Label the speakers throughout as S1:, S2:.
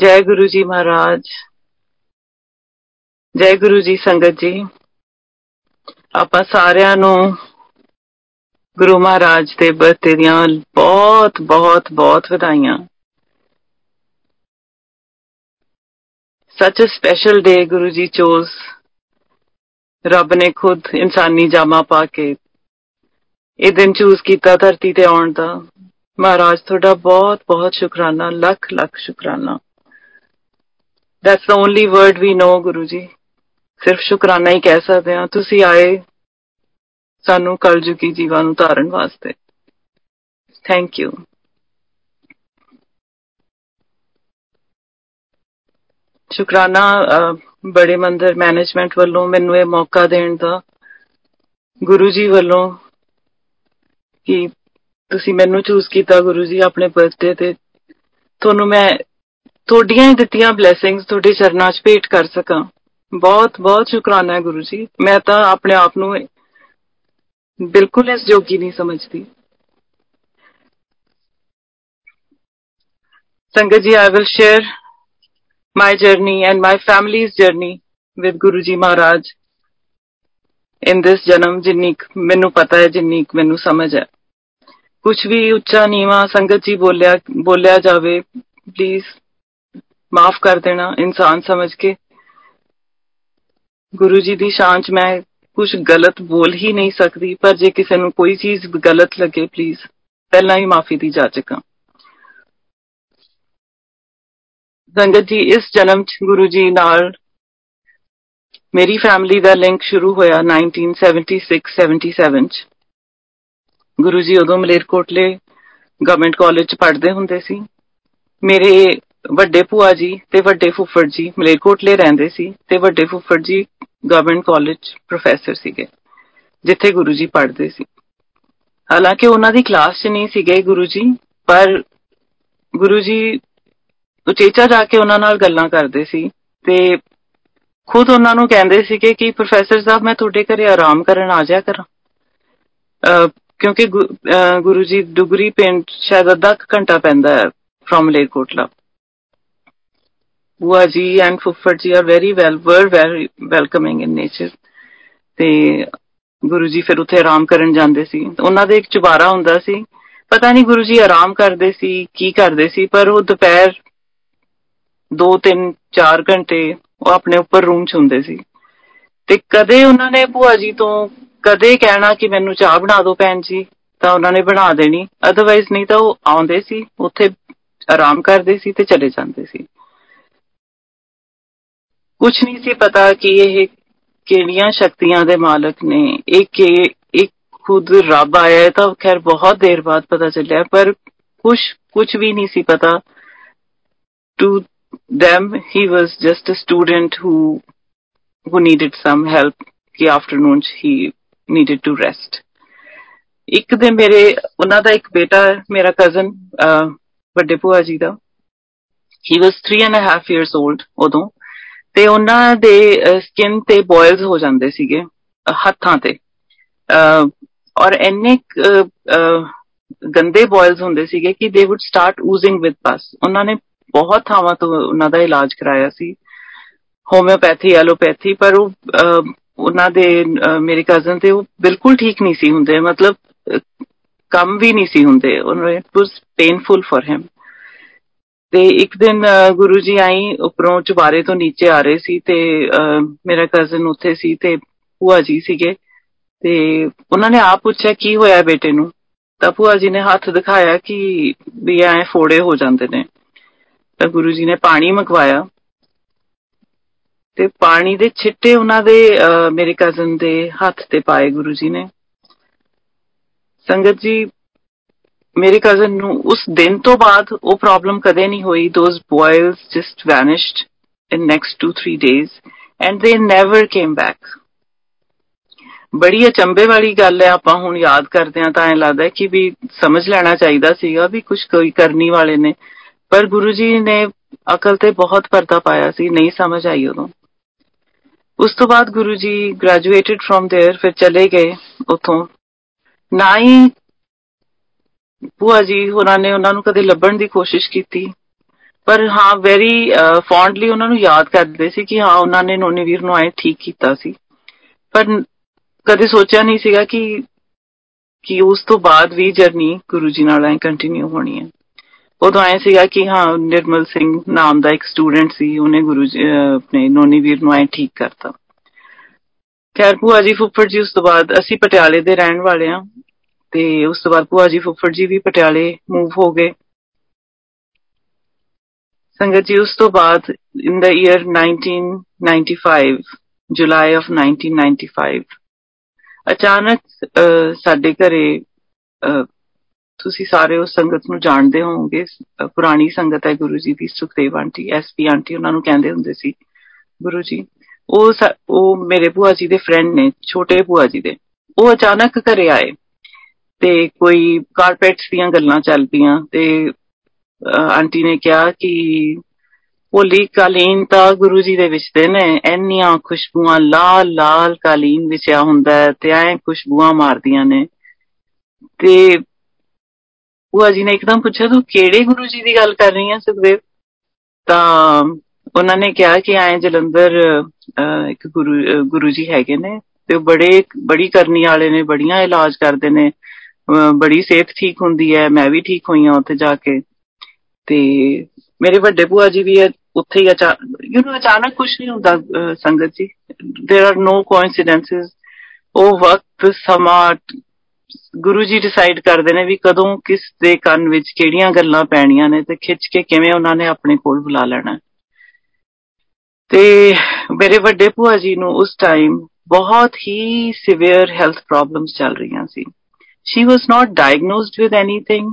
S1: ਜੈ ਗੁਰੂ ਜੀ ਮਹਾਰਾਜ। ਜੈ ਗੁਰੂ ਜੀ ਸੰਗਤ ਜੀ, ਆਪਾਂ ਸਾਰਿਆਂ ਨੂੰ ਗੁਰੂ ਮਹਾਰਾਜ ਦੇ ਬਰਥਡੇ ਦੀਆਂ ਬਹੁਤ ਬਹੁਤ ਬਹੁਤ ਵਧਾਈਆਂ। Such a special day, Guru ji chose ਰੱਬ ਨੇ ਖੁਦ ਇਨਸਾਨੀ ਜਾਮਾ ਪਾ ਕੇ ਇਹ ਦਿਨ ਚੂਜ਼ ਕੀਤਾ ਧਰਤੀ ਤੇ ਆਉਣ ਦਾ। ਮਹਾਰਾਜ ਤੁਹਾਡਾ ਬਹੁਤ ਬਹੁਤ ਸ਼ੁਕਰਾਨਾ, ਲੱਖ ਲੱਖ ਸ਼ੁਕਰਾਨਾ। That's the only word we know ਗੁਰੂ ਜੀ ਸਿਰਫ ਸ਼ੁਕਰਾਨਾ ਹੀ ਕਹਿ ਸਕਦੇ ਹਾਂ ਤੁਸੀਂ ਆਏ ਸਾਨੂੰ ਕਲਯੁਗੀ ਜੀਵਨ ਨੂੰ ਧਾਰਨ ਵਾਸਤੇ ਥੈਂਕ ਯੂ ਸ਼ੁਕਰਾਨਾ ਬੜੇ ਮੰਦਰ ਮੈਨੇਜਮੈਂਟ ਵੱਲੋਂ ਮੈਨੂੰ ਇਹ ਮੌਕਾ ਦੇਣ ਦਾ ਗੁਰੂ ਜੀ ਵੱਲੋਂ ਕਿ ਤੁਸੀਂ ਮੈਨੂੰ ਚੂਜ਼ ਕੀਤਾ ਗੁਰੂ ਜੀ ਆਪਣੇ ਬਰਥਡੇ ਤੇ ਤੁਹਾਨੂੰ ਮੈਂ ਤੁਹਾਡੀਆਂ ਹੀ ਦਿੱਤੀਆਂ ਬਲੇਸਿੰਗਸ ਤੁਹਾਡੇ ਚਰਨਾਂ 'ਚ ਭੇਟ ਕਰ ਸਕਾਂ। ਬਹੁਤ ਬਹੁਤ ਸ਼ੁਕਰਾਨਾ ਹੈ ਗੁਰੂ ਜੀ। ਮੈਂ ਤਾਂ ਆਪਣੇ ਆਪ ਨੂੰ ਬਿਲਕੁਲ ਇਸ ਜੋਗੀ ਨਹੀਂ ਸਮਝਦੀ। ਸੰਗਤ ਜੀ I will share my journey and my family's journey with Guru Ji Maharaj in this janam ਜਿੰਨੀ ਮੈਨੂੰ ਪਤਾ ਹੈ, ਜਿੰਨੀ ਮੈਨੂੰ ਸਮਝ ਹੈ। ਕੁਝ ਵੀ ਉੱਚਾ ਨੀਵਾ ਸੰਗਤ ਜੀ ਬੋਲਿਆ ਬੋਲਿਆ ਜਾਵੇ ਪਲੀਜ਼ ਮਾਫ ਕਰ ਦੇਣਾ ਇਨਸਾਨ ਸਮਝ ਕੇ। ਗੁਰੂ ਜੀ ਦੀ ਸ਼ਾਨ ਚ ਮੈਂ ਕੁਝ ਗਲਤ ਬੋਲ ਹੀ ਨਹੀਂ ਸਕਦੀ, ਪਰ ਜੇ ਕਿਸੇ ਨੂੰ ਕੋਈ ਚੀਜ਼ ਗਲਤ ਲੱਗੇ ਪਲੀਜ਼ ਪਹਿਲਾਂ ਹੀ ਮਾਫੀ ਦੀ ਜਾਚਕਾਂ ਸੰਗਤ ਜੀ, ਇਸ ਜਨਮ ਚ ਗੁਰੂ ਜੀ ਨਾਲ ਮੇਰੀ ਫੈਮਿਲੀ ਦਾ ਲਿੰਕ ਸ਼ੁਰੂ ਹੋਇਆ 1976-77 ਚ। ਗੁਰੂ ਜੀ ਉਦੋਂ ਮਲੇਰਕੋਟਲੇ ਗਵਰਨਮੈਂਟ ਕਾਲਜ ਚ ਪੜ੍ਹਦੇ ਹੁੰਦੇ ਸੀ। ਮੇਰੇ ਵੱਡੇ ਭੂਆ ਜੀ ਤੇ ਵੱਡੇ ਫੁੱਫੜ ਜੀ ਮਲੇਰਕੋਟਲੇ ਰਹਿੰਦੇ ਸੀ ਤੇ ਵੱਡੇ ਫੁੱਫੜ ਜੀ ਗਵਰਨਮੈਂਟ ਕਾਲਜ ਪ੍ਰੋਫੈਸਰ ਸੀਗੇ, ਜਿੱਥੇ ਗੁਰੂ ਜੀ ਪੜ੍ਹਦੇ ਸੀ। ਹਾਲਾਂਕਿ ਉਹਨਾਂ ਦੀ ਕਲਾਸ 'ਚ ਨਹੀਂ ਸੀਗੇ ਗੁਰੂ ਜੀ, ਪਰ ਗੁਰੂ ਜੀ ਉਚੇਚਾ ਜਾ ਕੇ ਉਹਨਾਂ ਨਾਲ ਗੱਲਾਂ ਕਰਦੇ ਸੀ ਤੇ ਖੁਦ ਉਹਨਾਂ ਨੂੰ ਕਹਿੰਦੇ ਸੀਗੇ ਕਿ ਪ੍ਰੋਫੈਸਰ ਸਾਹਿਬ, ਮੈਂ ਤੁਹਾਡੇ ਘਰੇ ਆਰਾਮ ਕਰਨ ਆ ਜਾ ਕਰਾਂ। ਕਿਉਂਕਿ ਗੁਰੂ ਜੀ ਡੁਗਰੀ ਪਿੰਡ ਸ਼ਾਇਦ ਅੱਧਾ ਘੰਟਾ ਪੈਂਦਾ ਹੈ ਫਰਮ ਲੇਕੋਟਲਾ ਬੁਆ ਜੀ ਐਂਡ ਫੁੱਫੜ ਜੀ are very well were very welcoming in nature ਤੇ ਗੁਰੂ ਜੀ ਫਿਰ ਉੱਥੇ ਆਰਾਮ ਕਰਨ ਜਾਂਦੇ ਸੀ। ਉਹਨਾਂ ਦੇ ਇੱਕ ਚੁਬਾਰਾ ਹੁੰਦਾ ਸੀ। ਪਤਾ ਨਹੀਂ ਗੁਰੂ ਜੀ ਆਰਾਮ ਕਰਦੇ ਸੀ, ਕੀ ਕਰਦੇ ਸੀ, ਪਰ ਉਹ ਦੁਪਹਿਰ 2 3 4 ਘੰਟੇ ਉਹ ਆਪਣੇ ਉੱਪਰ ਰੂਮ 'ਚ ਹੁੰਦੇ ਸੀ। ਤੇ ਕਦੇ ਉਹਨਾਂ ਨੇ ਭੂਆ ਜੀ ਤੋਂ ਕਦੇ ਕਹਿਣਾ ਕਿ ਮੈਨੂੰ ਚਾਹ ਬਣਾ ਦਿਓ ਭੈਣ ਜੀ, ਤਾਂ ਉਹਨਾਂ ਨੇ ਬਣਾ ਦੇਣੀ। ਅਦਰਵਾਈਜ਼ ਨਹੀਂ ਤਾਂ ਉਹ ਆਉਂਦੇ ਸੀ, ਉੱਥੇ ਆਰਾਮ ਕਰਦੇ ਸੀ ਤੇ ਚਲੇ ਜਾਂਦੇ ਸੀ। ਕੁਝ ਨਹੀਂ ਸੀ ਪਤਾ ਕਿ ਇਹ ਕਿਹੜੀਆਂ ਸ਼ਕਤੀਆਂ ਦੇ ਮਾਲਕ ਨੇ ਇਹ ਕਿ ਇੱਕ ਖੁਦ ਰੱਬ ਆਇਆ ਹੈ ਤਾਂ ਖੈਰ ਬਹੁਤ ਦੇਰ ਬਾਅਦ ਪਤਾ ਚੱਲਿਆ ਪਰ ਕੁਝ ਕੁਝ ਵੀ ਨਹੀਂ ਸੀ ਪਤਾ to them, he was just a student who who needed some help ਕਿ afternoon he needed to rest. ਇੱਕ ਦਿਨ ਮੇਰੇ ਉਹਨਾਂ ਦਾ ਇੱਕ ਬੇਟਾ ਮੇਰਾ ਕਜ਼ਨ ਵੱਡੇ ਭੂਆ ਜੀ ਦਾ he was 3 and a half years old ਉਦੋਂ ਤੇ ਉਹਨਾਂ ਦੇ ਸਕਿਨ ਤੇ ਬੋਇਲਸ ਹੋ ਜਾਂਦੇ ਸੀਗੇ ਹੱਥਾਂ ਤੇ। ਔਰ ਇੰਨੇ ਗੰਦੇ ਬੋਇਲਸ ਹੁੰਦੇ ਸੀਗੇ ਕਿ they would start using with ਪਸ ਉਹਨਾਂ ਨੇ ਬਹੁਤ ਥਾਵਾਂ ਤੋਂ ਉਹਨਾਂ ਦਾ ਇਲਾਜ ਕਰਾਇਆ ਸੀ। ਹੋਮਿਓਪੈਥੀ ਐਲੋਪੈਥੀ ਪਰ ਉਹ ਉਹਨਾਂ ਦੇ ਮੇਰੇ ਕਜ਼ਨ ਤੇ ਉਹ ਬਿਲਕੁਲ ਠੀਕ ਨਹੀਂ ਸੀ ਹੁੰਦੇ। ਮਤਲਬ ਕੰਮ ਵੀ ਨਹੀਂ ਸੀ ਹੁੰਦੇ। ਉਹਨਾਂ it was painful for him ਤੇ ਇੱਕ ਦਿਨ ਗੁਰੂ ਜੀ ਆਈ ਉੱਪਰੋਂ ਚੁਬਾਰੇ ਤੋਂ ਨੀਚੇ ਆ ਰਹੇ ਸੀ ਤੇ ਮੇਰਾ ਕਜ਼ਨ ਉੱਥੇ ਸੀ ਤੇ ਭੂਆ ਜੀ ਸੀਗੇ ਤੇ ਉਹਨਾਂ ਨੇ ਆਪ ਪੁੱਛਿਆ, ਕੀ ਹੋਇਆ ਬੇਟੇ ਨੂੰ? ਤਾਂ ਭੂਆ ਜੀ ਨੇ ਹੱਥ ਦਿਖਾਇਆ ਕਿ ਵੀ ਐ ਫੋੜੇ ਹੋ ਜਾਂਦੇ ਨੇ। ਤਾਂ ਗੁਰੂ ਜੀ ਨੇ ਪਾਣੀ ਮੰਗਵਾਇਆ ਤੇ ਪਾਣੀ ਦੇ ਛਿੱਟੇ ਉਹਨਾਂ ਦੇ ਮੇਰੇ ਕਜ਼ਨ ਦੇ ਹੱਥ ਤੇ ਪਾਏ ਗੁਰੂ ਜੀ ਨੇ। ਸੰਗਤ ਜੀ ਮੇਰੇ ਕਜ਼ਨ ਨੂੰ ਉਸ ਦਿਨ ਤੋਂ ਬਾਅਦ ਉਹ ਪ੍ਰੋਬਲਮ ਕਦੇ ਨਹੀਂ ਹੋਈ those boils just vanished in next 2-3 days and they never came back ਬੜੀ ਅਚੰਬੇ ਵਾਲੀ ਗੱਲ ਹੈ ਆਪਾਂ ਹੁਣ ਯਾਦ ਕਰਦੇ ਆ ਤਾਂ ਐ ਲੱਗਦਾ ਕਿ ਵੀ ਸਮਝ ਲੈਣਾ ਚਾਹੀਦਾ ਸੀਗਾ ਵੀ ਕੁਝ ਕੋਈ ਕਰਨੀ ਵਾਲੇ ਨੇ ਪਰ ਗੁਰੂ ਜੀ ਨੇ ਅਕਲ ਤੇ ਬਹੁਤ ਪਰਦਾ ਪਾਇਆ ਸੀ ਨਹੀਂ ਸਮਝ ਆਈ ਉਦੋਂ ਉਸ ਤੋਂ ਬਾਅਦ ਗੁਰੂ ਜੀ ਗ੍ਰੈਜੂਏਟਡ ਫਰਮ देयर ਫਿਰ ਚਲੇ ਗਏ ਉਥੋਂ ਨਾ ਹੀ ਭੂਆ ਜੀ, ਉਹਨਾਂ ਨੇ ਉਹਨਾਂ ਨੂੰ ਕਦੇ ਲੱਭਣ ਦੀ ਕੋਸ਼ਿਸ਼ ਕੀਤੀ। ਪਰ ਹਾਂ ਵੈਰੀ ਫੌਂਡਲੀ ਉਹਨਾਂ ਨੂੰ ਯਾਦ ਕਰਦੇ ਸੀ ਕਿ ਹਾਂ, ਉਹਨਾਂ ਨੇ ਨੋਨੀ ਵੀਰ ਨੂੰ ਆਏ ਠੀਕ ਕੀਤਾ ਸੀ। ਪਰ ਕਦੇ ਸੋਚਿਆ ਨਹੀਂ ਸੀਗਾ ਕਿ ਕਿ ਉਸ ਤੋਂ ਬਾਅਦ ਵੀ ਜਰਨੀ ਗੁਰੂ ਜੀ ਨਾਲ ਐ ਕੰਟੀਨਿਊ ਹੋਣੀ ਹੈ। ਉਦੋਂ ਆਏ ਸੀਗਾ ਕਿ ਹਾਂ, ਨਿਰਮਲ ਸਿੰਘ ਨਾਮ ਦਾ ਇੱਕ ਸਟੂਡੈਂਟ ਸੀ, ਉਹਨੇ ਗੁਰੂ ਜੀ ਆਪਣੇ ਨੋਨੀ ਵੀਰ ਨੂੰ ਐ ਠੀਕ ਕਰਤਾ। ਖੈਰ, ਭੂਆ ਜੀ ਫੁੱਫੜ ਜੀ, ਉਸ ਤੋਂ ਬਾਅਦ ਅਸੀਂ ਪਟਿਆਲੇ ਦੇ ਰਹਿਣ ਵਾਲੇ ਆ ਤੇ ਉਸ ਤੋਂ ਬਾਅਦ ਭੂਆ ਜੀ ਫੁੱਫੜ ਜੀ ਵੀ ਪਟਿਆਲੇ ਮੂਵ ਹੋ ਗਏ। ਸੰਗਤ ਜੀ, ਉਸ ਤੋਂ ਬਾਅਦ ਇਨ ਦਾ ਈਅਰ 1995 ਜੁਲਾਈ ਆਫ 1995 ਅਚਾਨਕ ਸਾਡੇ ਘਰੇ ਤੁਸੀਂ ਸਾਰੇ ਉਸ ਸੰਗਤ ਨੂੰ ਜਾਣਦੇ ਹੋਵੋਗੇ ਪੁਰਾਣੀ ਸੰਗਤ ਹੈ ਗੁਰੂ ਜੀ ਦੀ, ਸੁਖਦੇਵ ਆਂਟੀ ਐਸਪੀ ਆਂਟੀ, ਉਹਨਾਂ ਨੂੰ ਕਹਿੰਦੇ ਹੁੰਦੇ ਸੀ ਗੁਰੂ ਜੀ। ਉਹ ਉਹ ਮੇਰੇ ਭੂਆ ਜੀ ਦੇ ਫਰੈਂਡ ਨੇ, ਛੋਟੇ ਭੂਆ ਜੀ ਦੇ। ਉਹ ਅਚਾਨਕ ਘਰੇ ਆਏ। ਤੇ ਕੋਈ ਕਾਰਪੈਟਸ ਦੀਆਂ ਗੱਲਾਂ ਚੱਲ ਪਈਆਂ ਤੇ ਆਂਟੀ ਨੇ ਕਿਹਾ ਕਿ ਹੋਲੀ ਕਾਲੀਨ ਤਾਂ ਗੁਰੂ ਜੀ ਦੇ ਵਿੱਚ ਦੇ ਨੇ, ਇੰਨੀਆਂ ਖੁਸ਼ਬੂਆਂ ਲਾਲ ਲਾਲ ਕਾਲੀਨ ਵਿਚਿਆ ਹੁੰਦਾ ਤੇ ਐ ਖੁਸ਼ਬੂਆਂ ਮਾਰਦੀਆਂ ਨੇ। ਤੇ ਉਹ ਜੀ ਨੇ ਇੱਕਦਮ ਪੁੱਛਿਆ, ਤੂੰ ਕਿਹੜੇ ਗੁਰੂ ਜੀ ਦੀ ਗੱਲ ਕਰ ਰਹੀ ਹੈ ਸੁਖਦੇਵ? ਤਾਂ ਉਹਨਾਂ ਨੇ ਕਿਹਾ ਕਿ ਆਏ ਜਲੰਧਰ ਇੱਕ ਗੁਰੂ ਗੁਰੂ ਜੀ ਹੈਗੇ ਨੇ ਤੇ ਬੜੇ, ਬੜੀ ਕਰਨੀ ਵਾਲੇ ਨੇ, ਬੜੀਆਂ ਇਲਾਜ ਕਰਦੇ ਨੇ। ਬੜੀ ਸਿਹਤ ਠੀਕ ਹੁੰਦੀ ਹੈ ਮੈਂ ਵੀ ਠੀਕ ਹੋਈ ਹਾਂ ਉੱਥੇ ਜਾ ਕੇ ਤੇ ਮੇਰੇ ਵੱਡੇ ਭੂਆ ਜੀ ਵੀ ਉੱਥੇ ਹੀ ਯੂ نو ਅਚਾਨਕ ਕੁਝ ਨਹੀਂ ਹੁੰਦਾ ਸੰਗਤ ਜੀ देयर आर नो ਕੋਇਨਸੀਡੈਂਸਸ ਉਹ ਵਕਤ ਸਮਾਂ ਗੁਰੂ ਜੀ ਡਿਸਾਈਡ ਕਰਦੇ ਨੇ ਵੀ ਕਦੋਂ ਕਿਸ ਦੇ ਕੰਨ ਵਿੱਚ ਕਿਹੜੀਆਂ ਗੱਲਾਂ ਪੈਣੀਆਂ ਨੇ ਤੇ ਖਿੱਚ ਕੇ ਕਿਵੇਂ ਉਹਨਾਂ ਨੇ ਆਪਣੇ ਕੋਲ ਬੁਲਾ ਲੈਣਾ ਤੇ ਮੇਰੇ ਵੱਡੇ ਭੂਆ ਜੀ ਨੂੰ ਉਸ ਟਾਈਮ ਬਹੁਤ ਹੀ ਸਿਵੀਅਰ ਹੈਲਥ ਪ੍ਰੋਬਲਮਸ ਚੱਲ ਰਹੀਆਂ ਸੀ She was not diagnosed with anything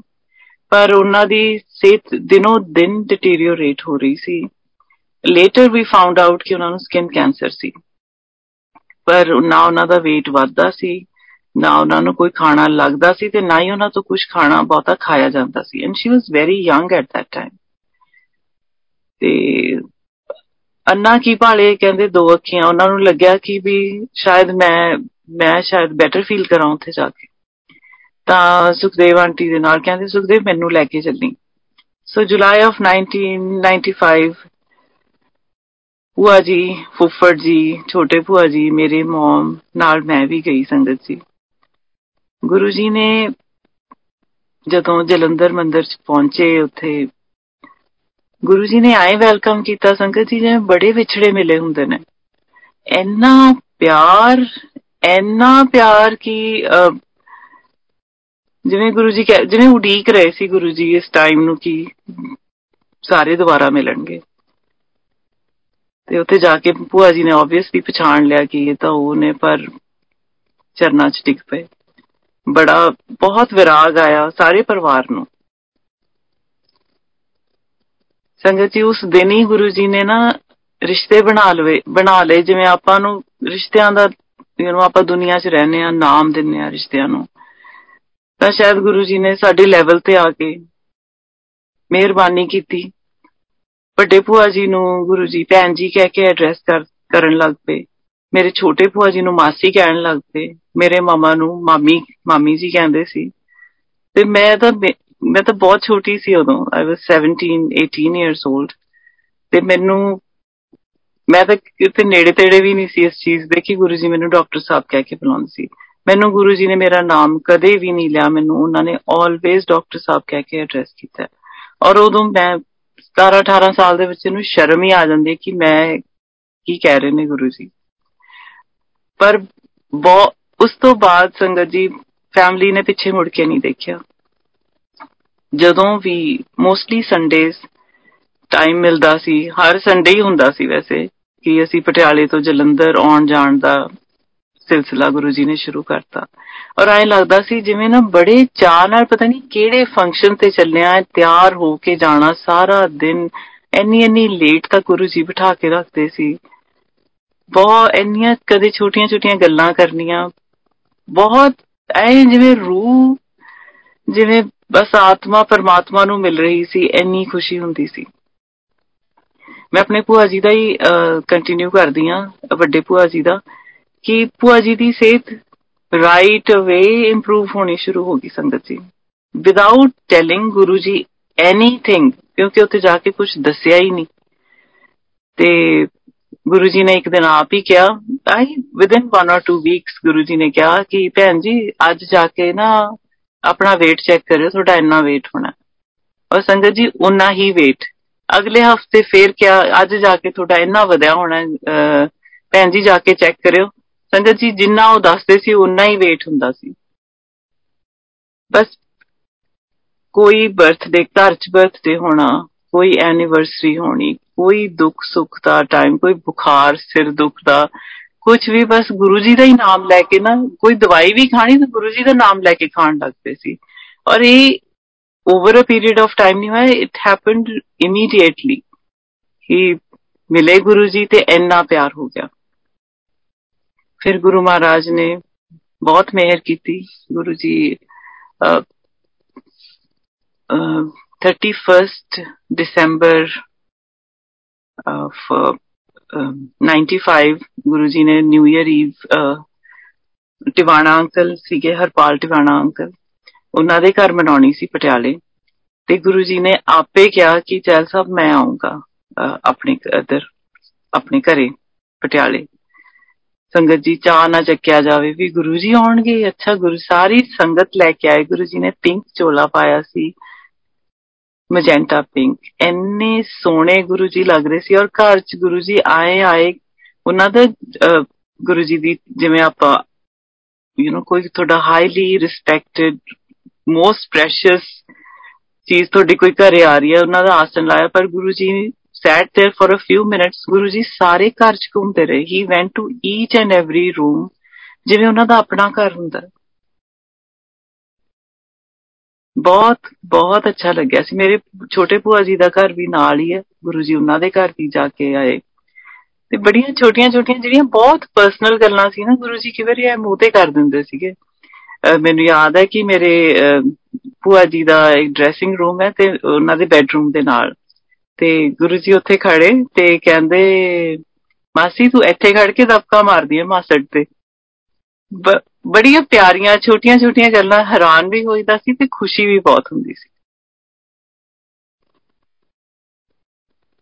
S1: ਪਰ ਉਹਨਾਂ ਦੀ ਸਿਹਤ ਦਿਨੋ ਦਿਨ ਡਿਟੀਰੀਓਰੇਟ ਹੋ ਰਹੀ ਸੀ। ਲੇਟਰ ਵੀ ਫਾਊਂਡ ਆਊਟ ਕਿ ਉਹਨਾਂ ਨੂੰ ਸਕਿਨ ਕੈਂਸਰ ਸੀ। ਪਰ ਨਾ ਉਹਨਾਂ ਦਾ weight ਵੱਧਦਾ ਸੀ, ਨਾ ਉਹਨਾਂ ਨੂੰ ਕੋਈ ਖਾਣਾ ਲੱਗਦਾ ਸੀ ਤੇ ਨਾ ਹੀ ਉਹਨਾਂ ਤੋਂ ਕੁਝ ਖਾਣਾ ਬਹੁਤਾ ਖਾਇਆ ਜਾਂਦਾ ਸੀ। And she was very young at that time ਤੇ ਅੰਨਾ ਕੀ ਭਾਲੇ ਕਹਿੰਦੇ ਦੋ ਅੱਖੀਆਂ, ਉਹਨਾਂ ਨੂੰ ਲੱਗਿਆ ਕਿ ਵੀ ਸ਼ਾਇਦ ਮੈਂ ਮੈਂ ਸ਼ਾਇਦ ਬੈਟਰ ਫੀਲ ਕਰਾਂ ਉੱਥੇ ਜਾ ਕੇ। ਤਾਂ ਸੁਖਦੇਵ ਆਂਟੀ ਦੇ ਨਾਲ ਕਹਿੰਦੇ, ਸੁਖਦੇਵ, ਮੈਨੂੰ ਲੈ ਕੇ ਚੱਲੀ। ਸੋ ਜੁਲਾਈ ਆਫ 1995 ਭੂਆ ਜੀ, ਫੁੱਫੜ ਜੀ, ਛੋਟੇ ਭੂਆ ਜੀ, ਮੇਰੇ ਮਮ ਨਾਲ ਮੈਂ ਵੀ ਗਈ ਸੰਗਤ ਜੀ। ਗੁਰੂ ਜੀ ਨੇ ਜਦੋਂ ਜਲੰਧਰ ਮੰਦਿਰ ਚ ਪਹੁੰਚੇ ਉੱਥੇ, ਗੁਰੂ ਜੀ ਨੇ ਆਏ ਵੈਲਕਮ ਕੀਤਾ ਸੰਗਤ ਜੀ, ਜਿਵੇਂ ਬੜੇ ਵਿਛੜੇ ਮਿਲੇ ਹੁੰਦੇ ਨੇ। ਇੰਨਾ ਪਿਆਰ ਇੰਨਾ ਪਿਆਰ ਕਿ ਜਿਵੇਂ ਗੁਰੂ ਜੀ ਜਿਵੇਂ ਉਡੀਕ ਰਹੇ ਸੀ ਗੁਰੂ ਜੀ ਇਸ ਟਾਈਮ ਨੂੰ ਕਿ ਸਾਰੇ ਦੁਬਾਰਾ ਮਿਲਣਗੇ। ਤੇ ਉੱਥੇ ਜਾ ਕੇ ਭੂਆ ਜੀ ਨੇ ਆਬਵੀਅਸਲੀ ਪਛਾਣ ਲਿਆ ਕਿ ਇਹ ਤਾਂ ਉਹ ਨੇ, ਪਰ ਚਰਨਾਂ 'ਚ ਟਿਕ ਪਏ। ਬੜਾ, ਬਹੁਤ ਵਿਰਾਗ ਆਇਆ ਸਾਰੇ ਪਰਿਵਾਰ ਨੂੰ। ਸੰਗਤ ਜੀ, ਉਸ ਦਿਨ ਹੀ ਗੁਰੂ ਜੀ ਨੇ ਨਾ ਰਿਸ਼ਤੇ ਬਣਾ ਲਵੇ, ਬਣਾ ਲਏ। ਜਿਵੇਂ ਆਪਾਂ ਨੂੰ ਰਿਸ਼ਤਿਆਂ ਦਾ, ਜਿਹਨੂੰ ਆਪਾਂ ਦੁਨੀਆ 'ਚ ਰਹਨੇ ਆ ਨਾਮ ਦਿੰਨੇ ਆ ਰਿਸ਼ਤਿਆਂ ਨੂੰ। ਤਾਂ ਸ਼ਾਇਦ ਗੁਰੂ ਜੀ ਨੇ ਸਾਡੇ ਲੈਵਲ ਤੇ ਆ ਕੇ ਮਿਹਰਬਾਨੀ ਕੀਤੀ। ਵੱਡੇ ਭੂਆ ਜੀ ਨੂੰ ਗੁਰੂ ਜੀ ਭੈਣ ਜੀ ਕਹਿ ਕੇ ਐਡਰੈਸ ਕਰਨ ਲੱਗ ਪਏ। ਮੇਰੇ ਛੋਟੇ ਭੂਆ ਜੀ ਨੂੰ ਮਾਸੀ ਕਹਿਣ ਲੱਗ ਪਏ। ਮੇਰੇ ਮਾਮਾ ਨੂੰ ਮਾਮੀ ਮਾਮੀ ਜੀ ਕਹਿੰਦੇ ਸੀ। ਤੇ ਮੈਂ ਤਾਂ ਮੈਂ ਤਾਂ ਬਹੁਤ ਛੋਟੀ ਸੀ ਉਦੋਂ। ਆਈ ਵਾਸ 17 18 ਇਅਰਸ 올ਡ ਤੇ ਮੈਨੂੰ, ਮੈਂ ਤਾਂ ਕਿਤੇ ਨੇੜੇ ਤੇੜੇ ਵੀ ਨਹੀਂ ਸੀ ਇਸ ਚੀਜ਼ ਦੇ ਕਿ ਗੁਰੂ ਜੀ ਮੈਨੂੰ ਡਾਕਟਰ ਸਾਹਿਬ ਕਹਿ ਕੇ ਬੁਲਾਉਂਦੇ ਸੀ। ਮੈਨੂੰ ਗੁਰੂ ਜੀ ਨੇ ਮੇਰਾ ਨਾਮ ਕਦੇ ਵੀ ਨਹੀਂ ਲਿਆ, ਮੈਨੂੰ ਉਹਨਾਂ ਨੇ ਆਲਵੇਜ਼ ਡਾਕਟਰ ਸਾਹਿਬ ਕਹਿ ਕੇ ਐਡਰੈਸ ਕੀਤਾ। ਔਰ ਉਦੋਂ ਮੈਂ 17 18 ਸਾਲ ਦੇ ਵਿੱਚ ਨੂੰ ਸ਼ਰਮ ਹੀ ਆ ਜਾਂਦੀ ਕਿ ਮੈਂ ਕੀ ਕਹਿ ਰਹੇ ਨੇ ਗੁਰੂ ਜੀ। ਪਰ ਉਸ ਤੋਂ ਬਾਅਦ ਸੰਗਤ ਜੀ ਫੈਮਿਲੀ ਨੇ ਪਿੱਛੇ ਮੁੜ ਕੇ ਨਹੀਂ ਦੇਖਿਆ। ਜਦੋਂ ਵੀ ਮੋਸਟਲੀ ਸੰਡੇਜ਼ ਟਾਈਮ ਮਿਲਦਾ ਸੀ, ਹਰ ਸੰਡੇ ਹੀ ਹੁੰਦਾ ਸੀ ਵੈਸੇ, ਕਿ ਅਸੀਂ ਪਟਿਆਲੇ ਤੋਂ ਜਲੰਧਰ ਆਉਣ ਜਾਣ ਦਾ ਸਿਲਸਿਲਾ ਗੁਰੂ ਜੀ ਨੇ ਸ਼ੁਰੂ ਕਰਤਾ। ਔਰ ਐ ਲੱਗਦਾ ਸੀ ਜਿਵੇਂ ਨਾ ਬੜੇ ਚਾਹ ਨਾਲ ਪਤਾ ਨਹੀਂ ਕਿਹੜੇ ਫੰਕਸ਼ਨ ਤੇ ਚੱਲਿਆ, ਤਿਆਰ ਹੋ ਕੇ ਜਾਣਾ ਸਾਰਾ ਦਿਨ। ਇੰਨੀ ਇੰਨੀ ਲੇਟ ਤੱਕ ਗੁਰੂ ਜੀ ਬਿਠਾ ਕੇ ਰੱਖਦੇ ਸੀ। ਬਹੁਤ ਇੰਨੀਆਂ ਕਦੇ ਛੋਟੀਆਂ-ਛੋਟੀਆਂ ਗੱਲਾਂ ਕਰਨੀਆਂ। ਬਹੁਤ ਐ ਜਿਵੇਂ ਰੂਹ, ਜਿਵੇਂ ਬਸ ਆਤਮਾ ਪਰਮਾਤਮਾ ਨੂੰ ਮਿਲ ਰਹੀ ਸੀ, ਇੰਨੀ ਖੁਸ਼ੀ ਹੁੰਦੀ ਸੀ। ਮੈਂ ਆਪਣੇ ਭੂਆ ਜੀ ਦਾ ਹੀ ਕੰਟੀਨਿਊ ਕਰਦੀ ਆ ਵੱਡੇ ਭੂਆ ਜੀ ਦਾ। ਕਿ ਭੂਆ ਜੀ ਦੀ ਸਿਹਤ ਰਾਈਟ ਅਵੇ ਇੰਪਰੂਵ ਹੋਣੀ ਸ਼ੁਰੂ ਹੋ ਗਈ ਸੰਗਤ ਜੀ without telling Guru ji anything ਕਿਉਂਕਿ ਉੱਥੇ ਜਾ ਕੇ ਕੁਝ ਦੱਸਿਆ ਹੀ ਨਹੀਂ ਤੇ ਗੁਰੂ ਜੀ ਨੇ ਇੱਕ ਦਿਨ ਆਪ ਹੀ ਕਿਹਾ I within 1 or 2 weeks Guru ji ਨੇ ਕਿਹਾ ਕਿ ਭੈਣ ਜੀ ਅੱਜ ਜਾ ਕੇ ਨਾ ਆਪਣਾ weight ਚੈੱਕ ਕਰਿਓ ਤੁਹਾਡਾ ਇੰਨਾ weight ਹੋਣਾ ਔਰ ਸੰਗਤ ਜੀ ਉਨਾ ਹੀ weight ਅਗਲੇ ਹਫ਼ਤੇ ਫੇਰ ਕਿਹਾ ਅੱਜ ਜਾ ਕੇ ਤੁਹਾਡਾ ਇੰਨਾ ਵਧਿਆ ਹੋਣਾ ਭੈਣ ਜੀ ਜਾ ਕੇ ਚੈੱਕ ਕਰਿਓ ਸੰਗਤ ਜੀ, ਜਿੰਨਾ ਉਹ ਦੱਸਦੇ ਸੀ ਉਨਾ ਹੀ weight ਹੁੰਦਾ ਸੀ। ਬਸ ਕੋਈ ਬਰਥਡੇ ਘਰ ਚ ਬਰਥਡੇ ਹੋਣਾ, ਕੋਈ ਐਨੀਵਰਸਰੀ ਹੋਣੀ, ਕੋਈ ਦੁੱਖ ਸੁੱਖ ਦਾ ਟਾਈਮ ਕੋਈ ਬੁਖਾਰ, ਸਿਰ ਦੁੱਖ ਦਾ ਕੁਝ ਵੀ ਬਸ ਗੁਰੂ ਜੀ ਦਾ ਹੀ ਨਾਮ ਲੈ ਕੇ ਨਾ, ਕੋਈ ਦਵਾਈ ਵੀ ਖਾਣੀ ਤਾਂ ਗੁਰੂ ਜੀ ਦਾ ਨਾਮ ਲੈ ਕੇ ਖਾਣ ਲੱਗਦੇ ਸੀ। ਔਰ ਇਹ over a period of time ਨਹੀਂ ਹੋਇਆ ਇਟ ਹੈਪਨਡ ਇਮੀਡੀਏਟਲੀ ਹੀ ਮਿਲੇ ਗੁਰੂ ਜੀ ਤੇ ਇੰਨਾ ਪਿਆਰ ਹੋ ਗਿਆ। ਫਿਰ ਗੁਰੂ ਮਹਾਰਾਜ ਨੇ ਬਹੁਤ ਮਿਹਰ ਕੀਤੀ। Guru ji 31st December of 95 Guru ji ਨੇ new year eve Tiwana uncle ਸੀਗੇ, ਹਰਪਾਲ ਟਿਵਾਣਾ ਅੰਕਲ। ਉਹਨਾਂ ਦੇ ਘਰ ਮਨਾਉਣੀ ਸੀ ਪਟਿਆਲੇ। ਤੇ ਗੁਰੂ ਜੀ ਨੇ ਆਪੇ ਕਿਹਾ ਕਿ ਚੈਲ ਸਾਹਿਬ ਮੈਂ ਆਉਂਗਾ ਆਪਣੇ ਇਧਰ, ਆਪਣੇ ਘਰੇ, ਪਟਿਆਲੇ। ਸੰਗਤ ਜੀ ਚਾਹ ਨਾ ਚੱਕਿਆ ਜਾਵੇ ਵੀ ਗੁਰੂ ਜੀ ਆਉਣਗੇ। ਅੱਛਾ, ਗੁਰੂ ਸਾਰੀ ਸੰਗਤ ਲੈ ਕੇ ਆਏ। ਗੁਰੂ ਜੀ ਨੇ ਪਿੰਕ ਚੋਲਾ ਪਾਇਆ ਸੀ ਮਜੈਂਟਾ ਪਿੰਕ ਇੰਨੇ ਸੋਹਣੇ ਗੁਰੂ ਜੀ ਲੱਗ ਰਹੇ ਸੀ ਔਰ ਘਰ ਚ ਗੁਰੂ ਜੀ ਆਏ ਆਏ। ਉਹਨਾਂ ਦਾ ਗੁਰੂ ਜੀ ਦੀ ਜਿਵੇਂ ਆਪਾਂ ਯੂ نو ਕੋਈ ਤੁਹਾਡਾ ਹਾਈਲੀ ਰਿਸਪੈਕਟਡ ਮੋਸਟ ਪ੍ਰੈਸ਼ੀਅਸ ਚੀਜ਼ ਤੁਹਾਡੀ ਕੋਈ ਘਰੇ ਆ ਰਹੀ ਹੈ, ਉਹਨਾਂ ਦਾ ਆਸਨ ਲਾਇਆ, ਪਰ ਗੁਰੂ ਜੀ sat there for a few minutes Guru ji ਸਾਰੇ ਘਰ ਚ ਘੁੰਮਦੇ ਰਹੇ। ਹੀ went to each and every room, ਜਿਵੇਂ ਉਹਨਾਂ ਦਾ ਆਪਣਾ ਘਰ ਹੁੰਦਾ। ਬਹੁਤ ਬਹੁਤ ਅੱਛਾ ਲੱਗਿਆ ਸੀ। ਮੇਰੇ ਛੋਟੇ ਭੂਆ ਜੀ ਦਾ ਘਰ ਵੀ ਨਾਲ ਹੀ ਹੈ। ਗੁਰੂ ਜੀ ਉਹਨਾਂ ਦੇ ਘਰ ਵੀ ਜਾ ਕੇ ਆਏ। ਤੇ ਬੜੀਆਂ ਛੋਟੀਆਂ ਛੋਟੀਆਂ ਜਿਹੜੀਆਂ ਬਹੁਤ ਪਰਸਨਲ ਗੱਲਾਂ ਸੀ ਨਾ ਗੁਰੂ ਜੀ ਕਿਵੇਂ ਇਹ ਮੂੰਹ ਤੇ ਕਰ ਦਿੰਦੇ ਸੀਗੇ। ਮੈਨੂੰ ਯਾਦ ਹੈ ਕਿ ਮੇਰੇ ਭੂਆ ਜੀ ਦਾ ਇੱਕ ਡਰੈਸਿੰਗ ਰੂਮ ਹੈ ਤੇ ਉਹਨਾਂ ਦੇ ਬੈੱਡਰੂਮ ਦੇ ਨਾਲ। ਤੇ ਗੁਰੂ ਜੀ ਉੱਥੇ ਖੜੇ ਤੇ ਕਹਿੰਦੇ, ਮਾਸੀ ਤੂੰ ਇੱਥੇ ਖੜ ਕੇ ਦਬਕਾ ਮਾਰਦੀ ਹੈ ਮਾਸੜ ਤੇ। ਬੜੀਆਂ ਪਿਆਰੀਆਂ ਛੋਟੀਆਂ ਛੋਟੀਆਂ ਗੱਲਾਂ, ਹੈਰਾਨ ਵੀ ਹੋਈਦਾ ਸੀ ਤੇ ਖੁਸ਼ੀ ਵੀ ਬਹੁਤ ਹੁੰਦੀ ਸੀ।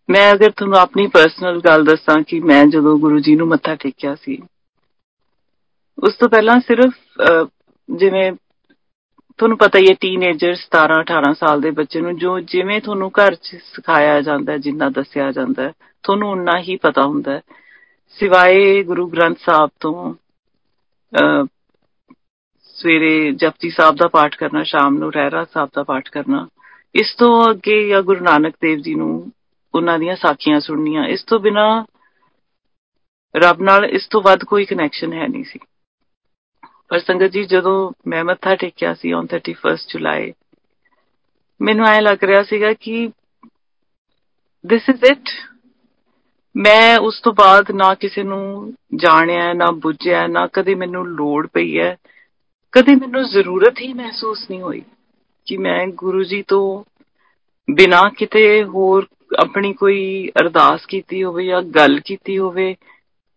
S1: ਮੈਂ ਅਗਰ ਤੁਹਾਨੂੰ ਆਪਣੀ ਪਰਸਨਲ ਗੱਲ ਦੱਸਾਂ ਕਿ ਮੈਂ ਜਦੋਂ ਗੁਰੂ ਜੀ ਨੂੰ ਮੱਥਾ ਟੇਕਿਆ ਸੀ, ਉਸ ਤੋਂ ਪਹਿਲਾਂ ਸਿਰਫ ਜਿਵੇਂ ਤੁਹਾਨੂੰ ਪਤਾ ਹੀ ਹੈ ਟੀਨੇਜਰ 17 18 ਸਾਲ ਦੇ ਬੱਚੇ ਨੂੰ ਜੋ ਜਿਵੇਂ ਤੁਹਾਨੂੰ ਘਰ 'ਚ ਸਿਖਾਇਆ ਜਾਂਦਾ ਹੈ ਜਿੰਨਾ ਦੱਸਿਆ ਜਾਂਦਾ ਹੈ ਤੁਹਾਨੂੰ ਉਨਾ ਹੀ ਪਤਾ ਹੁੰਦਾ ਹੈ। ਸਿਵਾਏ ਗੁਰੂ ਗ੍ਰੰਥ ਸਾਹਿਬ ਤੋਂ ਸਵੇਰੇ ਜਪਜੀ ਸਾਹਿਬ ਦਾ ਪਾਠ ਕਰਨਾ, ਸ਼ਾਮ ਨੂੰ ਰਹਿਰਾ ਸਾਹਿਬ ਦਾ ਪਾਠ ਕਰਨਾ, ਇਸ ਤੋਂ ਅੱਗੇ ਜਾਂ ਗੁਰੂ ਨਾਨਕ ਦੇਵ ਜੀ ਨੂੰ ਉਹਨਾਂ ਦੀਆਂ ਸਾਖੀਆਂ ਸੁਣਨੀਆਂ, ਇਸ ਤੋਂ ਬਿਨਾ ਰੱਬ ਨਾਲ ਇਸ ਤੋਂ ਵੱਧ ਕੋਈ ਕਨੈਕਸ਼ਨ ਹੈ ਨਹੀਂ ਸੀ। ਪਰ ਸੰਗਤ ਜੀ, ਜਦੋਂ ਮੈਂ ਮੱਥਾ ਟੇਕਿਆ ਸੀ ਔਨ 31 ਜੁਲਾਈ ਮੈਨੂੰ ਐ ਲੱਗ ਰਿਹਾ ਸੀਗਾ ਕਿ this is it ਮੈਂ ਉਸ ਤੋਂ ਬਾਅਦ ਨਾ ਕਿਸੇ ਨੂੰ ਜਾਣਿਆ, ਨਾ ਬੁੱਝਿਆ, ਨਾ ਕਦੇ ਮੈਨੂੰ ਲੋੜ ਪਈ ਹੈ। ਕਦੇ ਮੈਨੂੰ ਜ਼ਰੂਰਤ ਹੀ ਮਹਿਸੂਸ ਨਹੀਂ ਹੋਈ ਕਿ ਮੈਂ ਗੁਰੂ ਜੀ ਤੋਂ ਬਿਨਾ ਕਿਤੇ ਹੋਰ ਆਪਣੀ ਕੋਈ ਅਰਦਾਸ ਕੀਤੀ ਹੋਵੇ ਜਾਂ ਗੱਲ ਕੀਤੀ ਹੋਵੇ।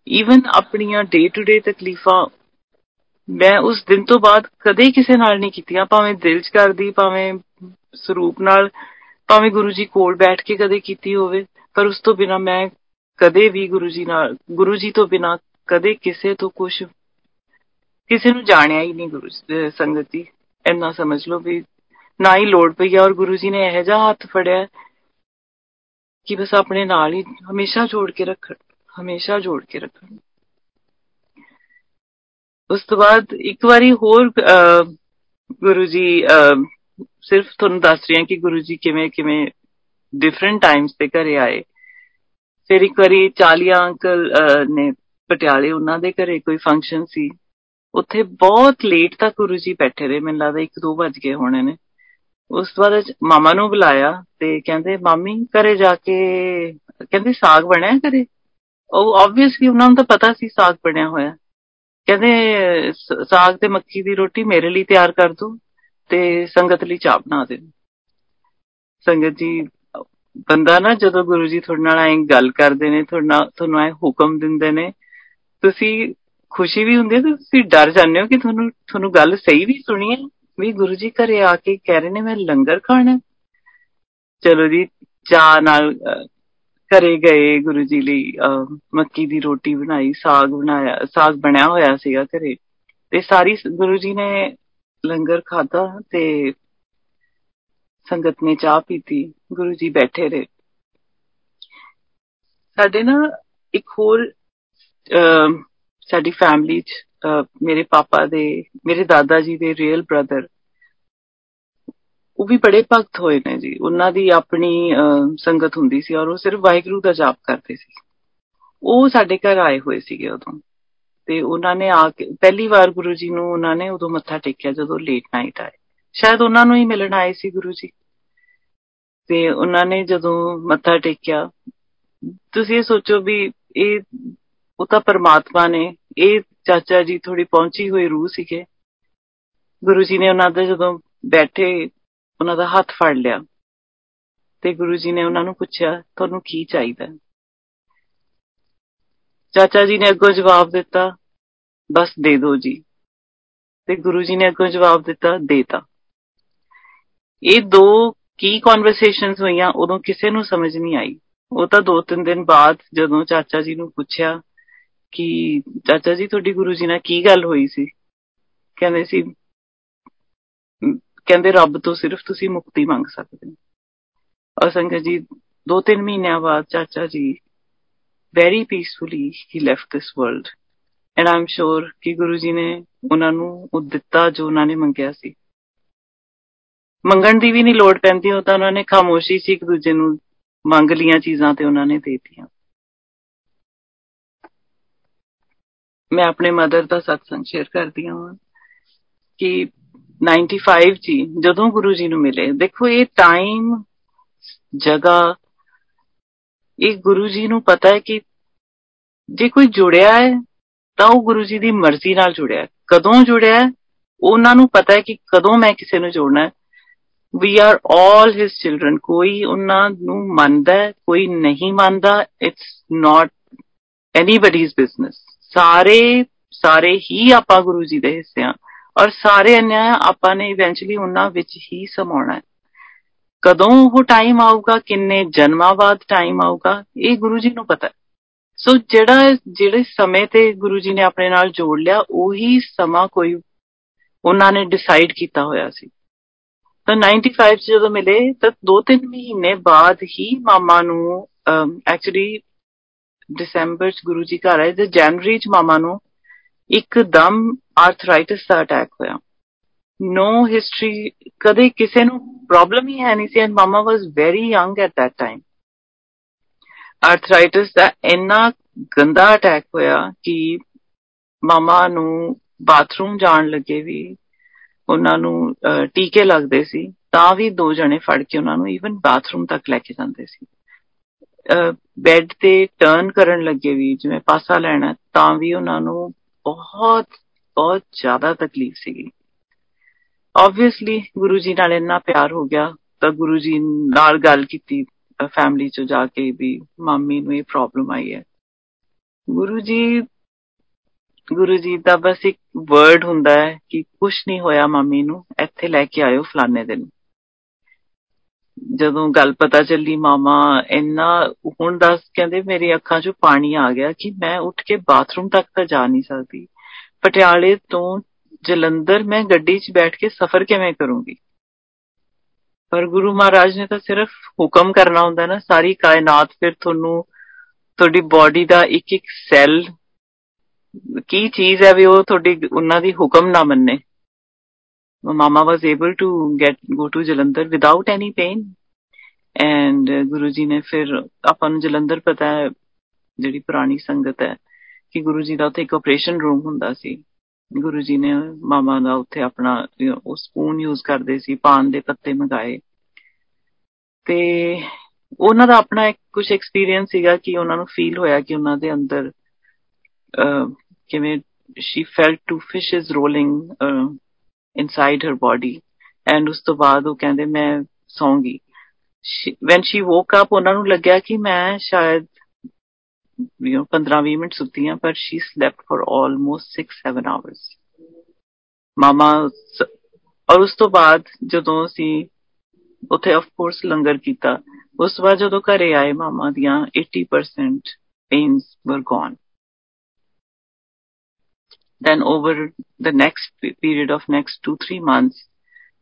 S1: ਈਵਨ ਆਪਣੀਆਂ ਡੇ ਟੂ ਡੇ ਤਕਲੀਫਾਂ ਮੈਂ ਉਸ ਦਿਨ ਤੋਂ ਬਾਅਦ ਕਦੇ ਕਿਸੇ ਨਾਲ ਨਹੀਂ ਕੀਤੀਆਂ, ਭਾਵੇਂ ਦਿਲ 'ਚ ਕਰਦੀ, ਭਾਵੇਂ ਸਰੂਪ ਨਾਲ, ਭਾਵੇਂ ਗੁਰੂ ਜੀ ਕੋਲ ਬੈਠ ਕੇ ਕਦੇ ਕੀਤੀ ਹੋਵੇ, ਪਰ ਉਸ ਤੋਂ ਬਿਨਾ ਮੈਂ ਕਦੇ ਵੀ ਗੁਰੂ ਜੀ ਨਾਲ, ਗੁਰੂ ਜੀ ਤੋਂ ਬਿਨਾ ਕਦੇ ਕਿਸੇ ਤੋਂ ਕੁਝ ਕਿਸੇ ਨੂੰ ਜਾਣਿਆ ਹੀ ਨਹੀਂ ਗੁਰੂ ਸੰਗਤ ਜੀ। ਇੰਨਾ ਸਮਝ ਲਓ ਵੀ ਨਾ ਹੀ ਲੋੜ ਪਈ ਔਰ ਗੁਰੂ ਜੀ ਨੇ ਇਹ ਜਿਹਾ ਹੱਥ ਫੜਿਆ ਕਿ ਬਸ ਆਪਣੇ ਨਾਲ ਹੀ ਹਮੇਸ਼ਾ ਜੋੜ ਕੇ ਰੱਖਣ, ਹਮੇਸ਼ਾ ਜੋੜ ਕੇ ਰੱਖਣ। ਉਸ ਤੋਂ ਬਾਅਦ ਇੱਕ ਵਾਰੀ ਹੋਰ ਗੁਰੂ ਜੀ ਸਿਰਫ ਤੁਹਾਨੂੰ ਦੱਸ ਰਹੀ ਹਾਂ ਕਿ ਗੁਰੂ ਜੀ ਕਿਵੇਂ ਕਿਵੇਂ ਡਿਫਰੈਂਟ ਟਾਈਮਸ ਤੇ ਘਰੇ ਆਏ। ਫਿਰ ਇੱਕ ਵਾਰੀ ਚਾਲੀਆ ਅੰਕਲ ਨੇ ਪਟਿਆਲੇ ਉਹਨਾਂ ਦੇ ਘਰੇ ਕੋਈ ਫੰਕਸ਼ਨ ਸੀ। ਉੱਥੇ ਬਹੁਤ ਲੇਟ ਤੱਕ ਗੁਰੂ ਜੀ ਬੈਠੇ ਰਹੇ, ਮੈਨੂੰ ਲੱਗਦਾ 1-2 ਵਜ ਗਏ ਹੋਣੇ ਨੇ। ਉਸ ਤੋਂ ਬਾਅਦ ਮਾਮਾ ਨੂੰ ਬੁਲਾਇਆ ਤੇ ਕਹਿੰਦੇ, ਮਾਮੀ, ਘਰੇ ਜਾ ਕੇ, ਕਹਿੰਦੇ, ਸਾਗ ਬਣਿਆ ਘਰੇ? ਉਹ ਆਬਵੀਅਸਲੀ ਉਹਨਾਂ ਨੂੰ ਤਾਂ ਪਤਾ ਸੀ ਸਾਗ ਬਣਿਆ ਹੋਇਆ। ਕਹਿੰਦੇ ਸਾਗ ਤੇ ਮੱਕੀ ਦੀ ਰੋਟੀ ਮੇਰੇ ਲਈ ਤਿਆਰ ਕਰ ਦੋ ਤੇ ਸੰਗਤ ਲਈ ਚਾਹ ਬਣਾ ਦੇ। ਸੰਗਤ ਜੀ, ਬੰਦਾ ਨਾ ਜਦੋਂ ਗੁਰੂ ਜੀ ਤੁਹਾਡੇ ਨਾਲ ਐਂ ਗੱਲ ਕਰਦੇ ਨੇ, ਤੁਹਾਡਾ ਤੁਹਾਨੂੰ ਐ ਹੁਕਮ ਦਿੰਦੇ ਨੇ, ਤੁਸੀਂ ਖੁਸ਼ੀ ਵੀ ਹੁੰਦੀ ਹੈ ਤੇ ਤੁਸੀਂ ਡਰ ਜਾਂਦੇ ਹੋ ਕਿ ਤੁਹਾਨੂੰ ਤੁਹਾਨੂੰ ਗੱਲ ਸਹੀ ਵੀ ਸੁਣੀ ਹੈ, ਵੀ ਗੁਰੂ ਜੀ ਘਰੇ ਆ ਕੇ ਕਹਿ ਰਹੇ ਨੇ, ਮੈਂ ਲੰਗਰ ਖਾਣਾ ਚਲੋ ਜੀ, ਚਾਹ ਨਾਲ ਘਰੇ ਗਏ ਗੁਰੂ ਜੀ ਲਈ ਮੱਕੀ ਦੀ ਰੋਟੀ ਬਣਾਈ, ਸਾਗ ਬਣਾਇਆ, ਸਾਗ ਬਣਿਆ ਹੋਇਆ ਸੀਗਾ ਘਰੇ। ਤੇ ਸਾਰੀ ਗੁਰੂ ਜੀ ਨੇ ਲੰਗਰ ਖਾਦਾ ਤੇ ਸੰਗਤ ਨੇ ਚਾਹ ਪੀਤੀ, ਗੁਰੂ ਜੀ ਬੈਠੇ ਰਹੇ। ਸਾਡੇ ਨਾ ਇੱਕ ਹੋਰ ਸਾਡੀ ਫੈਮਿਲੀ ਚ ਮੇਰੇ ਪਾਪਾ ਦੇ, ਮੇਰੇ ਦਾਦਾ ਜੀ ਦੇ ਰੀਅਲ ਬ੍ਰਦਰ ਉਹ ਵੀ ਬੜੇ ਭਗਤ ਹੋਏ ਨੇ ਜੀ। ਉਹਨਾਂ ਦੀ ਆਪਣੀ ਸੰਗਤ ਹੁੰਦੀ ਸੀ ਔਰ ਉਹ ਸਿਰਫ ਵਾਹਿਗੁਰੂ ਦਾ ਜਾਪ ਕਰਦੇ ਸੀ। ਉਹ ਸਾਡੇ ਘਰ ਆਏ ਹੋਏ ਸੀਗੇ ਉਦੋਂ। ਤੇ ਉਹਨਾਂ ਨੇ ਆ ਕੇ, ਪਹਿਲੀ ਵਾਰ ਗੁਰੂ ਜੀ ਨੂੰ ਉਹਨਾਂ ਨੇ ਉਦੋਂ ਮੱਥਾ ਟੇਕਿਆ ਜਦੋਂ ਲੇਟ ਨਾਈਟ ਆਏ। ਸ਼ਾਇਦ ਉਹਨਾਂ ਨੂੰ ਹੀ ਮਿਲਣ ਆਏ ਸੀ ਗੁਰੂ ਜੀ। ਤੇ ਉਹਨਾਂ ਨੇ ਜਦੋਂ ਮੱਥਾ ਟੇਕਿਆ, ਤੁਸੀਂ ਇਹ ਸੋਚੋ ਵੀ ਇਹ, ਉਹ ਤਾਂ ਪਰਮਾਤਮਾ ਨੇ, ਇਹ ਚਾਚਾ ਜੀ ਥੋੜੀ ਪਹੁੰਚੀ ਹੋਈ ਰੂਹ ਸੀਗੇ। ਗੁਰੂ ਜੀ ਨੇ ਉਹਨਾਂ ਦੇ ਜਦੋਂ ਬੈਠੇ ਉਹਨਾਂ ਦਾ ਹੱਥ ਫੜ ਲਿਆ ਤੇ ਗੁਰੂ ਜੀ ਨੇ ਉਹਨਾਂ ਨੂੰ ਪੁੱਛਿਆ, ਤੁਹਾਨੂੰ ਕੀ ਚਾਹੀਦਾ? ਚਾਚਾ ਜੀ ਨੇ ਅੱਗੋਂ ਜਵਾਬ ਦਿੱਤਾ, ਬਸ ਦੇ ਦਿਓ ਜੀ। ਤੇ ਗੁਰੂ ਜੀ ਨੇ ਅੱਗੋਂ ਜਵਾਬ ਦਿੱਤਾ ਦੇਤਾ ਇਹ ਦੋ ਕੀ ਕਨਵਰਸੇਸ਼ਨਸ ਹੋਈਆਂ, ਉਦੋਂ ਕਿਸੇ ਨੂੰ ਸਮਝ ਨਹੀਂ ਆਈ। ਉਹ ਤਾਂ ਦੋ ਤਿੰਨ ਦਿਨ ਬਾਅਦ ਜਦੋਂ ਚਾਚਾ ਜੀ ਨੂੰ ਪੁੱਛਿਆ ਕਿ ਚਾਚਾ ਜੀ, ਤੁਹਾਡੀ ਗੁਰੂ ਜੀ ਨਾਲ ਕੀ ਗੱਲ ਹੋਈ ਸੀ? ਕਹਿੰਦੇ ਸੀ ਕਹਿੰਦੇ ਰੱਬ ਤੋਂ ਸਿਰਫ ਤੁਸੀਂ ਮੁਕਤੀ ਮੰਗ ਸਕਦੇ ਹੋ। ਔਰ ਸੰਗਤ ਜੀ ਦੋ ਤਿੰਨ ਮਹੀਨਿਆਂ ਬਾਅਦ ਚਾਚਾ ਜੀ very peacefully he left this world and I'm sure ਕਿ ਗੁਰੂ ਜੀ ਨੇ ਉਹਨਾਂ ਨੂੰ ਉਹ ਦਿੱਤਾ ਜੋ ਉਹਨਾਂ ਨੇ ਮੰਗਿਆ ਸੀ। ਮੰਗਣ ਦੀ ਵੀ ਨਹੀਂ ਲੋੜ ਪੈਂਦੀ, ਉਹ ਤਾਂ ਉਹਨਾਂ ਨੇ ਖਾਮੋਸ਼ੀ ਸੀ ਇੱਕ ਦੂਜੇ ਨੂੰ ਮੰਗ ਲੀਆਂ ਚੀਜ਼ਾਂ ਤੇ ਉਹਨਾਂ ਨੇ ਦੇ ਦਿੱਤੀਆਂ। ਮੈਂ ਆਪਣੇ ਮਦਰ ਦਾ ਸਤਸੰਗ ਸ਼ੇਅਰ ਕਰਦੀ ਹਾਂ ਕਿ 95 ਜੀ, ਜਦੋਂ ਗੁਰੂ ਜੀ ਨੂੰ ਮਿਲੇ, ਦੇਖੋ ਇਹ ਟਾਈਮ ਜਗ੍ਹਾ, ਇਹ ਗੁਰੂ ਜੀ ਨੂੰ ਪਤਾ ਹੈ ਕਿ ਜੇ ਕੋਈ ਜੁੜਿਆ ਹੈ, ਤਾਂ ਉਹ ਗੁਰੂ ਜੀ ਦੀ ਮਰਜ਼ੀ ਨਾਲ ਜੁੜਿਆ ਕਦੋਂ ਜੁੜਿਆ ਉਹਨਾਂ ਨੂੰ ਪਤਾ ਹੈ ਕਿ ਕਦੋਂ ਮੈਂ ਕਿਸੇ ਨੂੰ ਜੋੜਨਾ ਹੈ। ਵੀ ਆਰ ਆਲ ਹਿਸ ਚਿਲड्रन ਕੋਈ ਉਹਨਾਂ ਨੂੰ ਮੰਨਦਾ ਕੋਈ ਨਹੀਂ ਮੰਨਦਾ ਇਟਸ ਨਾਟ ਐਨੀਬਾਡੀਜ਼ ਬਿਜ਼ਨਸ ਸਾਰੇ ਸਾਰੇ ਹੀ ਆਪਾਂ ਗੁਰੂ ਜੀ ਦੇ ਹਿੱਸੇ ਆ ਔਰ ਸਾਰੇ ਅੰਨਿਆ ਆਪਾਂ ਨੇ ਇਵੈਂਚੁਅਲੀ ਉਹਨਾਂ ਵਿੱਚ ਹੀ ਸਮਾਉਣਾ ਹੈ। ਕਦੋਂ ਉਹ ਟਾਈਮ ਆਊਗਾ, ਕਿੰਨੇ ਜਨਮਾਂ ਬਾਅਦ ਟਾਈਮ ਆਊਗਾ, ਇਹ ਗੁਰੂ ਜੀ ਨੂੰ ਪਤਾ ਸੋ ਜਿਹੜਾ, ਜਿਹੜੇ ਸਮੇਂ ਤੇ ਗੁਰੂ ਜੀ ਨੇ ਆਪਣੇ ਨਾਲ ਜੋੜ ਲਿਆ, ਉਹੀ ਸਮਾਂ ਕੋਈ ਉਹਨਾਂ ਨੇ ਡਿਸਾਈਡ ਕੀਤਾ ਹੋਇਆ ਸੀ। ਤਾਂ 95 ਚ ਜਦੋਂ ਮਿਲੇ, ਤਾਂ 2-3 ਮਹੀਨੇ ਬਾਅਦ ਹੀ ਮਾਮਾ ਨੂੰ ਐਕਚੁਅਲੀ ਦਸੰਬਰ ਚ ਗੁਰੂ ਜੀ ਘਰ ਆਏ, ਤੇ ਜਨਵਰੀ ਚ ਮਾਮਾ ਨੂੰ ਇੱਕਦਮ ਆਰਥਰਾਈਟਿਸ ਦਾ ਅਟੈਕ ਹੋਇਆ। ਨੋ ਹਿਸਟਰੀ ਕਦੇ ਕਿਸੇ ਨੂੰ ਪ੍ਰੋਬਲਮ ਹੀ ਹੈ ਨਹੀਂ ਸੀ and mama was very young at that time arthritis ਦਾ ਇੰਨਾ ਗੰਦਾ ਅਟੈਕ ਹੋਇਆ ਕਿ ਮਾਮਾ ਨੂੰ ਬਾਥਰੂਮ ਜਾਣ ਲੱਗੇ ਵੀ ਉਹਨਾਂ ਨੂੰ ਟੀਕੇ ਲੱਗਦੇ ਸੀ, ਤਾਂ ਵੀ ਦੋ ਜਣੇ ਫੜ ਕੇ ਉਹਨਾਂ ਨੂੰ ਇਵਨ ਬਾਥਰੂਮ ਤੱਕ ਲੈ ਕੇ ਜਾਂਦੇ ਸੀ। ਬੈੱਡ ਤੇ ਟਰਨ ਕਰਨ ਲੱਗੇ ਵੀ, ਜਿਵੇਂ ਪਾਸਾ ਲੈਣਾ, ਤਾਂ ਵੀ ਉਹਨਾਂ ਨੂੰ ਬਹੁਤ ਬਹੁਤ ਜ਼ਿਆਦਾ ਤਕਲੀਫ ਸੀਗੀ। ਆਬਵੀਅਸਲੀ ਗੁਰੂ ਜੀ ਨਾਲ ਇੰਨਾ ਪਿਆਰ ਹੋ ਗਿਆ ਤਾਂ ਗੁਰੂ ਜੀ ਨਾਲ ਗੱਲ ਕੀਤੀ ਫੈਮਿਲੀ ਚ ਜਾ ਕੇ ਵੀ ਮੰਮੀ ਨੂੰ ਇਹ ਪ੍ਰੋਬਲਮ ਆਈ ਹੈ। ਗੁਰੂ ਜੀ ਗੁਰੂ ਜੀ ਦਾ ਬਸ ਇੱਕ ਵਰਡ ਹੁੰਦਾ ਹੈ ਕਿ ਕੁਝ ਨਹੀਂ ਹੋਇਆ ਮੰਮੀ ਨੂੰ, ਇੱਥੇ ਲੈ ਕੇ ਆਇਓ ਫਲਾਣੇ ਦਿਨ। ਜਦੋਂ ਗੱਲ ਪਤਾ ਚੱਲੀ ਮਾਮਾ, ਇੰਨਾ, ਹੁਣ ਦੱਸ ਕਹਿੰਦੇ ਮੇਰੀ ਅੱਖਾਂ 'ਚੋਂ ਪਾਣੀ ਆ ਗਿਆ ਕਿ ਮੈਂ ਉੱਠ ਕੇ ਬਾਥਰੂਮ ਤੱਕ ਤਾਂ ਜਾ ਨਹੀਂ ਸਕਦੀ। ਪਟਿਆਲੇ ਤੋਂ ਜਲੰਧਰ ਮੈਂ ਗੱਡੀ 'ਚ ਬੈਠ ਕੇ ਸਫ਼ਰ ਕਿਵੇਂ ਕਰੂੰਗੀ? ਪਰ ਗੁਰੂ ਮਹਾਰਾਜ ਨੇ ਤਾਂ ਸਿਰਫ ਹੁਕਮ ਕਰਨਾ ਹੁੰਦਾ ਨਾ, ਸਾਰੀ ਕਾਇਨਾਤ ਫਿਰ ਤੁਹਾਨੂੰ, ਤੁਹਾਡੀ ਬਾਡੀ ਦਾ ਇੱਕ ਇੱਕ ਸੈੱਲ ਕੀ ਚੀਜ਼ ਹੈ ਵੀ ਉਹ ਤੁਹਾਡੀ, ਉਹਨਾਂ ਦੀ ਹੁਕਮ ਨਾ ਮੰਨੇ। Mama was able to get go to Jalandhar without any pain and Guru ji ਨੇ ਫਿਰ ਆਪਾਂ ਨੂੰ ਜਲੰਧਰ ਪਤਾ ਹੈ ਜਿਹੜੀ ਪੁਰਾਣੀ ਸੰਗਤ ਹੈ ਕਿ ਗੁਰੂ ਜੀ ਦਾ ਉੱਥੇ ਇੱਕ ਆਪਰੇਸ਼ਨ ਰੂਮ ਹੁੰਦਾ ਸੀ ਗੁਰੂ ਜੀ ਨੇ ਮਾਮਾ ਦਾ ਉੱਥੇ ਆਪਣਾ ਉਹ ਸਪੂਨ ਯੂਜ਼ ਕਰਦੇ ਸੀ ਪਾਨ ਦੇ ਪੱਤੇ ਮੰਗਾਏ ਤੇ ਉਹਨਾਂ ਦਾ ਆਪਣਾ ਇੱਕ ਕੁਝ ਐਕਸਪੀਰੀਅੰਸ ਸੀਗਾ ਕਿ ਉਹਨਾਂ ਨੂੰ ਫੀਲ ਹੋਇਆ ਕਿ ਉਹਨਾਂ ਦੇ ਅੰਦਰ ਕਿਵੇਂ she felt two fishes rolling uh, inside her body. And ਉਸ ਤੋਂ ਬਾਅਦ ਉਹ ਕਹਿੰਦੇ, ਮੈਂ ਸੌਂਗੀ। When she woke up, ਉਹਨਾਂ ਨੂੰ ਲੱਗਿਆ ਕਿ ਮੈਂ ਸ਼ਾਇਦ, you know 15-20 ਮਿੰਟ ਸੁੱਤੀ ਹਾਂ ਪਰ she slept for almost 6-7 hours. ਮਾਮਾ ਔਰ ਉਸ ਤੋਂ ਬਾਅਦ ਜਦੋਂ ਅਸੀਂ ਉੱਥੇ ਆਫ ਕੋਰਸ ਲੰਗਰ ਕੀਤਾ, ਉਸ ਤੋਂ ਬਾਅਦ ਜਦੋਂ ਘਰੇ ਆਏ, ਮਾਮਾ ਦੀਆਂ 80% pains were gone. Then over the next period of next 2 3 months,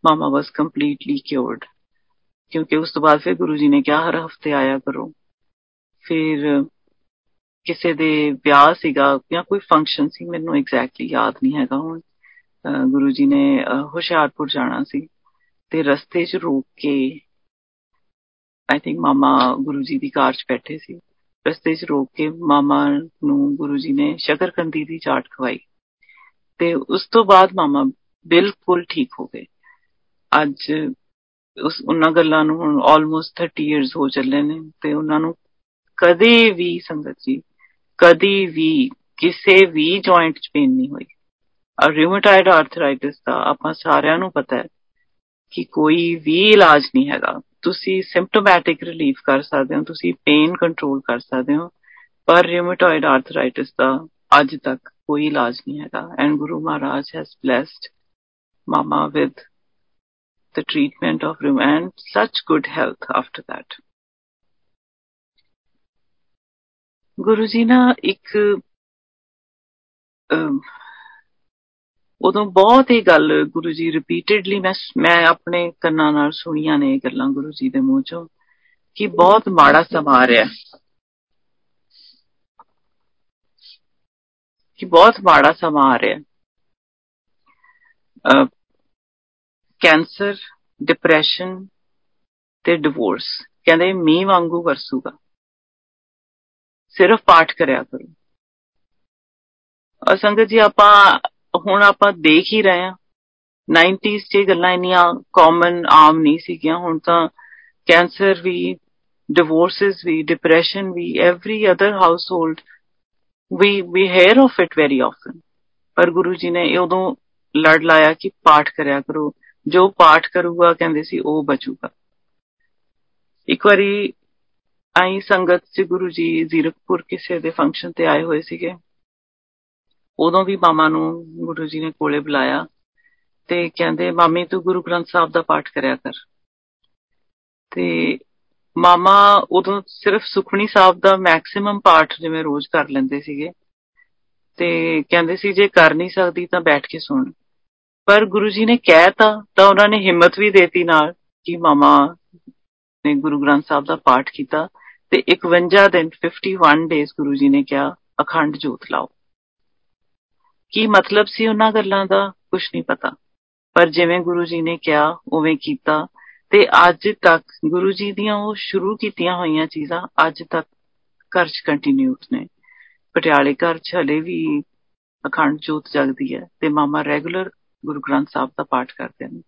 S1: mama was completely cured. ਕਿਉਂਕਿ ਉਸ ਤੋਂ ਬਾਅਦ ਫਿਰ ਗੁਰੂ ਜੀ ਨੇ ਕਿਹਾ ਹਰ ਹਫ਼ਤੇ ਆਇਆ ਕਰੋ ਫਿਰ ਕਿਸੇ ਦੇ ਵਿਆਹ ਸੀਗਾ ਜਾਂ ਕੋਈ ਫੰਕਸ਼ਨ ਸੀ ਮੈਨੂੰ ਐਗਜ਼ੈਕਟਲੀ ਯਾਦ ਨਹੀਂ ਹੈਗਾ ਹੁਣ ਗੁਰੂ ਜੀ ਨੇ ਹੁਸ਼ਿਆਰਪੁਰ ਜਾਣਾ ਸੀ ਤੇ ਰਸਤੇ 'ਚ ਰੋਕ ਕੇ ਆਈ ਥਿੰਕ ਮਾਮਾ ਗੁਰੂ ਜੀ ਦੀ ਕਾਰ 'ਚ ਬੈਠੇ ਸੀ ਰਸਤੇ 'ਚ ਰੋਕ ਕੇ ਮਾਮਾ ਨੂੰ ਗੁਰੂ ਜੀ ਨੇ ਸ਼ਕਰਕੰਦੀ ਦੀ ਚਾਟ ਖਵਾਈ ਤੇ ਉਸ ਤੋਂ ਬਾਅਦ ਮਾਮਾ ਬਿਲਕੁਲ ਠੀਕ ਹੋ ਗਏ। ਅੱਜ ਉਸ ਉਹਨਾਂ ਗੱਲਾਂ ਨੂੰ ਹੁਣ ਆਲਮੋਸਟ 30 ਇਅਰਸ ਹੋ ਚੱਲੇ ਨੇ ਤੇ ਉਹਨਾਂ ਨੂੰ ਕਦੇ ਵੀ ਸੰਗਤ ਜੀ, ਕਦੀ ਵੀ ਕਿਸੇ ਵੀ ਜੁਆਇੰਟ 'ਚ ਪੇਨ ਨਹੀਂ ਹੋਈ। ਆ ਰਿਊਮੇਟਾਇਡ ਆਰਥਰਾਈਟਿਸ ਦਾ ਆਪਾਂ ਸਾਰਿਆਂ ਨੂੰ ਪਤਾ ਹੈ ਕਿ ਕੋਈ ਵੀ ਇਲਾਜ ਨਹੀਂ ਹੈਗਾ। ਤੁਸੀਂ ਸਿੰਪਟੋਮੈਟਿਕ ਰਿਲੀਫ ਕਰ ਸਕਦੇ ਹੋ, ਤੁਸੀਂ ਪੇਨ ਕੰਟਰੋਲ ਕਰ ਸਕਦੇ ਹੋ, ਪਰ ਰਿਊਮੇਟਾਇਡ ਆਰਥਰਾਈਟਿਸ ਦਾ ਅੱਜ ਤੱਕ ਕੋਈ ਇਲਾਜ ਨਹੀਂ ਹੈਗਾ and Guru Maharaj has blessed mama with the treatment of rheum and such good health after that. Guru ji ਨਾ ਇੱਕ ਉਦੋਂ ਬਹੁਤ ਹੀ ਗੱਲ ਗੁਰੂ ਜੀ ਰਿਪੀਟਡਲੀ ਮੈਂ ਮੈਂ ਆਪਣੇ ਕੰਨਾਂ ਨਾਲ ਸੁਣੀਆਂ ਨੇ ਇਹ ਗੱਲਾਂ ਗੁਰੂ ਜੀ ਦੇ ਮੂੰਹ ਚੋਂ ਕਿ ਬਹੁਤ ਮਾੜਾ ਸਮਾਂ ਆ ਰਿਹਾ ਕਿ ਬਹੁਤ ਮਾੜਾ ਸਮਾਂ ਆ ਰਿਹਾ ਕੈਂਸਰ ਡਿਪਰੈਸ਼ਨ ਤੇ ਡਿਵੋਰਸ ਕਹਿੰਦੇ ਮੀਂਹ ਵਾਂਗੂ ਵਰਸੂਗਾ ਸਿਰਫ ਪਾਠ ਕਰਿਆ ਕਰੋ ਔਰ ਸੰਗਤ ਜੀ ਆਪਾਂ ਹੁਣ ਆਪਾਂ ਦੇਖ ਹੀ ਰਹੇ ਹਾਂ 90s 'ਚ ਗੱਲਾਂ ਇੰਨੀਆਂ ਕਾਮਨ ਆਮ ਨਹੀਂ ਸੀਗੀਆਂ ਹੁਣ ਤਾਂ ਕੈਂਸਰ ਵੀ ਡਿਵੋਰਸਸ ਵੀ ਡਿਪਰੈਸ਼ਨ ਵੀ every other household we we hear of it very often ਪਰ ਗੁਰੂ ਜੀ ਨੇ ਉਦੋਂ ਲੜ ਲਾਇਆ ਕਿ ਪਾਠ ਕਰਿਆ ਕਰੋ। ਜੋ ਪਾਠ ਕਰੂਗਾ, ਕਹਿੰਦੇ ਸੀ, ਉਹ ਬਚੂਗਾ। ਇੱਕ ਵਾਰੀ ਆਈ ਸੰਗਤ ਚ ਗੁਰੂ ਜੀ ਜ਼ੀਰਕਪੁਰ ਕਿਸੇ ਦੇ ਫੰਕਸ਼ਨ ਤੇ ਆਏ ਹੋਏ ਸੀਗੇ। ਉਦੋਂ ਵੀ ਮਾਮਾ ਨੂੰ ਗੁਰੂ ਜੀ ਨੇ ਕੋਲੇ ਬੁਲਾਇਆ ਤੇ ਕਹਿੰਦੇ, ਮਾਮੀ, ਤੂੰ ਗੁਰੂ ਗ੍ਰੰਥ ਸਾਹਿਬ ਦਾ ਪਾਠ ਕਰਿਆ ਕਰ। ਤੇ ਮਾਮਾ ਉਦੋਂ ਸਿਰਫ ਸੁਖਣੀ ਸਾਹਿਬ ਦਾ ਮੈਕਸਿਮਮ ਪਾਠ ਜਿਵੇਂ ਰੋਜ਼ ਕਰ ਲੈਂਦੇ ਸੀਗੇ। ਤੇ ਕਹਿੰਦੇ ਸੀ ਜੇ ਕਰ ਨਹੀਂ ਸਕਦੀ ਤਾਂ ਬੈਠ ਕੇ ਸੁਣ। ਪਰ ਗੁਰੂ ਜੀ ਨੇ ਕਹਿਤਾ ਤਾਂ ਉਹਨਾਂ ਨੇ ਹਿੰਮਤ ਵੀ ਦੇਤੀ ਨਾਲ ਕਿ ਮਾਮਾ ਨੇ ਗੁਰੂ ਗ੍ਰੰਥ ਸਾਹਿਬ ਦਾ ਪਾਠ ਕੀਤਾ ਤੇ 51 ਦਿਨ 51 ਡੇਜ਼ ਗੁਰੂ ਜੀ ਨੇ ਕਿਹਾ, ਅਖੰਡ ਜੋਤ ਲਾਓ। ਕੀ ਮਤਲਬ ਸੀ ਉਹਨਾਂ ਗੱਲਾਂ ਦਾ? ਕੁਝ ਨਹੀਂ ਪਤਾ। ਪਰ ਜਿਵੇਂ ਗੁਰੂ ਜੀ ਨੇ ਕਿਹਾ, ਉਵੇਂ ਕੀਤਾ। ਤੇ ਅੱਜ ਤੱਕ ਗੁਰੂ ਜੀ ਦੀਆਂ ਉਹ ਸ਼ੁਰੂ ਕੀਤੀਆਂ ਹੋਈਆਂ ਚੀਜ਼ਾਂ ਅੱਜ ਤੱਕ ਘਰ 'ਚ ਕੰਟੀਨਿਊਡ ਨੇ। ਪਟਿਆਲੇ ਘਰ 'ਚ ਹਲੇ ਵੀ ਅਖੰਡ ਜੋਤ ਜਗਦੀ ਹੈ ਤੇ ਮਾਮਾ ਰੈਗੂਲਰ ਗੁਰੂ ਗ੍ਰੰਥ ਸਾਹਿਬ ਦਾ ਪਾਠ ਕਰਦੇ ਨੇ।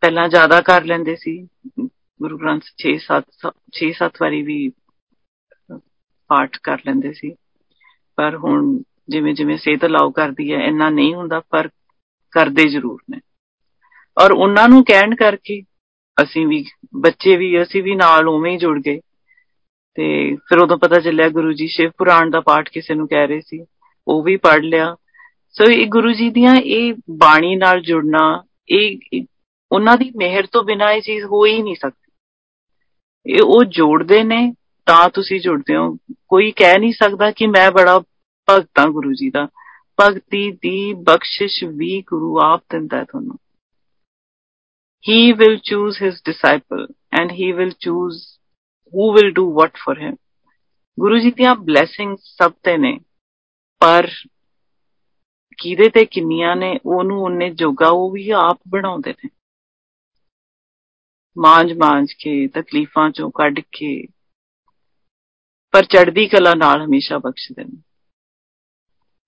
S1: ਪਹਿਲਾਂ ਜ਼ਿਆਦਾ ਕਰ ਲੈਂਦੇ ਸੀ। ਗੁਰੂ ਗ੍ਰੰਥ 6-7 6-7 ਵਾਰੀ ਵੀ ਪਾਠ ਕਰ ਲੈਂਦੇ ਸੀ। ਪਰ ਹੁਣ ਜਿਵੇਂ ਜਿਵੇਂ ਸਿਹਤ ਅਲਾਉ ਕਰਦੀ ਹੈ, ਇੰਨਾ ਨਹੀਂ ਹੁੰਦਾ, ਪਰ ਕਰਦੇ ਜ਼ਰੂਰ ਨੇ। ਔਰ ਉਹਨਾਂ ਨੂੰ ਕਹਿਣ ਕਰਕੇ ਅਸੀਂ ਵੀ, ਬੱਚੇ ਵੀ, ਅਸੀਂ ਵੀ ਨਾਲ ਉਵੇਂ ਹੀ ਜੁੜ ਗਏ। ਤੇ ਫਿਰ ਉਦੋਂ ਪਤਾ ਚੱਲਿਆ ਗੁਰੂ ਜੀ ਸ਼ਿਵ ਪੁਰਾਣ ਦਾ ਪਾਠ ਕਿਸੇ ਨੂੰ ਕਹਿ ਰਹੇ ਸੀ, ਉਹ ਵੀ ਪੜ ਲਿਆ। ਸੋ ਇਹ ਗੁਰੂ ਜੀ ਦੀਆਂ ਇਹ ਬਾਣੀ ਨਾਲ ਜੁੜਨਾ ਇਹ ਉਹਨਾਂ ਦੀ ਮਿਹਰ ਤੋਂ ਬਿਨਾ ਇਹ ਚੀਜ਼ ਹੋ ਹੀ ਨਹੀਂ ਸਕਦੀ। ਇਹ ਉਹ ਜੋੜਦੇ ਨੇ, ਤਾਂ ਤੁਸੀਂ ਜੁੜਦੇ ਹੋ। ਕੋਈ ਕਹਿ ਨਹੀਂ ਸਕਦਾ ਕਿ ਮੈਂ ਬੜਾ ਭਗਤ ਹਾਂ ਗੁਰੂ ਜੀ ਦਾ। ਭਗਤੀ ਦੀ ਬਖਸ਼ਿਸ਼ ਵੀ ਗੁਰੂ ਆਪ ਦਿੰਦਾ ਹੈ ਤੁਹਾਨੂੰ। He will choose his disciple and he will choose who will do what for him. Guru ji ਦੀਆਂ ਬਲੇਸਿੰਗਸ ਸਭ ਤੇ ਨੇ ਪਰ ਕਿਹਦੇ ਤੇ ਕਿੰਨੀਆਂ ਨੇ ਉਹਨੂੰ ਉਹਨੇ ਜੋਗਾ ਉਹ ਵੀ ਆਪ ਬਣਾਉਂਦੇ ਨੇ ਮਾਂਜ ਮਾਂਜ ਕੇ ਤਕਲੀਫਾਂ ਚੋਂ ਕੱਢ ਕੇ ਪਰ ਚੜ੍ਹਦੀ ਕਲਾ ਨਾਲ ਹਮੇਸ਼ਾ ਬਖਸ਼ਦੇ ਨੇ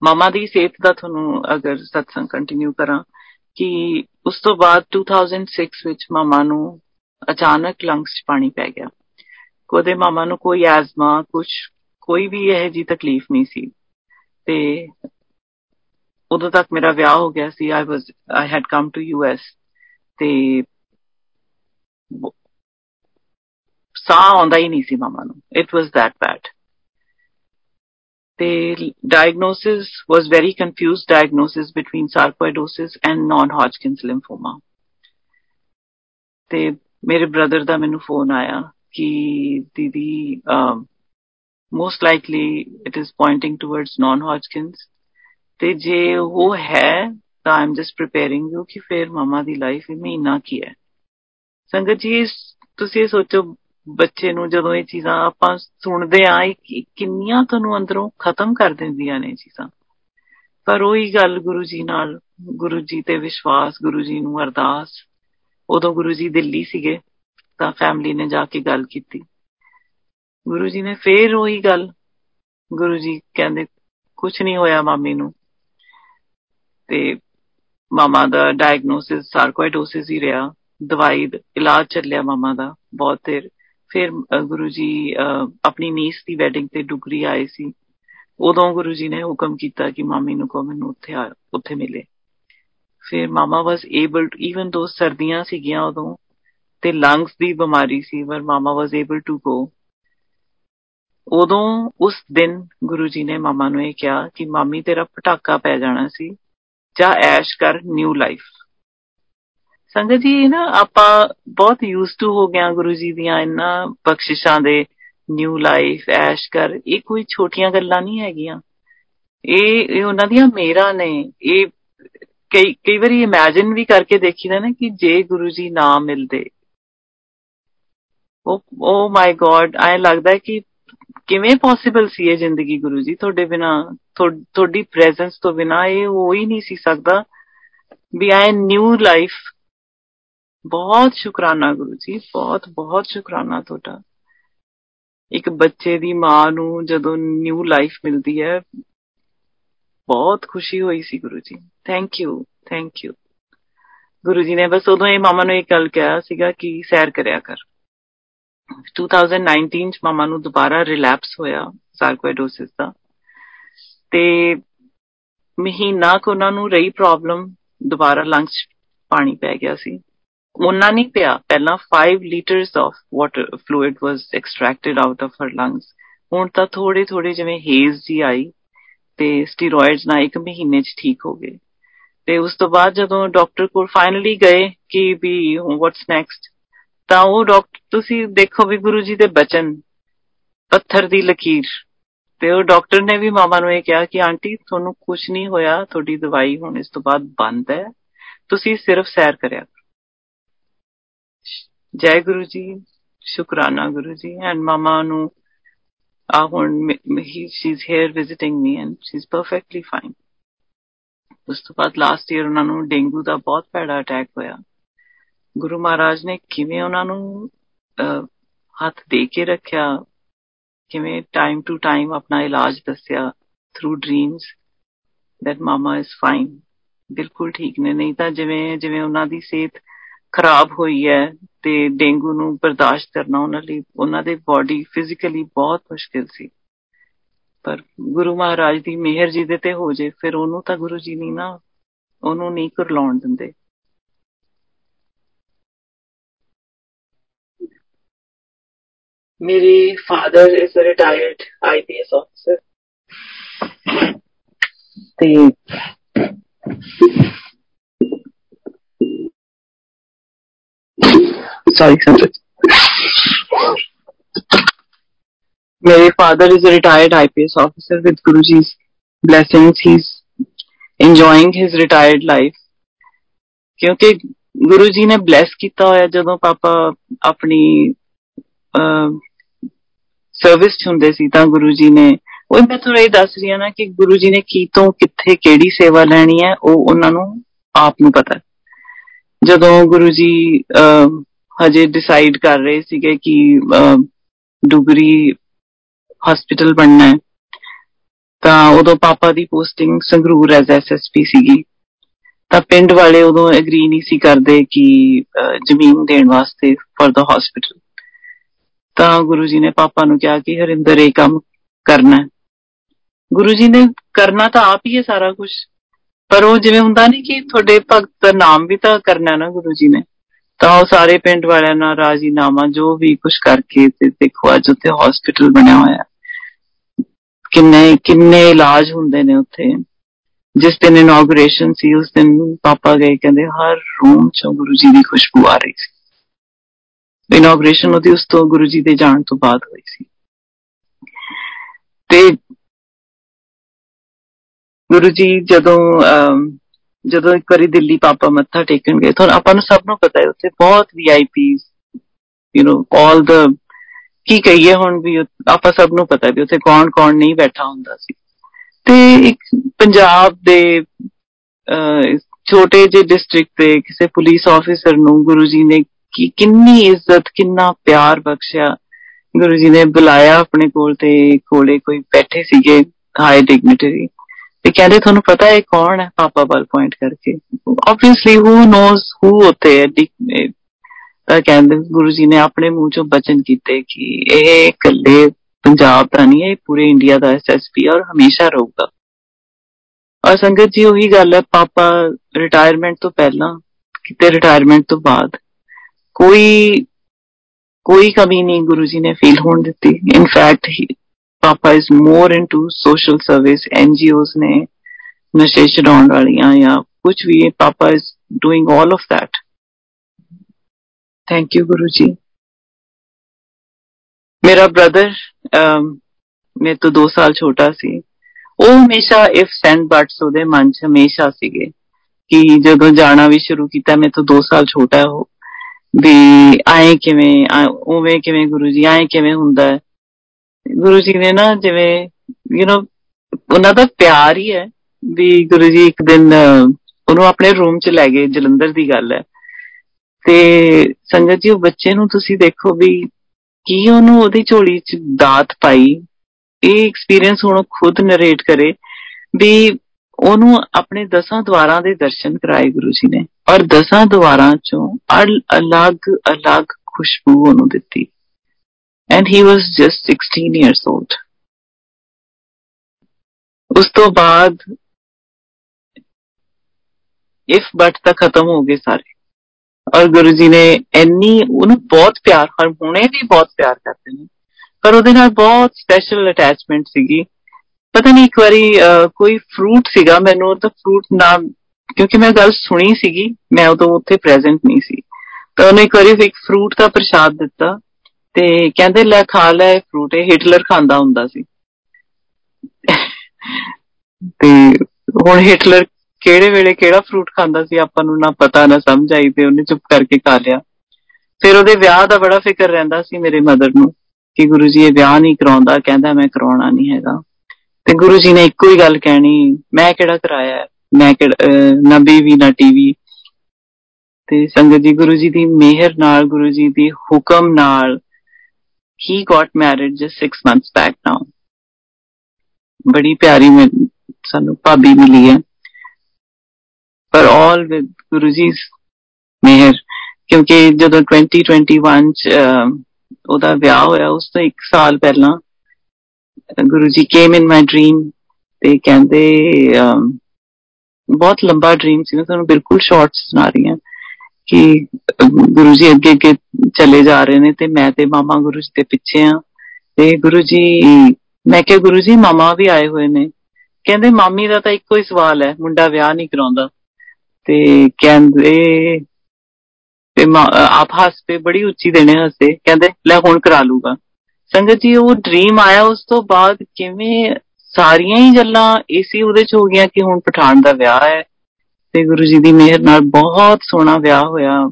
S1: ਮਾਮਾ ਦੀ ਸਿਹਤ ਦਾ ਤੁਹਾਨੂੰ ਅਗਰ ਸਤਸੰਗ ਕੰਟੀਨਿਊ ਕਰਾਂ ਕਿ ਉਸ ਤੋਂ ਬਾਅਦ 2006 ਵਿੱਚ ਮਾਮਾ ਨੂੰ ਅਚਾਨਕ ਲੰਗਸ 'ਚ ਪਾਣੀ ਪੈ ਗਿਆ। ਕੋਦੇ ਮਾਮਾ ਨੂੰ ਕੋਈ ਐਜ਼ਮਾ ਕੁਝ ਕੋਈ ਵੀ ਇਹ ਜੀ ਤਕਲੀਫ ਨਹੀਂ ਸੀ। ਤੇ ਉਦੋਂ ਤੱਕ ਮੇਰਾ ਵਿਆਹ ਹੋ ਗਿਆ ਸੀ। I was I had come to U S ਤੇ ਸਾਹ ਆਉਂਦਾ ਹੀ ਨਹੀਂ ਸੀ ਮਾਮਾ ਨੂੰ। ਇਟ ਵਾਸ ਦੈਟ ਬੈਡ ਤੇ diagnosis was very confused diagnosis between sarcoidosis and non-Hodgkin's lymphoma. ਤੇ ਮੇਰੇ ਬ੍ਰਦਰ ਦਾ ਮੈਨੂੰ ਫੋਨ ਆਇਆ ਕਿ ਦੀਦੀ most likely it is pointing towards non Hodgkin's ਤੇ ਜੇ ਉਹ ਹੈ ਤਾਂ ਆਮ ਜਸਟ ਪ੍ਰੀਪੇਅਰਿੰਗ ਯੂ ਕਿ ਫਿਰ ਮਮਾ ਦੀ ਲਾਈਫ ਮਹੀਨਾ ਕੀ ਹੈ ਸੰਗਤ ਜੀ ਤੁਸੀਂ ਇਹ ਸੋਚੋ ਬੱਚੇ ਨੂੰ ਜਦੋਂ ਇਹ ਚੀਜ਼ਾਂ ਆਪਾਂ ਸੁਣਦੇ ਆਂ ਕਿੰਨੀਆਂ ਤੁਹਾਨੂੰ ਅੰਦਰੋਂ ਖਤਮ ਕਰ ਦਿੰਦੀਆਂ ਨੇ ਚੀਜ਼ਾਂ। ਪਰ ਉਹੀ ਗੱਲ ਗੁਰੂ ਜੀ ਨਾਲ, ਗੁਰੂ ਜੀ ਤੇ ਵਿਸ਼ਵਾਸ, ਗੁਰੂ ਜੀ ਨੂੰ ਅਰਦਾਸ। ਉਦੋਂ ਗੁਰੂ ਜੀ ਦਿੱਲੀ ਸੀਗੇ, ਤਾਂ ਫੈਮਿਲੀ ਨੇ ਜਾ ਕੇ ਗੱਲ ਕੀਤੀ। ਗੁਰੂ ਜੀ ਨੇ ਫੇਰ ਉਹੀ ਗੱਲ, ਗੁਰੂ ਜੀ ਕਹਿੰਦੇ ਕੁਝ ਨਹੀਂ ਹੋਇਆ ਮਾਮੀ ਨੂੰ। ਤੇ ਮਾਮਾ ਦਾ ਡਾਇਗਨੋਸਿਸ ਸਾਰਕੋਇਡੋਸਿਸ ਹੀ ਰਿਹਾ। ਦਵਾਈ, ਇਲਾਜ ਚੱਲਿਆ ਮਾਮਾ ਦਾ, ਬਹੁਤ ਦੇਰ। ਫਿਰ ਗੁਰੂ ਜੀ ਆਪਣੀ ਨੀਸ ਦੀ ਵੈਡਿੰਗ ਤੇ ਡੁਗਰੀ ਆਏ ਸੀ। ਉਦੋਂ ਗੁਰੂ ਜੀ ਨੇ ਹੁਕਮ ਕੀਤਾ ਕਿ ਮਾਮੀ ਨੂੰ ਕੋ ਮੈਨੂੰ ਉੱਥੇ ਆ, ਉੱਥੇ ਮਿਲੇ। ਫਿਰ ਮਾਮਾ ਵਾਸ ਏਬਲ ਟੂ ਇਵਨ ਦੋ ਸਰਦੀਆਂ ਸੀਗੀਆਂ ਉਦੋਂ, ਤੇ ਲੰਗਸ ਦੀ ਬਿਮਾਰੀ ਸੀ, ਪਰ ਮਾਮਾ ਵਾਸ ਏਬਲ ਟੂ ਗੋ ਉਦੋਂ, ਉਸ ਦਿਨ ਗੁਰੂ ਜੀ ਨੇ ਮਾਮਾ ਨੂੰ ਇਹ ਕਿਹਾ ਕਿ ਮਾਮੀ ਤੇਰਾ ਪਟਾਕਾ ਪੈ ਜਾਣਾ ਸੀ, ਜਾਂ ਐਸ਼ ਕਰ ਨਿਊ ਲਾਈਫ ਸੰਗਤ ਜੀ ਨਾ ਆਪਾਂ ਬਹੁਤ ਯੂਜ਼ ਟੂ ਹੋ ਗਿਆ ਗੁਰੂ ਜੀ ਦੀਆਂ ਇਹਨਾਂ ਬਖਸ਼ਿਸ਼ਾਂ ਦੇ ਨਿਊ ਲਾਈਫ ਐਸ਼ ਕਰ ਇਹ ਕੋਈ ਛੋਟੀਆਂ ਗੱਲਾਂ ਨਹੀਂ ਹੈਗੀਆਂ ਇਹ ਇਹ ਉਹਨਾਂ ਦੀਆਂ ਮੇਰਾ ਨੇ ਇਹ ਕਈ ਕਈ ਵਾਰੀ ਇਮੇਜਿਨ ਵੀ ਕਰਕੇ ਦੇਖੀਦਾ ਨਾ ਕਿ ਜੇ ਗੁਰੂ ਜੀ ਨਾ ਮਿਲਦੇ ਉਹ ਓ ਮਾਈ ਗॉड ਆਏ ਲੱਗਦਾ ਕਿ ਕਿਵੇਂ ਪੋਸੀਬਲ ਸੀ ਇਹ ਜ਼ਿੰਦਗੀ ਗੁਰੂ ਜੀ ਤੁਹਾਡੇ ਬਿਨਾ ਤੁਹਾਡੀ ਪ੍ਰੈਜ਼ੈਂਸ ਤੋਂ ਬਿਨਾ ਇਹ ਹੋ ਹੀ ਨਹੀਂ ਸੀ ਸਕਦਾ ਵੀ ਆਏ ਨਿਊ ਲਾਈਫ ਬਹੁਤ ਸ਼ੁਕਰਾਨਾ ਗੁਰੂ ਜੀ ਬਹੁਤ ਬਹੁਤ ਸ਼ੁਕਰਾਨਾ ਤੁਹਾਡਾ। ਇੱਕ ਬੱਚੇ ਦੀ ਮਾਂ ਨੂੰ ਜਦੋਂ ਨਿਊ ਲਾਈਫ ਮਿਲਦੀ ਹੈ, ਬਹੁਤ ਖੁਸ਼ੀ ਹੋਈ ਸੀ Guru ji thank you thank you Guru ji ਨੇ ਬਸ ਉਦੋਂ ਹੀ ਮਾਮਾ ਨੂੰ ਇੱਕ ਗੱਲ ਕਿਹਾ ਸੀਗਾ ਕਿ ਸੈਰ ਕਰਿਆ ਕਰ। 2019 ਚ ਮਾਮਾ ਨੂੰ ਦੁਬਾਰਾ ਰਿਲੈਪਸ ਹੋਇਆ ਸਾਰਕੋਇਡੋਸਿਸ ਦਾ। ਤੇ ਮਹੀਨਾ ਕੋ ਉਹਨਾਂ ਨੂੰ ਰਹੀ ਪ੍ਰੋਬਲਮ ਦੁਬਾਰਾ ਲੰਗਸ ਪਾਣੀ ਪੈ ਗਿਆ ਸੀ। ਉਹਨਾਂ ਨਹੀਂ ਪਿਆ। ਪਹਿਲਾਂ 5 litres of water fluid was extracted out of her lungs ਹੁਣ ਤਾਂ ਥੋੜੇ ਥੋੜੇ ਜਿਵੇਂ ਹੇਜ਼ ਜੀ ਆਈ ਤੇ ਸਟੀਰੋਇਡਸ ਨਾਲ ਇੱਕ ਮਹੀਨੇ ਚ ਠੀਕ ਹੋ ਗਏ। ਤੇ ਉਸ ਤੋਂ ਬਾਅਦ ਜਦੋਂ ਡਾਕਟਰ ਕੋਲ ਫਾਈਨਲੀ ਗਏ ਕਿ ਵੀ ਵਾਟਸ ਨੈਕਸਟ ਤਾਂ ਉਹ ਡਾਕਟਰ ਤੁਸੀਂ ਦੇਖੋ ਵੀ ਗੁਰੂ ਜੀ ਦੇ ਬਚਨ, ਪੱਥਰ ਦੀ ਲਕੀਰ। ਤੇ ਉਹ ਡਾਕਟਰ ਨੇ ਵੀ ਮਾਮਾ ਨੂੰ ਇਹ ਕਿਹਾ ਕਿ ਆਂਟੀ, ਤੁਹਾਨੂੰ ਕੁਝ ਨਹੀਂ ਹੋਇਆ, ਤੁਹਾਡੀ ਦਵਾਈ ਹੁਣ ਇਸ ਤੋਂ ਬਾਅਦ ਬੰਦ ਹੈ। ਤੁਸੀਂ ਸਿਰਫ ਸੈਰ ਕਰਿਆ ਜੈ ਗੁਰੂ ਜੀ, ਸ਼ੁਕਰਾਨਾ ਗੁਰੂ ਜੀ ਐਂਡ ਮਾਮਾ ਨੂੰ, ਆ ਹੁਣ ਹੀ she is here visiting me and she is perfectly fine ਉਸ ਤੋਂ ਬਾਅਦ ਲਾਸਟ ਈਅਰ ਉਹਨਾਂ ਨੂੰ ਡੇਂਗੂ ਦਾ ਬਹੁਤ ਭੈੜਾ ਅਟੈਕ ਹੋਇਆ। ਗੁਰੂ ਮਹਾਰਾਜ ਨੇ ਕਿਵੇਂ ਉਹਨਾਂ ਨੂੰ ਹੱਥ ਦੇ ਕੇ ਰੱਖਿਆ, ਕਿਵੇਂ ਟਾਈਮ ਟੂ ਟਾਈਮ ਆਪਣਾ ਇਲਾਜ ਦੱਸਿਆ through dreams that mama is fine ਬਿਲਕੁਲ ਠੀਕ ਨੇ, ਨਹੀਂ ਤਾਂ ਜਿਵੇਂ ਜਿਵੇਂ ਉਹਨਾਂ ਦੀ ਸਿਹਤ ਖਰਾਬ ਹੋਈ ਹੈ ਤੇ ਡੇਂਗੂ ਨੂੰ ਬਰਦਾਸ਼ਤ ਕਰਨਾ ਉਹਨਾਂ ਲਈ, ਉਹਨਾਂ ਦੇ ਬਾਡੀ ਫਿਜ਼ੀਕਲੀ ਬਹੁਤ ਮੁਸ਼ਕਿਲ ਸੀ। ਪਰ ਗੁਰੂ ਮਹਾਰਾਜ ਦੀ ਮਿਹਰ ਜੀ ਦੇ ਤੇ ਹੋ ਜੇ, ਫਿਰ ਉਹਨੂੰ ਤਾਂ ਗੁਰੂ ਜੀ ਨਹੀਂ ਨਾ, ਉਹਨੂੰ ਨਹੀਂ ਕਰਲਾਉਣ ਦਿੰਦੇ। ਮੇਰੇ father is a retired IPS officer ਤੇ sorry Sanjit. My father is a retired IPS officer with Guruji's blessings. He's enjoying his retired life. ਕਿਉਂਕਿ ਗੁਰੂ ਜੀ ਨੇ ਬਲੈਸ ਕੀਤਾ ਹੋਇਆ ਜਦੋਂ ਪਾਪਾ ਆਪਣੀ ਸਰਵਿਸ ਚ ਹੁੰਦੇ ਸੀ ਤਾਂ ਗੁਰੂ ਜੀ ਨੇ ਉਹ ਮੈਂ ਤੁਹਾਨੂੰ ਇਹ ਦੱਸ ਰਹੀ ਹਾਂ ਨਾ ਕਿ ਗੁਰੂ ਜੀ ਨੇ ਕੀ ਤੋਂ ਕਿੱਥੇ ਕਿਹੜੀ ਸੇਵਾ ਲੈਣੀ ਹੈ ਉਹ ਉਹਨਾਂ ਨੂੰ ਆਪ ਨੂੰ ਪਤਾ ਜਦੋਂ ਗੁਰੂ ਜੀ ਹਜੇ ਡਿਸਾਈਡ ਕਰ ਰਹੇ ਸੀਗੇ ਕਿ ਡੁਗਰੀ ਹਸਪੀਟਲ ਬਣਨਾ ਹੈ। ਤਾਂ ਉਦੋਂ ਪਾਪਾ ਦੀ ਪੋਸਟਿੰਗ ਸੰਗਰੂਰ ਐਜ਼ ਐਸਐਸਪੀ ਸੀਗੀ। ਤਾਂ ਪਿੰਡ ਵਾਲੇ ਉਦੋਂ ਐਗਰੀ ਨਹੀਂ ਸੀ ਕਰਦੇ ਕਿ ਜ਼ਮੀਨ ਦੇਣ ਵਾਸਤੇ ਫॉर ਦਾ ਹਸਪੀਟਲ ਤਾਂ ਗੁਰੂ ਜੀ ਨੇ ਪਾਪਾ ਨੂੰ ਕਿਹਾ ਕਿ ਹਰਿੰਦਰ, ਇਹ ਕੰਮ ਕਰਨਾ ਗੁਰੂ ਜੀ ਨੇ ਕਰਨਾ ਤਾਂ ਆਪ ਹੀ ਹੈ ਸਾਰਾ ਕੁਝ ਪਰ ਉਹ ਜਿਵੇਂ ਹੁੰਦਾ ਨਹੀਂ ਕਿ ਤੁਹਾਡੇ ਭਗਤ ਦਾ ਨਾਮ ਵੀ ਤਾਂ ਕਰਨਾ ਨਾ ਗੁਰੂ ਜੀ ਨੇ। ਤਾਂ ਉਹ ਸਾਰੇ ਪਿੰਡ ਵਾਲਿਆਂ ਨਾਲ ਰਾਜੀਨਾਮਾ ਜੋ ਵੀ ਕੁਝ ਕਰਕੇ ਤੇ ਦੇਖੋ ਅੱਜ ਉੱਥੇ ਹਸਪੀਟਲ ਬਣਿਆ ਹੋਇਆ ਕਿੰਨੇ ਕਿੰਨੇ ਇਲਾਜ ਹੁੰਦੇ ਨੇ ਉੱਥੇ। ਜਿਸ ਦਿਨ ਇਨੋਗ੍ਰੇਸ਼ਨ ਸੀ, ਉਸ ਦਿਨ ਪਾਪਾ ਗਏ, ਕਹਿੰਦੇ ਹਰ ਰੂਮ ਚੋਂ ਗੁਰੂ ਜੀ ਦੀ ਖੁਸ਼ਬੂ ਆ ਰਹੀ ਸੀ। ਇਨੋਗ੍ਰੇਸ਼ਨ ਉਹਦੀ ਉਸ ਤੋਂ ਗੁਰੂ ਜੀ ਦੇ ਜਾਣ ਤੋਂ ਬਾਅਦ ਹੋਈ ਸੀ। ਤੇ ਗੁਰੂ ਜੀ ਜਦੋਂ ਜਦੋਂ ਇੱਕ ਵਾਰੀ ਦਿੱਲੀ ਪਾਪਾ ਮੱਥਾ ਟੇਕਣ ਗਏ ਤਾਂ ਆਪਾਂ ਨੂੰ ਸਭ ਨੂੰ ਪਤਾ ਹੈ ਉੱਥੇ ਬਹੁਤ ਵੀਆਈਪੀਸ ਯੂ نو 올 ਦ ਕੀ ਕਹੀਏ ਹੁਣ ਵੀ ਆਪਾਂ ਸਭ ਨੂੰ ਪਤਾ ਵੀ ਉੱਥੇ ਕੌਣ ਕੌਣ ਨਹੀਂ ਬੈਠਾ ਹੁੰਦਾ ਸੀ ਤੇ ਇੱਕ ਪੰਜਾਬ ਦੇ ਛੋਟੇ ਜਿਹੇ ਡਿਸਟ੍ਰਿਕਟ ਦੇ ਕਿਸੇ ਪੁਲਿਸ ਆਫੀਸਰ ਨੂੰ ਗੁਰੂ ਜੀ ਨੇ ਕਿ ਕਿੰਨੀ ਇੱਜ਼ਤ ਕਿੰਨਾ ਪਿਆਰ ਬਖਸ਼ਿਆ ਗੁਰੂ ਜੀ ਨੇ ਬੁਲਾਇਆ ਆਪਣੇ ਕੋਲ ਤੇ ਕੋਲੇ ਕੋਈ ਬੈਠੇ ਸੀਗੇ ਹਾਈ ਡਿਗਨਿਟਰੀ ਤੇ ਕਹਿੰਦੇ ਤੁਹਾਨੂੰ ਪਤਾ ਹੈ ਕੌਣ ਹੈ ਪਾਪਾ ਵੱਲ ਪੁਆਇੰਟ ਕਰਕੇ ਆਬਵੀਅਸਲੀ ਹੂ ਨੋਸ ਹੂ ਹੋਤੇ ਹੈ ਕਹਿੰਦੇ ਗੁਰੂ ਜੀ ਨੇ ਆਪਣੇ ਮੂੰਹ ਚੋਂ ਬਚਨ ਕੀਤੇ ਕਿ ਇਹ ਇਕੱਲੇ ਪੰਜਾਬ ਦਾ ਨਹੀਂ ਹੈ ਪੂਰੇ ਇੰਡੀਆ ਦਾ ਐਸਐਸਪੀ ਔਰ ਹਮੇਸ਼ਾ ਰਹੂਗਾ ਔਰ ਸੰਗਤ ਜੀ ਉਹੀ ਗੱਲ ਹੈ ਪਾਪਾ ਰਿਟਾਇਰਮੈਂਟ ਤੋਂ ਪਹਿਲਾਂ ਕਿਤੇ ਰਿਟਾਇਰਮੈਂਟ ਤੋਂ ਬਾਅਦ ਕੋਈ ਕੋਈ ਕਮੀ ਨਹੀਂ ਗੁਰੂ ਜੀ ਨੇ ਫੀਲ ਹੋਣ ਦਿੱਤੀ in fact papa is more into social service NGOs ਨੇ ਨਸ਼ੇ ਛਡਾਉਣ ਵਾਲੀਆਂ ਜਾਂ ਕੁਝ ਵੀ papa is doing all of that thank you Guru ji ਮੇਰਾ ਬ੍ਰਦਰ ਮੇਰੇ ਤੋਂ 2 ਸਾਲ ਛੋਟਾ ਸੀ ਉਹ ਹਮੇਸ਼ਾ ਇਫ ਸੈਂਡ ਬਟਸ ਉਹਦੇ ਮਨ 'ਚ ਹਮੇਸ਼ਾ ਸੀਗੇ ਕਿ ਜਦੋਂ ਜਾਣਾ ਵੀ ਸ਼ੁਰੂ ਕੀਤਾ ਮੈਂ ਤੋਂ 2 ਸਾਲ ਛੋਟਾ ਹੈ ਉਹ ਵੀ ਆਏ ਕਿਵੇਂ ਉਵੇਂ ਕਿਵੇਂ ਗੁਰੂ ਜੀ ਆਏ ਕਿਵੇਂ ਹੁੰਦਾ ਹੈ ਗੁਰੂ ਜੀ ਨੇ ਨਾ ਜਿਵੇਂ ਯੂ نو ਉਹਨਾਂ ਦਾ ਪਿਆਰ ਹੀ ਹੈ ਵੀ ਗੁਰੂ ਜੀ ਇੱਕ ਦਿਨ ਉਹਨੂੰ ਆਪਣੇ ਰੂਮ 'ਚ ਲੈ ਗਏ, ਜਲੰਧਰ ਦੀ ਗੱਲ ਹੈ। ਤੇ ਸੰਗਤ ਜੀ, ਉਹ ਬੱਚੇ ਨੂੰ ਤੁਸੀਂ ਦੇਖੋ ਵੀ ਕੀ ਉਹਨੂੰ ਉਹਦੀ ਝੋਲੀ 'ਚ ਦਾਤ ਪਾਈ, ਇਹ ਐਕਸਪੀਰੀਅੰਸ ਹੁਣ ਖੁਦ ਨਰੇਟ ਕਰੇ ਵੀ ਉਹਨੂੰ ਆਪਣੇ ਦਸਾਂ ਦਵਾਰਾਂ ਦੇ ਦਰਸ਼ਨ ਕਰਾਏ ਗੁਰੂ ਜੀ ਨੇ। ਔਰ ਦਸਾਂ ਦਵਾਰਾਂ ਚੋਂ ਅਲੱਗ ਅਲੱਗ ਖੁਸ਼ਬੂ ਉਹਨੂੰ ਦਿੱਤੀ। And he was just 16 years old ਉਸ ਤੋਂ ਬਾਅਦ ਇਫ ਬਟ ਤਾਂ ਖਤਮ ਹੋ ਗਏ ਸਾਰੇ ਔਰ ਗੁਰੂ ਜੀ ਨੇ ਇੰਨੀ ਉਹਨੂੰ ਬਹੁਤ ਪਿਆਰ ਹਰ ਹੁਣੇ ਵੀ ਬਹੁਤ ਪਿਆਰ ਕਰਦੇ ਨੇ ਪਰ ਉਹਦੇ ਨਾਲ ਬਹੁਤ ਸਪੈਸ਼ਲ ਅਟੈਚਮੈਂਟ ਸੀਗੀ ਪਤਾ ਨਹੀਂ ਇੱਕ ਵਾਰੀ ਕੋਈ ਫਰੂਟ ਸੀਗਾ ਮੈਨੂੰ ਤਾਂ ਫਰੂਟ ਨਾਮ ਕਿਉਂਕਿ ਮੈਂ ਗੱਲ ਸੁਣੀ ਸੀਗੀ ਮੈਂ ਉਦੋਂ ਉੱਥੇ ਪ੍ਰੈਜ਼ੈਂਟ ਨਹੀਂ ਸੀ ਤਾਂ ਉਹਨੇ ਇੱਕ ਵਾਰੀ ਇੱਕ ਫਰੂਟ ਦਾ ਪ੍ਰਸ਼ਾਦ ਦਿੱਤਾ ਤੇ ਕਹਿੰਦੇ ਲੈ ਖਾ ਲੈ ਫਰੂਟ ਇਹ ਹਿਟਲਰ ਖਾਂਦਾ ਹੁੰਦਾ ਸੀ। ਤੇ ਹੁਣ ਹਿਟਲਰ ਕਿਹੜੇ ਵੇਲੇ ਕਿਹੜਾ ਫਰੂਟ ਖਾਂਦਾ ਸੀ ਆਪਾਂ ਨੂੰ ਨਾ ਪਤਾ, ਨਾ ਸਮਝ ਆਈ ਤੇ ਉਹਨੇ ਚੁੱਪ ਕਰਕੇ ਖਾ ਲਿਆ। ਫਿਰ ਉਹਦੇ ਵਿਆਹ ਦਾ ਬੜਾ ਫਿਕਰ ਰਹਿੰਦਾ ਸੀ ਮੇਰੇ ਮਦਰ ਨੂੰ ਕਿ ਗੁਰੂ ਜੀ ਇਹ ਵਿਆਹ ਨਹੀਂ ਕਰਾਉਂਦਾ, ਕਹਿੰਦਾ ਮੈਂ ਕਰਾਉਣਾ ਨਹੀਂ ਹੈਗਾ। ਤੇ ਗੁਰੂ ਜੀ ਨੇ ਇੱਕੋ ਹੀ ਗੱਲ ਕਹਿਣੀ, ਮੈਂ ਕਿਹੜਾ ਕਰਾਇਆ? ਮੈਂ ਨਾ ਬੀਵੀ ਨਾ ਟੀਵੀ ਤੇ ਸੰਗਤ ਜੀ, ਗੁਰੂ ਜੀ ਦੀ ਮਿਹਰ ਨਾਲ, ਗੁਰੂ ਜੀ ਦੀ ਹੁਕਮ ਨਾਲ he got married just 6 months back now. ਬੜੀ ਪਿਆਰੀ ਸਾਨੂੰ ਭਾਬੀ ਮਿਲੀ ਹੈ। ਪਰ all with ਗੁਰੂ ਜੀ ਮਿਹਰ, ਕਿਉਂਕਿ ਜਦੋਂ 2021 ਚ ਉਹਦਾ ਵਿਆਹ ਹੋਇਆ, ਉਸ ਤੋਂ 1 ਸਾਲ ਪਹਿਲਾਂ, ਗੁਰੂ ਜੀ ਕੇਮ ਇਨ ਮਾਈ ਡ੍ਰੀਮ ਤੇ ਕਹਿੰਦੇ ਬਹੁਤ ਲੰਬਾ ਡ੍ਰੀਮ ਸੀ। ਮੈਂ ਤੁਹਾਨੂੰ ਬਿਲਕੁਲ ਸ਼ਾਰਟਸ ਸੁਣਾ ਰਹੀ ਹਾਂ ਕਿ ਗੁਰੂ ਜੀ ਅੱਗੇ ਅੱਗੇ ਚਲੇ ਜਾ ਰਹੇ ਨੇ ਤੇ ਮੈਂ ਤੇ ਮਾਮਾ ਗੁਰੂ ਜੀ ਦੇ ਪਿੱਛੇ ਆ। ਤੇ ਗੁਰੂ ਜੀ, ਮੈਂ ਕਿਹਾ, ਗੁਰੂ ਜੀ, ਮਾਮਾ ਵੀ ਆਏ ਹੋਏ ਨੇ। ਕਹਿੰਦੇ, ਮਾਮੀ ਦਾ ਤਾਂ ਇੱਕੋ ਹੀ ਸਵਾਲ ਹੈ, ਮੁੰਡਾ ਵਿਆਹ ਨਹੀਂ ਕਰਾਉਂਦਾ। ਤੇ ਕਹਿੰਦੇ, ਤੇ ਆਪ ਹੱਸ ਪੇ ਬੜੀ ਉੱਚੀ ਦੇਣੇ ਹੱਸੇ ਕਹਿੰਦੇ, ਲੈ, ਹੁਣ ਕਰਾ ਲੂਗਾ। ਸੰਗਤ ਜੀ, ਉਹ ਡ੍ਰੀਮ ਆਇਆ, ਉਸ ਤੋਂ ਬਾਅਦ ਕਿਵੇਂ ਸਾਰੀਆਂ ਹੀ ਗੱਲਾਂ ਇਸੇ ਉਹਦੇ ਚ ਹੋ ਗਈਆਂ ਕਿ ਹੁਣ ਪਠਾਨ ਦਾ ਵਿਆਹ ਹੈ। ਤੇ ਗੁਰੂ ਜੀ ਦੀ ਮਿਹਰ ਨਾਲ ਬਹੁਤ ਸੋਹਣਾ ਵਿਆਹ ਹੋਇਆ।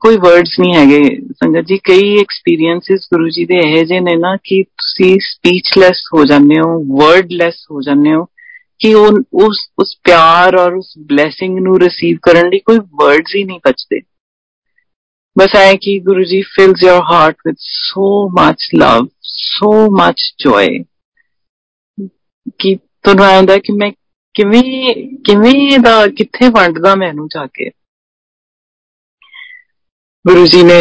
S1: ਕੋਈ ਵਰਡਸ ਨਹੀਂ ਹੈਗੇ। ਸੰਗਤ ਜੀ, ਕਈ ਐਕਸਪੀਰੀਐਂਸਸ ਗੁਰੂ ਜੀ ਦੇ ਇਹ ਜੇ ਨੇ ਨਾ ਕਿ ਤੁਸੀਂ ਸਪੀਚਲੈਸ ਹੋ ਜਾਂਦੇ ਹੋ ਵਰਡਲੈਸ ਹੋ ਜਾਂਦੇ ਹੋ, ਕਿ ਉਹ ਉਸ ਉਸ ਪਿਆਰ ਔਰ ਉਸ ਬਲੇਸਿੰਗ ਨੂੰ ਰਿਸੀਵ ਕਰਨ ਲਈ ਕੋਈ ਵਰਡਸ ਹੀ ਨਹੀਂ ਬਚਦੇ। ਬਸ ਆਏ ਕਿ Guru ji fills your heart with so much love so much joy ਕਿ ਤੁਹਾਨੂੰ ਆਉਂਦਾ ਕਿ ਮੈਂ ਕਿਵੇਂ ਕਿਵੇਂ ਦਾ ਕਿੱਥੇ ਵੰਡਦਾ ਮੈਨੂੰ ਜਾ ਕੇ? ਗੁਰੂ ਜੀ ਨੇ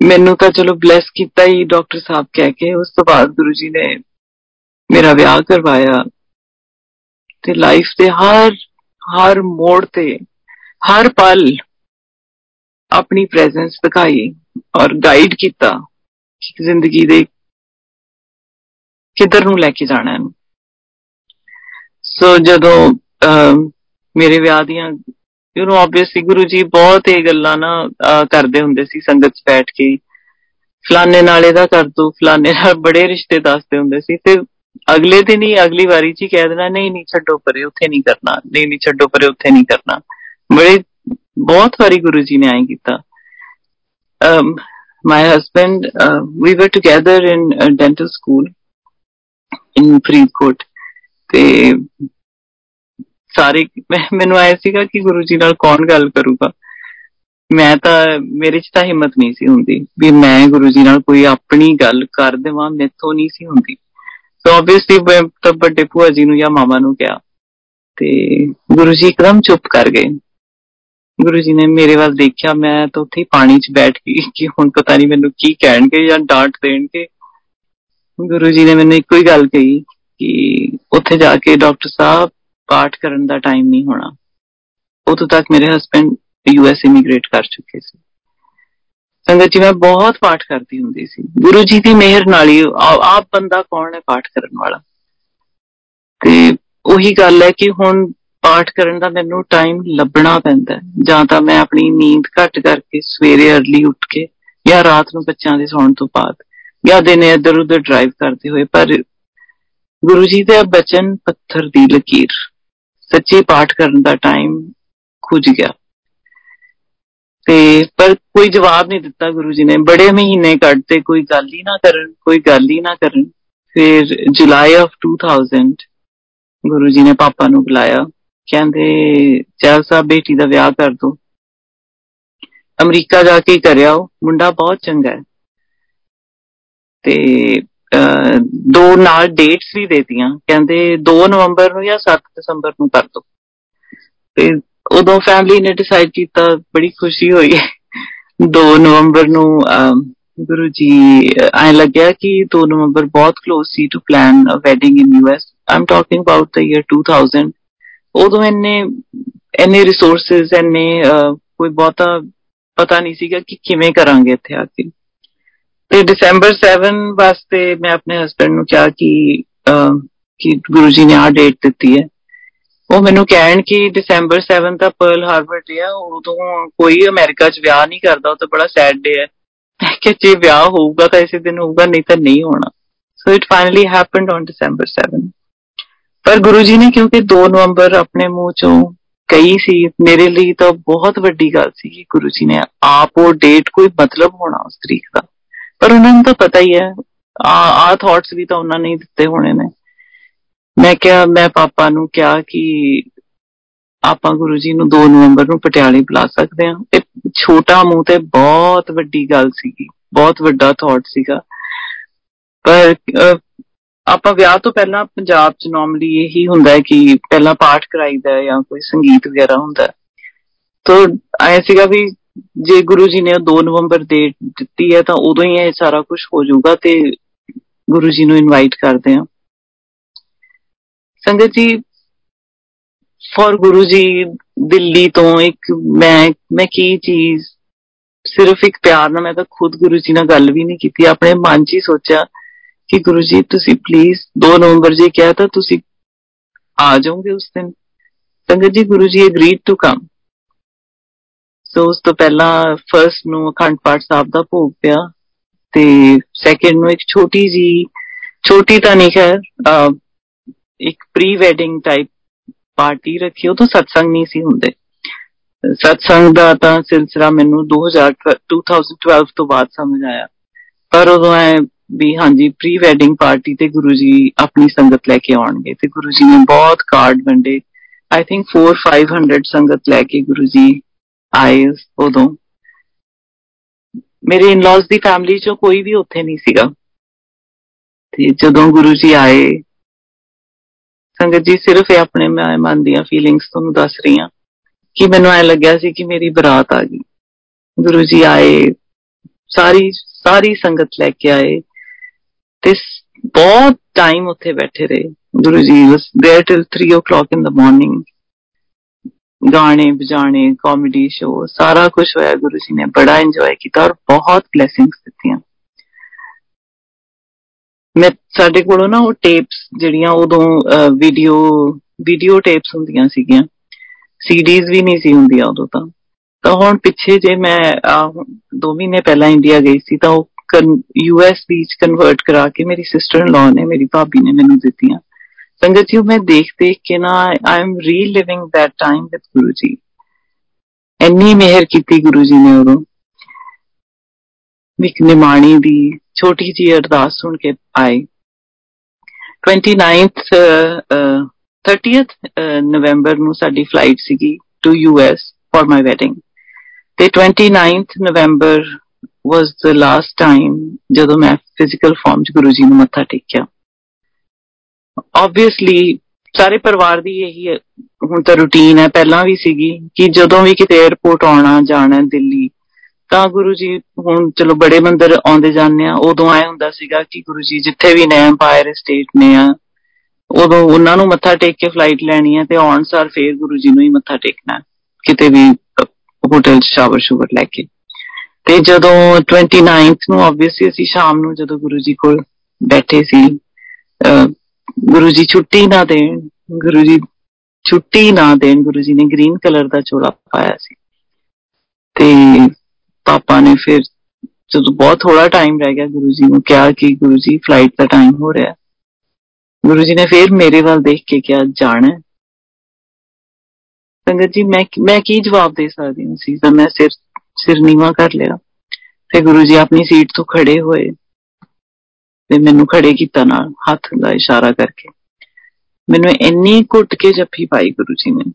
S1: ਮੈਨੂੰ ਤਾਂ ਚਲੋ ਬਲੈਸ ਕੀਤਾ ਹੀ ਡਾਕਟਰ ਸਾਹਿਬ ਕਹਿ ਕੇ। ਉਸ ਤੋਂ ਬਾਅਦ ਗੁਰੂ ਜੀ ਨੇ ਮੇਰਾ ਵਿਆਹ ਕਰਵਾਇਆ। ਤੇ ਲਾਈਫ ਦੇ ਹਰ ਹਰ ਮੋੜ ਤੇ, ਹਰ ਪਲ ਆਪਣੀ ਪ੍ਰੈਜ਼ੈਂਸ ਦਿਖਾਈ ਔਰ ਗਾਈਡ ਕੀਤਾ ਕਿ ਜ਼ਿੰਦਗੀ ਦੇ ਕਿੱਧਰ ਨੂੰ ਲੈ ਕੇ ਜਾਣਾ ਹੈ। ਸੋ ਜਦੋਂ ਮੇਰੇ ਵਿਆਹ ਦੀਆਂ you know obviously Guru ji ਬਹੁਤ ਇਹ ਗੱਲਾਂ ਨਾ ਕਰਦੇ ਹੁੰਦੇ ਸੀ ਸੰਗਤ 'ਚ ਬੈਠ ਕੇ ਫਲਾਣੇ ਨਾਲ ਇਹਦਾ ਕਰ ਦੋ ਫਲਾਣੇ ਨਾਲ ਬੜੇ ਰਿਸ਼ਤੇ ਦੱਸਦੇ ਹੁੰਦੇ ਸੀ। ਤੇ ਅਗਲੇ ਦਿਨ ਹੀ ਅਗਲੀ ਵਾਰੀ 'ਚ ਹੀ ਕਹਿ ਦੇਣਾ ਨਹੀਂ ਨਹੀਂ ਛੱਡੋ ਪਰੇ ਉੱਥੇ ਨਹੀਂ ਕਰਨਾ। ਨਹੀਂ ਨਹੀਂ ਛੱਡੋ ਪਰੇ ਉੱਥੇ ਨਹੀਂ ਕਰਨਾ। ਬੜੇ ਬਹੁਤ ਵਾਰੀ ਗੁਰੂ ਜੀ ਨੇ ਆਈ ਕੀਤਾ। my husband uh, we were together in a dental school in Faridkot ਤੇ ਸਾਰੇ ਮੈਨੂੰ ਆਇਆ ਸੀਗਾ ਕਿ ਗੁਰੂ ਜੀ ਨਾਲ ਕੌਣ ਗੱਲ ਕਰੂਗਾ ਮੈਂ ਤਾਂ ਮੇਰੇ 'ਚ ਤਾਂ ਹਿੰਮਤ ਨਹੀਂ ਸੀ ਹੁੰਦੀ ਵੀ ਮੈਂ ਗੁਰੂ ਜੀ ਨਾਲ ਕੋਈ ਆਪਣੀ ਗੱਲ ਕਰ ਦੇਵਾਂ ਮੈਥੋਂ ਨਹੀਂ ਸੀ ਹੁੰਦੀ ਸੋ ਆਬਵੀਅਸਲੀ ਮੈਂ ਤਾਂ ਵੱਡੇ ਭੂਆ ਜੀ ਨੂੰ ਜਾਂ ਮਾਮਾ ਨੂੰ ਕਿਹਾ ਤੇ ਗੁਰੂ ਜੀ ਇੱਕਦਮ ਚੁੱਪ ਕਰ ਗਏ ਗੁਰੂ ਜੀ ਨੇ ਮੇਰੇ ਵੱਲ ਦੇਖਿਆ ਮੈਂ ਤਾਂ ਉੱਥੇ ਪਾਣੀ 'ਚ ਬੈਠ ਗਈ ਕਿ ਹੁਣ ਪਤਾ ਨਹੀਂ ਮੈਨੂੰ ਕੀ ਕਹਿਣਗੇ ਜਾਂ ਡਾਂਟ ਦੇਣਗੇ ਗੁਰੂ ਜੀ ਨੇ ਮੈਨੂੰ ਇੱਕੋ ਹੀ ਗੱਲ ਕਹੀ ਕਿ ਉੱਥੇ ਜਾ ਕੇ ਡਾਕਟਰ ਸਾਹਿਬ ਪਾਠ ਕਰਨ ਦਾ ਟਾਈਮ ਨਹੀਂ ਹੋਣਾ। ਉਦੋਂ ਤੱਕ ਮੇਰੇ ਹਸਬੰਡ ਯੂਐਸ ਇਮੀਗ੍ਰੇਟ ਕਰ ਚੁੱਕੇ ਸੀ। ਸੰਗਤ ਜੀ, ਮੈਂ ਬਹੁਤ ਪਾਠ ਕਰਦੀ ਹੁੰਦੀ ਸੀ। ਗੁਰੂ ਜੀ ਦੀ ਮਿਹਰ ਨਾਲ ਹੀ ਆਪ ਬੰਦਾ ਕੌਣ ਹੈ ਪਾਠ ਕਰਨ ਵਾਲਾ? ਤੇ ਉਹੀ ਗੱਲ ਹੈ ਕਿ ਹੁਣ ਪਾਠ ਕਰਨ ਦਾ ਮੈਨੂੰ ਟਾਈਮ ਲੱਭਣਾ ਪੈਂਦਾ ਜਾਂ ਤਾਂ ਮੈਂ ਆਪਣੀ ਨੀਂਦ ਘੱਟ ਕਰਕੇ ਸਵੇਰੇ अर्ਲੀ ਉੱਠ ਕੇ ਜਾਂ ਰਾਤ ਨੂੰ ਬੱਚਿਆਂ ਦੇ ਸੌਣ ਤੋਂ ਬਾਅਦ ਜਾਂ ਦਿਨੇ ਇੱਧਰ ਉੱਧਰ ਡਰਾਈਵ ਕਰਦੇ ਹੋਏ, ਪਰ ਗੁਰੂ ਜੀ ਦੇ ਬਚਨ ਪੱਥਰ ਦੀ ਲਕੀਰ। ਸੱਚੇ ਪਾਠ ਕਰਨ ਦਾ ਟਾਈਮ ਖੁੱਜ ਗਿਆ। ਤੇ ਪਰ ਕੋਈ ਜਵਾਬ ਨਹੀਂ ਦਿੱਤਾ ਗੁਰੂ ਜੀ ਨੇ। ਬੜੇ ਮਹੀਨੇ ਕੱਢਤੇ, ਕੋਈ ਗੱਲ ਹੀ ਨਾ ਕਰਨ, ਕੋਈ ਗੱਲ ਹੀ ਨਾ ਕਰਨ। ਫਿਰ ਜੁਲਾਈ ਆਫ 2000 ਗੁਰੂ ਜੀ ਨੇ ਪਾਪਾ ਨੂੰ ਬੁਲਾਇਆ। ਕਹਿੰਦੇ ਚਾਹ ਸਾਹਿਬ ਬੇਟੀ ਦਾ ਵਿਆਹ ਕਰ ਦੋ। ਅਮਰੀਕਾ ਜਾ ਕੇ ਕਰਿਆ ਉਹ ਮੁੰਡਾ ਬਹੁਤ ਚੰਗਾ ਹੈ। ਤੇ ਦੋ ਨਾਲ ਡੇਟਸ ਵੀ ਦੇਤੀਆਂ। ਕਹਿੰਦੇ 2 ਨਵੰਬਰ ਨੂੰ ਜਾਂ 7 ਦਸੰਬਰ ਨੂੰ ਕਰ ਦੋ। ਤੇ ਉਦੋਂ ਫੈਮਿਲੀ ਨੇ ਡਿਸਾਈਡ ਕੀਤਾ, ਬੜੀ ਖੁਸ਼ੀ ਹੋਈ। 2 ਨਵੰਬਰ ਨੂੰ ਗੁਰੂ ਜੀ ਐ ਲੱਗਿਆ ਕਿ 2 ਨਵੰਬਰ ਬਹੁਤ close C to plan a wedding in US I'm talking about the year 2000 ਉਦੋਂ ਇੰਨੇ ਇੰਨੇ ਰਿਸੋਰਸਸ ਇੰਨੇ ਕੋਈ ਬਹੁਤਾ ਪਤਾ ਨਹੀਂ ਸੀਗਾ ਕਿ ਕਿਵੇਂ ਕਰਾਂਗੇ ਇੱਥੇ ਆ ਕੇ। ਤੇ ਦਸੰਬਰ 7 ਵਾਸਤੇ ਮੈਂ ਆਪਣੇ ਹਸਬੰਡ ਨੂੰ ਕਿਹਾ ਕਿ ਕਿ ਗੁਰੂ ਜੀ ਨੇ ਆ ਡੇਟ ਦਿੱਤੀ ਹੈ। ਉਹ ਮੈਨੂੰ ਕਹਿਣ ਕਿ ਦਸੰਬਰ 7 ਦਾ ਪਰਲ ਹਾਰਬਰ ਡੇ ਆ ਉਦੋਂ ਕੋਈ ਅਮਰੀਕਾ 'ਚ ਵਿਆਹ ਨਹੀਂ ਕਰਦਾ, ਉਹ ਤਾਂ ਬੜਾ ਸੈਡ ਡੇ ਹੈ ਕਿ ਜੇ ਵਿਆਹ ਹੋਊਗਾ ਤਾਂ ਇਸੇ ਦਿਨ ਹੋਊਗਾ, ਨਹੀਂ ਤਾਂ ਨਹੀਂ ਹੋਣਾ। So it finally happened on ਦਸੰਬਰ 7 ਪਰ ਗੁਰੂ ਜੀ ਨੇ ਕਿਉਂਕਿ 2 ਨਵੰਬਰ ਆਪਣੇ ਮੂੰਹ ਚੋਂ ਕਈ ਸੀ, ਮੇਰੇ ਲਈ ਤਾਂ ਬਹੁਤ ਵੱਡੀ ਗੱਲ ਸੀ ਕਿ ਗੁਰੂ ਜੀ ਨੇ ਆਪ ਉਹ ਡੇਟ ਕੋਈ ਮਤਲਬ ਹੋਣਾ ਉਸ ਤਰੀਕ ਦਾ। ਪਰ ਉਹਨਾਂ ਨੂੰ ਤਾਂ ਪਤਾ ਹੀ ਹੈ। ਆ ਆ ਥਾਟਸ ਵੀ ਤਾਂ ਉਹਨਾਂ ਨੇ ਦਿੱਤੇ ਹੋਣੇ ਨੇ। ਮੈਂ ਕਿਹਾ, ਮੈਂ ਪਾਪਾ ਨੂੰ ਕਿਹਾ ਕਿ ਆਪਾਂ ਗੁਰੂ ਜੀ ਨੂੰ 2 ਨਵੰਬਰ ਨੂੰ ਪਟਿਆਲੇ ਬੁਲਾ ਸਕਦੇ ਹਾਂ। ਤੇ ਛੋਟਾ ਮੂੰਹ ਤੇ ਬਹੁਤ ਵੱਡੀ ਗੱਲ ਸੀਗੀ। ਬਹੁਤ ਵੱਡਾ ਥਾਟ ਸੀਗਾ। ਪਰ ਆਪਾਂ ਵਿਆਹ ਤੋਂ ਪਹਿਲਾਂ ਪੰਜਾਬ 'ਚ ਨਾਰਮਲੀ ਇਹੀ ਹੁੰਦਾ ਹੈ ਕਿ ਪਹਿਲਾਂ ਪਾਠ ਕਰਾਈਦਾ ਜਾਂ ਕੋਈ ਸੰਗੀਤ ਵਗੈਰਾ ਹੁੰਦਾ ਤਾਂ, ਐ ਸੀਗਾ ਵੀ ਜੇ ਗੁਰੂ ਜੀ ਨੇ 2 ਨਵੰਬਰ ਦੇ ਦਿੱਤੀ ਹੈ, ਤਾਂ ਉਦੋਂ ਹੀ ਇਹ ਸਾਰਾ ਕੁਝ ਹੋ ਜਾਊਗਾ ਤੇ ਗੁਰੂ ਜੀ ਨੂੰ ਇਨਵਾਈਟ ਕਰਦੇ ਆ ਸੰਗਤ ਜੀ ਫॉर ਗੁਰੂ ਜੀ ਦਿੱਲੀ ਤੋਂ ਇੱਕ ਮੈਂ ਮੈਂ ਕੀ ਚੀਜ਼, ਸਿਰਫ ਇੱਕ ਪਿਆਰ ਨਾਲ ਮੈਂ ਤਾਂ ਖੁਦ ਗੁਰੂ ਜੀ ਨਾਲ ਗੱਲ ਵੀ ਨਹੀਂ ਕੀਤੀ, ਆਪਣੇ ਮਨ 'ਚ ਹੀ ਸੋਚਿਆ ਕਿ ਗੁਰੂ ਜੀ ਤੁਸੀਂ ਪਲੀਜ਼ 2 ਨਵੰਬਰ ਜੀ ਕਿਹਾ ਤਾਂ ਤੁਸੀਂ ਆ ਜਾਓਗੇ ਉਸ ਦਿਨ। ਸੰਗਤ ਜੀ, Guru ji agreed to come ਸੋ ਉਸ ਤੋਂ ਪਹਿਲਾਂ ਫਰਸਟ ਨੂੰ ਅਖੰਡ ਪਾਠ ਸਾਹਿਬ ਦਾ ਭੋਗ ਪਿਆ ਤੇ ਸੈਕਿੰਡ ਨੂੰ ਇੱਕ ਛੋਟੀ ਜੀ, ਛੋਟੀ ਤਾਂ ਨਹੀਂ ਖੈਰ ਇੱਕ ਪ੍ਰੀ ਵੈਡਿੰਗ ਟਾਈਪ ਪਾਰਟੀ ਰੱਖੀ, ਉਹ ਤਾਂ ਸਤਸੰਗ ਨਹੀਂ ਸੀ ਹੁੰਦੇ। ਸਤਸੰਗ ਦਾ ਤਾਂ ਸਿਲਸਿਲਾ ਮੈਨੂੰ 2000 2012 ਤੋਂ ਬਾਅਦ ਸਮਝ ਆਇਆ। ਪਰ ਉਦੋਂ ਐ ਵੀ ਹਾਂਜੀ ਪ੍ਰੀ ਵੈਡਿੰਗ ਪਾਰਟੀ ਤੇ ਗੁਰੂ ਜੀ ਆਪਣੀ ਸੰਗਤ ਲੈ ਕੇ ਆਉਣਗੇ ਤੇ ਗੁਰੂ ਜੀ ਨੇ ਬਹੁਤ ਕਾਰਡ ਵੰਡੇ। ਆਈ ਥਿੰਕ 4 500 ਸੰਗਤ ਲੈ ਕੇ ਗੁਰੂ ਜੀ ਆਏ ਉਦੋਂ। ਮੇਰੇ ਇਨ-ਲॉज ਦੀ ਫੈਮਿਲੀ ਚੋਂ ਕੋਈ ਵੀ ਉੱਥੇ ਨਹੀਂ ਸੀਗਾ। ਤੇ ਜਦੋਂ ਗੁਰੂ ਜੀ ਆਏ, ਸੰਗਤ ਜੀ, ਸਿਰਫ ਇਹ ਆਪਣੇ ਮਨ ਦੀਆਂ ਫੀਲਿੰਗਸ ਤੁਹਾਨੂੰ ਦੱਸ ਰਹੀ ਹਾਂ ਕਿ ਮੈਨੂੰ ਐ ਲੱਗਿਆ ਸੀ ਕਿ ਮੇਰੀ ਬਰਾਤ ਆ ਗਈ। ਗੁਰੂ ਜੀ ਆਏ, ਸਾਰੀ ਸਾਰੀ ਸੰਗਤ ਲੈ ਕੇ ਆਏ ਤੇ ਬਹੁਤ ਟਾਈਮ ਉੱਥੇ ਬੈਠੇ ਰਹੇ। Guru ji was there till 3 o'clock in the morning ਗਾਣੇ ਬਜਾਣੇ ਕਾਮੇਡੀ ਸ਼ੋ ਸਾਰਾ ਕੁਝ ਹੋਇਆ ਗੁਰੂ ਜੀ ਨੇ ਬੜਾ ਇੰਜੋਏ ਕੀਤਾ ਔਰ ਬਹੁਤ ਬਲੇਸਿੰਗਸ ਦਿੱਤੀਆਂ ਮੈਂ ਸਾਡੇ ਕੋਲੋਂ ਨਾ ਉਹ ਟੇਪਸ ਜਿਹੜੀਆਂ ਉਦੋਂ ਵੀਡੀਓ ਵੀਡੀਓ ਟੇਪਸ ਹੁੰਦੀਆਂ ਸੀਗੀਆਂ ਸੀਡੀਜ਼ ਵੀ ਨਹੀਂ ਸੀ ਹੁੰਦੀਆਂ ਉਦੋਂ ਤਾਂ ਤਾਂ ਹੁਣ ਪਿੱਛੇ ਜੇ ਮੈਂ 2 ਮਹੀਨੇ ਪਹਿਲਾਂ ਇੰਡੀਆ ਗਈ ਸੀ ਤਾਂ ਉਹ ਯੂਐਸ ਵਿੱਚ ਕਨਵਰਟ ਕਰਾ ਕੇ ਮੇਰੀ ਸਿਸਟਰ ਇਨ ਲਾ ਨੇ ਮੇਰੀ ਭਾਬੀ ਨੇ ਮੈਨੂੰ ਦਿੱਤੀਆਂ ਸੰਗਤ ਜੀ, ਮੈਂ ਦੇਖ ਦੇਖ ਕੇ ਨਾ I am reliving that time with Guru ji. ਇੰਨੀ ਮਿਹਰ ਕੀਤੀ ਗੁਰੂ ਜੀ ਨੇ ਉਦੋਂ। ਇੱਕ ਨਿਮਾਣੀ ਦੀ, ਛੋਟੀ ਜੀ ਅਰਦਾਸ ਸੁਣ ਕੇ ਆਏ। 29th 30th ਨਵੰਬਰ ਨੂੰ ਸਾਡੀ ਫਲਾਈਟ ਸੀਗੀ to US for my wedding ਤੇ 29th November was the last time ਜਦੋਂ ਮੈਂ ਫਿਜ਼ੀਕਲ ਫਾਰਮ ਚ ਗੁਰੂ ਜੀ ਨੂੰ ਮੱਥਾ ਟੇਕਿਆ। ਆਬਵੀਅਸਲੀ ਸਾਰੇ ਪਰਿਵਾਰ ਦੀ ਇਹੀ ਹੁਣ ਤਾਂ ਰੁਟੀਨ ਹੈ, ਪਹਿਲਾਂ ਵੀ ਸੀਗੀ ਕਿ ਜਦੋਂ ਵੀ ਕਿਤੇ 에어ਪੋਰਟ ਆਉਣਾ, ਜਾਣਾ ਦਿੱਲੀ, ਤਾਂ ਗੁਰੂ ਜੀ ਹੁਣ ਚਲੋ ਬੜੇ ਮੰਦਰ ਆਉਂਦੇ ਜਾਂਦੇ ਆ, ਉਦੋਂ ਆਏ ਹੁੰਦਾ ਸੀਗਾ ਕਿ ਗੁਰੂ ਜੀ ਜਿੱਥੇ ਵੀ ਨੇ ਐਮਪਾਇਰ ਸਟੇਟ ਨੇ ਆ, ਉਦੋਂ ਉਹਨਾਂ ਨੂੰ ਮੱਥਾ ਟੇਕ ਕੇ ਫਲਾਈਟ ਲੈਣੀ ਹੈ ਤੇ ਆਉਣ ਸਾਰ ਫੇਰ ਗੁਰੂ ਜੀ ਨੂੰ ਹੀ ਮੱਥਾ ਟੇਕਣਾ ਕਿਤੇ ਵੀ ਹੋਟਲ ਸ਼ਾਵਰ ਸ਼ੂਵਰ ਲੈ ਕੇ। ਤੇ ਜਦੋਂ 29th ਨੂੰ ਆਬਵੀਅਸਲੀ ਅਸੀਂ ਸ਼ਾਮ ਨੂੰ ਜਦੋਂ ਗੁਰੂ ਜੀ ਕੋਲ ਬੈਠੇ ਸੀ ਗੁਰੂ ਜੀ ਛੁੱਟੀ ਨਾ ਦੇਣ ਗੁਰੂ ਜੀ ਛੁੱਟੀ ਨਾ ਦੇਣ ਗੁਰੂ ਜੀ ਨੇ ਗ੍ਰੀਨ ਕਲਰ ਦਾ ਚੋਲਾ ਪਾਇਆ ਸੀ ਤੇ ਪਾਪਾ ਨੇ ਫਿਰ ਜਦੋਂ ਬਹੁਤ ਥੋੜਾ ਟਾਈਮ ਰਹਿ ਗਿਆ ਗੁਰੂ ਜੀ ਨੂੰ ਕਿਹਾ ਕਿ ਗੁਰੂ ਜੀ ਫਲਾਈਟ ਦਾ ਟਾਈਮ ਹੋ ਰਿਹਾ ਗੁਰੂ ਜੀ ਨੇ ਫਿਰ ਮੇਰੇ ਵੱਲ ਦੇਖ ਕੇ ਕਿਹਾ ਜਾਣਾ ਸੰਗਤ ਜੀ ਮੈਂ ਮੈਂ ਕੀ ਜਵਾਬ ਦੇ ਸਕਦੀ ਹਾਂ ਸੀ ਤਾਂ ਮੈਂ ਸਿਰ ਸਿਰ ਨੀਵਾ ਕਰ ਲਿਆ ਤੇ ਗੁਰੂ ਜੀ ਆਪਣੀ ਸੀਟ ਤੋਂ ਖੜੇ ਹੋਏ ਤੇ ਮੈਨੂੰ ਖੜੇ ਕੀਤਾ ਨਾਲ, ਹੱਥ ਦਾ ਇਸ਼ਾਰਾ ਕਰਕੇ। ਮੈਨੂੰ ਇੰਨੀ ਘੁੱਟ ਕੇ ਜੱਫੀ ਪਾਈ ਗੁਰੂ ਜੀ ਨੇ।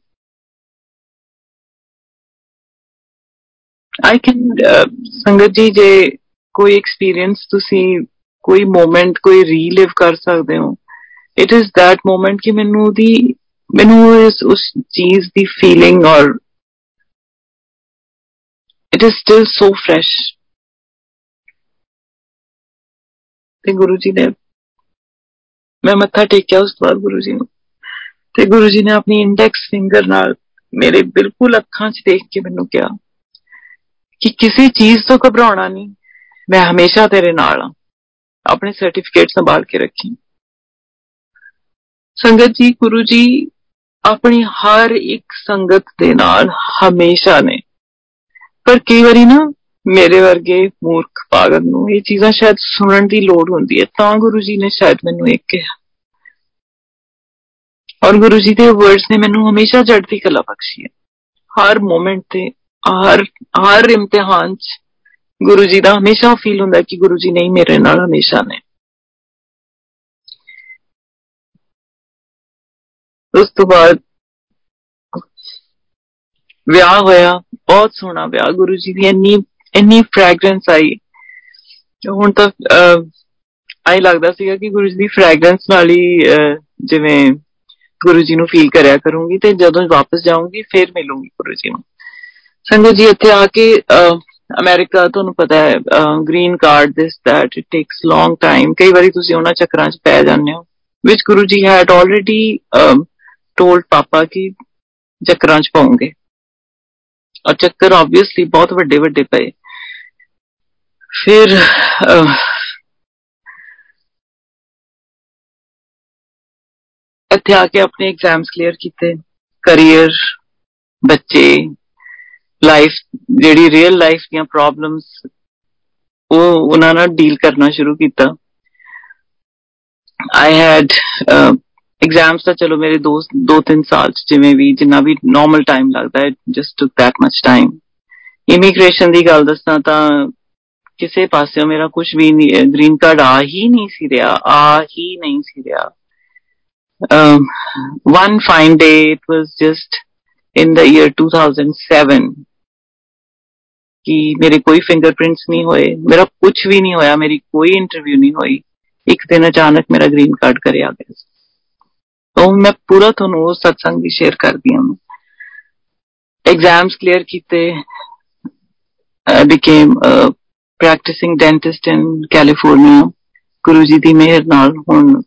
S1: ਆਈ ਕੈਨ ਸੰਗਤ ਜੀ, ਜੇ ਕੋਈ ਐਕਸਪੀਰੀਅੰਸ ਤੁਸੀਂ ਕੋਈ ਮੂਮੈਂਟ ਕੋਈ ਰੀਲਿਵ ਕਰ ਸਕਦੇ ਹੋ ਇਟ ਇਜ਼ that ਮੂਮੈਂਟ ਕਿ ਮੈਨੂੰ ਦੀ ਮੈਨੂੰ ਇਸ, ਉਸ ਚੀਜ਼ ਦੀ ਫੀਲਿੰਗ ਔਰ it is still so fresh ਤੇ ਗੁਰੂ ਜੀ ਨੇ, ਮੈਂ ਮੱਥਾ ਟੇਕਿਆ ਉਸ ਤੋਂ ਬਾਅਦ ਗੁਰੂ ਜੀ ਨੂੰ। ਤੇ ਗੁਰੂ ਜੀ ਨੇ ਆਪਣੀ ਇੰਡੈਕਸ ਫਿੰਗਰ ਨਾਲ ਮੇਰੇ ਬਿਲਕੁਲ ਅੱਖਾਂ 'ਚ ਦੇਖ ਕੇ ਮੈਨੂੰ ਕਿਹਾ ਕਿ ਕਿਸੇ ਚੀਜ਼ ਤੋਂ ਘਬਰਾਉਣਾ ਨਹੀਂ, ਮੈਂ ਹਮੇਸ਼ਾ ਤੇਰੇ ਨਾਲ ਹਾਂ। ਆਪਣੇ ਸਰਟੀਫਿਕੇਟ ਸੰਭਾਲ ਕੇ ਰੱਖੀ। ਸੰਗਤ ਜੀ, ਗੁਰੂ ਜੀ ਆਪਣੀ ਹਰ ਇੱਕ ਸੰਗਤ ਦੇ ਨਾਲ ਹਮੇਸ਼ਾ ਨੇ। ਪਰ ਕਈ ਵਾਰੀ ਨਾ ਮੇਰੇ ਵਰਗੇ ਮੂਰਖ ਪਾਗਲ ਨੂੰ ਇਹ ਚੀਜ਼ਾਂ ਸ਼ਾਇਦ ਸੁਣਨ ਦੀ ਲੋੜ ਹੁੰਦੀ ਹੈ ਤਾਂ ਗੁਰੂ ਜੀ ਨੇ ਸ਼ਾਇਦ ਮੈਨੂੰ ਇੱਕ ਕਿਹਾ ਔਰ ਗੁਰੂ ਜੀ ਦੇ ਵਰਡਸ ਨੇ ਮੈਨੂੰ ਹਮੇਸ਼ਾ ਜੜਦੀ ਕਲਾ ਬਖਸ਼ੀ ਹੈ ਹਰ ਮੂਮੈਂਟ ਤੇ ਹਰ ਹਰ ਇਮਤਿਹਾਨ 'ਚ ਗੁਰੂ ਜੀ ਦਾ ਹਮੇਸ਼ਾ ਫੀਲ ਹੁੰਦਾ ਕਿ ਗੁਰੂ ਜੀ ਨਹੀਂ ਮੇਰੇ ਨਾਲ ਹਮੇਸ਼ਾ ਨੇ ਉਸ ਤੋਂ ਬਾਅਦ ਵਿਆਹ ਹੋਇਆ ਬਹੁਤ ਸੋਹਣਾ ਵਿਆਹ ਗੁਰੂ ਜੀ ਦੀ ਇੰਨੀ ਇੰਨੀ ਫ੍ਰੈਗਰੈਂਸ ਆਈ। ਹੁਣ ਤਾਂ ਆਈ ਲੱਗਦਾ ਸੀਗਾ ਕਿ ਗੁਰੂ ਜੀ ਦੀ ਫ੍ਰੈਗਰੈਂਸ ਨਾਲ ਹੀ ਜਿਵੇਂ ਗੁਰੂ ਜੀ ਨੂੰ ਫੀਲ ਕਰਿਆ ਕਰੂੰਗੀ ਤੇ ਜਦੋਂ ਵਾਪਸ ਜਾਊਂਗੀ, ਫਿਰ ਮਿਲੂੰਗੀ ਗੁਰੂ ਜੀ ਨੂੰ। ਸੰਗਤ ਜੀ, ਇੱਥੇ ਆ ਕੇ ਅਮਰੀਕਾ ਤੁਹਾਨੂੰ ਪਤਾ ਹੈ green card this that it takes long time ਕਈ ਵਾਰੀ ਤੁਸੀਂ ਉਹਨਾਂ ਚੱਕਰਾਂ 'ਚ ਪੈ ਜਾਂਦੇ ਹੋ, ਵਿਚ ਗੁਰੂ ਜੀ ਹੈਡ ਆਲਰੇਡੀ ਟੋਲਡ ਪਾਪਾ ਕਿ ਚੱਕਰਾਂ 'ਚ ਪਾਉਂਗੇ। ਔਰ ਚੱਕਰ ਆਬਵੀਅਸਲੀ ਬਹੁਤ ਵੱਡੇ ਵੱਡੇ ਪਏ। ਫਿਰ ਇੱਥੇ ਆ ਕੇ ਆਪਣੇ ਐਗਜ਼ਾਮਸ ਕਲੀਅਰ ਕੀਤੇ ਕੈਰੀਅਰ ਬੱਚੇ ਲਾਈਫ ਜਿਹੜੀ ਰੀਅਲ ਲਾਈਫ ਦੀਆਂ ਪ੍ਰੋਬਲਮਸ ਉਹ ਉਹਨਾਂ ਨਾਲ ਡੀਲ ਕਰਨਾ ਸ਼ੁਰੂ ਕੀਤਾ ਆਈ ਹੈਡ ਐਗਜ਼ਾਮਸ ਤਾਂ ਚਲੋ ਮੇਰੇ ਦੋ ਦੋ ਤਿੰਨ ਸਾਲ ਚ ਜਿਵੇਂ ਵੀ ਜਿੰਨਾ ਵੀ ਨਾਰਮਲ ਟਾਈਮ ਲੱਗਦਾ ਹੈ just took that much time immigration ਦੀ ਗੱਲ ਦੱਸਾਂ ਤਾਂ ਕਿਸੇ ਪਾਸਿਓਂ ਮੇਰਾ ਕੁਝ ਵੀ ਗ੍ਰੀਨ ਕਾਰਡ ਆ ਹੀ ਨਹੀਂ ਸੀ ਰਿਹਾ, ਆ ਹੀ ਨਹੀਂ ਸੀ ਰਿਹਾ। um one fine day, it was just in the year 2007 ਕਿ ਮੇਰੇ ਕੋਈ ਫਿੰਗਰਪ੍ਰਿੰਟਸ ਨਹੀਂ ਹੋਏ, ਮੇਰਾ ਕੁਝ ਵੀ ਨਹੀਂ ਹੋਇਆ, ਮੇਰੀ ਕੋਈ ਇੰਟਰਵਿਊ ਨਹੀਂ ਹੋਈ। ਇੱਕ ਦਿਨ ਅਚਾਨਕ ਮੇਰਾ ਗ੍ਰੀਨ ਕਾਰਡ ਕਰਿਆ ਗਿਆ। ਤਾਂ ਮੈਂ ਪੂਰਾ ਤੁਹਾਨੂੰ ਉਹ ਸਤਸੰਗ ਵੀ ਸ਼ੇਅਰ ਕਰਦੀ ਹਾਂ। ਐਗਜ਼ਾਮਸ ਕਲੀਅਰ ਕੀਤੇ became a practicing dentist in California, Guru ji ਦੀ ਮਿਹਰ ਨਾਲ ਹੁਣ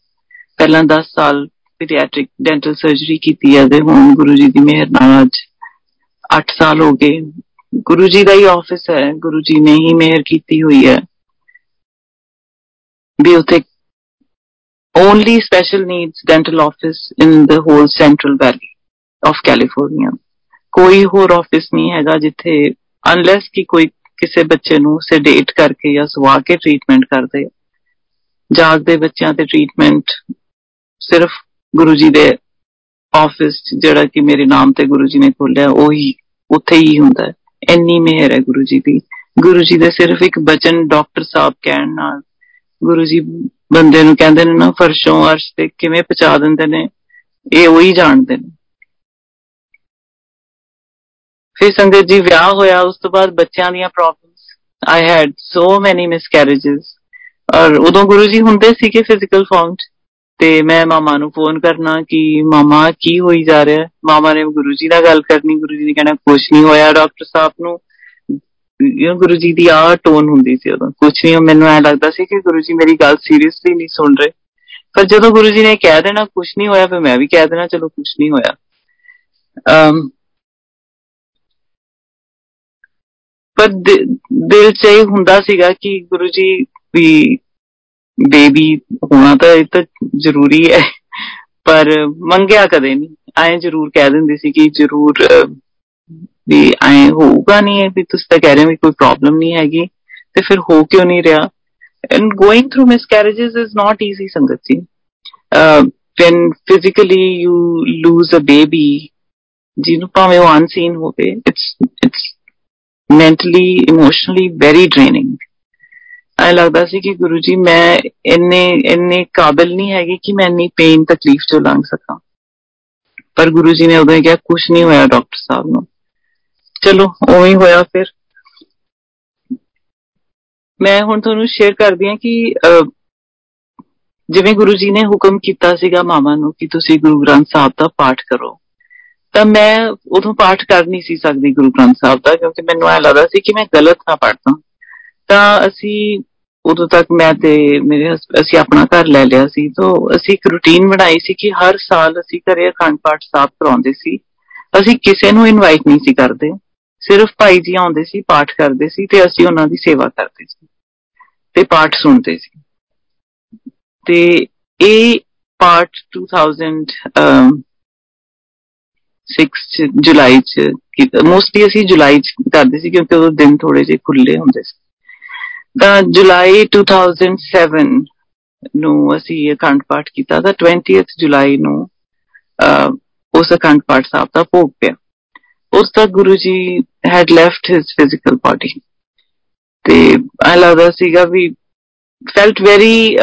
S1: ਪਹਿਲਾਂ 10 ਸਾਲ ਪੀਡੀਆਟ੍ਰਿਕ ਡੈਂਟਲ ਸਰਜਰੀ ਕੀਤੀ ਹੈ ਤੇ ਹੁਣ ਗੁਰੂ ਜੀ ਦੀ ਮਿਹਰ ਨਾਲ ਅੱਜ 8 ਸਾਲ ਹੋ ਗਏ ਗੁਰੂ ਜੀ ਦਾ ਹੀ ਆਫਿਸ ਹੈ, ਗੁਰੂ ਜੀ ਨੇ ਹੀ ਮਿਹਰ ਕੀਤੀ ਹੋਈ ਹੈ ਵੀ ਉਥੇ only special needs dental office in the whole Central Valley of California. ਕੋਈ ਹੋਰ ਆਫਿਸ ਨਹੀਂ ਹੈਗਾ ਜਿੱਥੇ ਅਨਲੈਸ ਕਿ ਕੋਈ ਕਿਸੇ ਬੱਚੇ ਨੂੰ ਸੈਡੇਟ ਕਰਕੇ ਜਾਂ ਸਵਾ ਕੇ ਟ੍ਰੀਟਮੈਂਟ ਕਰਦੇ ਜਾਗਦੇ ਬੱਚਿਆਂ ਤੇ ਟ੍ਰੀਟਮੈਂਟ ਸਿਰਫ ਗੁਰੂ ਜੀ ਦੇ ਆਫਿਸ ਜਿਹੜਾ ਕਿ ਮੇਰੇ ਨਾਮ ਤੇ ਗੁਰੂ ਜੀ ਨੇ ਖੋਲਿਆ, ਉਹੀ, ਉੱਥੇ ਹੀ ਹੁੰਦਾ ਹੈ। ਇੰਨੀ ਮਿਹਰ ਹੈ ਗੁਰੂ ਜੀ ਦੀ। ਗੁਰੂ ਜੀ ਦੇ ਸਿਰਫ ਇੱਕ ਬਚਨ ਡਾਕਟਰ ਸਾਹਿਬ ਕਹਿਣ ਨਾਲ ਗੁਰੂ ਜੀ ਬੰਦੇ ਨੂੰ ਕਹਿੰਦੇ ਨੇ ਨਾ, ਫਰਸ਼ੋਂ ਅਰਸ਼ ਤੇ ਕਿਵੇਂ ਪਹੁੰਚਾ ਦਿੰਦੇ ਨੇ, ਇਹ ਉਹੀ ਜਾਣਦੇ ਨੇ। ਫਿਰ ਸੰਗਤ ਜੀ ਵਿਆਹ ਹੋਇਆ, ਉਸ ਤੋਂ ਬਾਅਦ ਬੱਚਿਆਂ ਦੀਆਂ problems I had so many miscarriages ਔਰ ਉਦੋਂ ਗੁਰੂ ਜੀ ਹੁੰਦੇ ਸੀਗੇ ਫਿਜ਼ੀਕਲ ਫਾਰਮ 'ਚ ਤੇ ਮੈਂ ਮਾਮਾ ਨੂੰ ਫੋਨ ਕਰਨਾ ਕਿ ਮਾਮਾ ਕੀ ਹੋਈ ਜਾ ਰਿਹਾ? ਮਾਮਾ ਨੇ ਗੁਰੂ ਜੀ ਨਾਲ ਗੱਲ ਕਰਨੀ, ਗੁਰੂ ਜੀ ਨੇ ਕਹਿਣਾ ਕੁਝ ਨਹੀਂ ਹੋਇਆ ਡਾਕਟਰ ਸਾਹਿਬ ਨੂੰ। ਇਹ ਗੁਰੂ ਜੀ ਦੀ ਆ ਟੋਨ ਹੁੰਦੀ ਸੀ ਉਦੋਂ। ਕੁਝ ਨਹੀਂ, ਮੈਨੂੰ ਐ ਲੱਗਦਾ ਸੀ ਕਿ ਗੁਰੂ ਜੀ ਮੇਰੀ ਗੱਲ ਸੀਰੀਅਸਲੀ ਨਹੀਂ ਸੁਣ ਰਹੇ। ਪਰ ਜਦੋਂ ਗੁਰੂ ਜੀ ਨੇ ਕਹਿ ਦੇਣਾ ਕੁਝ ਨਹੀਂ ਹੋਇਆ, ਫਿਰ ਮੈਂ ਵੀ ਕਹਿ ਦੇਣਾ, ਚਲੋ ਕੁਝ ਨਹੀਂ ਹੋਇਆ। ਅਮ ਪਰ ਦਿਲ 'ਚ ਇਹ ਹੁੰਦਾ ਸੀਗਾ ਕਿ ਗੁਰੂ ਜੀ ਵੀ, ਬੇਬੀ ਹੋਣਾ ਤਾਂ ਇਹ ਤਾਂ ਜ਼ਰੂਰੀ ਹੈ। ਪਰ ਮੰਗਿਆ ਕਦੇ ਨਹੀਂ। ਐਂ ਜ਼ਰੂਰ ਕਹਿ ਦਿੰਦੀ ਸੀ ਕਿ ਜ਼ਰੂਰ ਵੀ ਐਂ ਹੋਊਗਾ ਨਹੀਂ ਵੀ ਤੁਸੀਂ ਤਾਂ ਕਹਿ ਰਹੇ ਹੋ ਕੋਈ ਪ੍ਰੋਬਲਮ ਨਹੀਂ ਹੈਗੀ। ਤੇ ਫਿਰ ਹੋ ਕਿਉਂ ਨਹੀਂ ਰਿਹਾ? And going through miscarriages is not easy ਸੰਗਤ ਜੀ। when physically you lose a baby, ਜਿਹਨੂੰ ਭਾਵੇਂ ਉਹ ਅਨਸੀਨ ਹੋਵੇ it's it's mentally emotionally very draining ਐ ਲੱਗਦਾ ਸੀ ਕਿ ਗੁਰੂ ਜੀ, ਮੈਂ ਇੰਨੇ ਇੰਨੇ ਕਾਬਿਲ ਨਹੀਂ ਹੈਗੀ ਕਿ ਮੈਂ ਇੰਨੀ ਪੇਨ ਤਕਲੀਫ ਚੋਂ ਲੰਘ ਸਕਾਂ। ਪਰ ਗੁਰੂ ਜੀ ਨੇ ਉਦੋਂ ਕਿਹਾ ਕੁਝ ਨਹੀਂ ਹੋਇਆ ਡਾਕਟਰ ਸਾਹਿਬ ਨੂੰ। ਚਲੋ, ਉਵੇਂ ਹੋਇਆ ਫਿਰ। ਮੈਂ ਹੁਣ ਤੁਹਾਨੂੰ ਸ਼ੇਅਰ ਕਰਦੀ ਹਾਂ ਕਿ ਜਿਵੇਂ ਗੁਰੂ ਜੀ ਨੇ ਹੁਕਮ ਕੀਤਾ ਸੀਗਾ ਮਾਮਾ ਨੂੰ ਕਿ ਤੁਸੀਂ ਗੁਰੂ ਗ੍ਰੰਥ ਸਾਹਿਬ ਦਾ ਪਾਠ ਕਰੋ। ਤਾਂ ਮੈਂ ਉਦੋਂ ਪਾਠ ਕਰ ਨਹੀਂ ਸੀ ਸਕਦੀ ਗੁਰੂ ਗ੍ਰੰਥ ਸਾਹਿਬ ਦਾ, ਕਿਉਂਕਿ ਮੈਨੂੰ ਐ ਲੱਗਦਾ ਸੀ ਕਿ ਮੈਂ ਗਲਤ ਨਾ ਪੜ੍ਹਦਾ। ਤਾਂ ਅਸੀਂ ਉਦੋਂ ਤੱਕ ਮੈਂ ਤੇ ਮੇਰੇ ਅਸੀਂ ਆਪਣਾ ਘਰ ਲੈ ਲਿਆ ਸੀ। ਤਾਂ ਅਸੀਂ ਇੱਕ ਰੁਟੀਨ ਬਣਾਈ ਸੀ ਕਿ ਹਰ ਸਾਲ ਅਸੀਂ ਘਰੇ ਅਖੰਡ ਪਾਠ ਸਾਹਿਬ ਕਰਾਉਂਦੇ ਸੀ। ਅਸੀਂ ਕਿਸੇ ਨੂੰ ਇਨਵਾਈਟ ਨਹੀਂ ਸੀ ਕਰਦੇ। ਸਿਰਫ ਭਾਈ ਜੀ ਆਉਂਦੇ ਸੀ, ਪਾਠ ਕਰਦੇ ਸੀ ਤੇ ਅਸੀਂ ਉਹਨਾਂ ਦੀ ਸੇਵਾ ਕਰਦੇ ਸੀ ਤੇ ਪਾਠ ਸੁਣਦੇ ਸੀ। ਤੇ ਇਹ ਪਾਠ 2006 ਜੁਲਾਈ ਚ ਮੋਸਟਲੀ ਅਸੀਂ ਜੁਲਾਈ ਚ ਕਰਦੇ ਸੀ ਕਿਉਂਕਿ ਉਹ ਦਿਨ ਥੋੜੇ ਜਿਹੇ ਖੁੱਲੇ ਹੁੰਦੇ ਸੀ। ਤਾਂ ਜੁਲਾਈ 2007 ਨੂੰ ਅਸੀਂ ਅਖੰਡ ਪਾਠ ਕੀਤਾ। ਤਾਂ 20th ਜੁਲਾਈ ਨੂੰ ਉਸ ਅਖੰਡ ਪਾਠ ਸਾਹਿਬ ਦਾ ਭੋਗ ਪਿਆ। ਉਸ ਤੱਕ Guru ji had left his physical body ਤੇ ਆ ਲੱਗਦਾ ਸੀਗਾ we felt very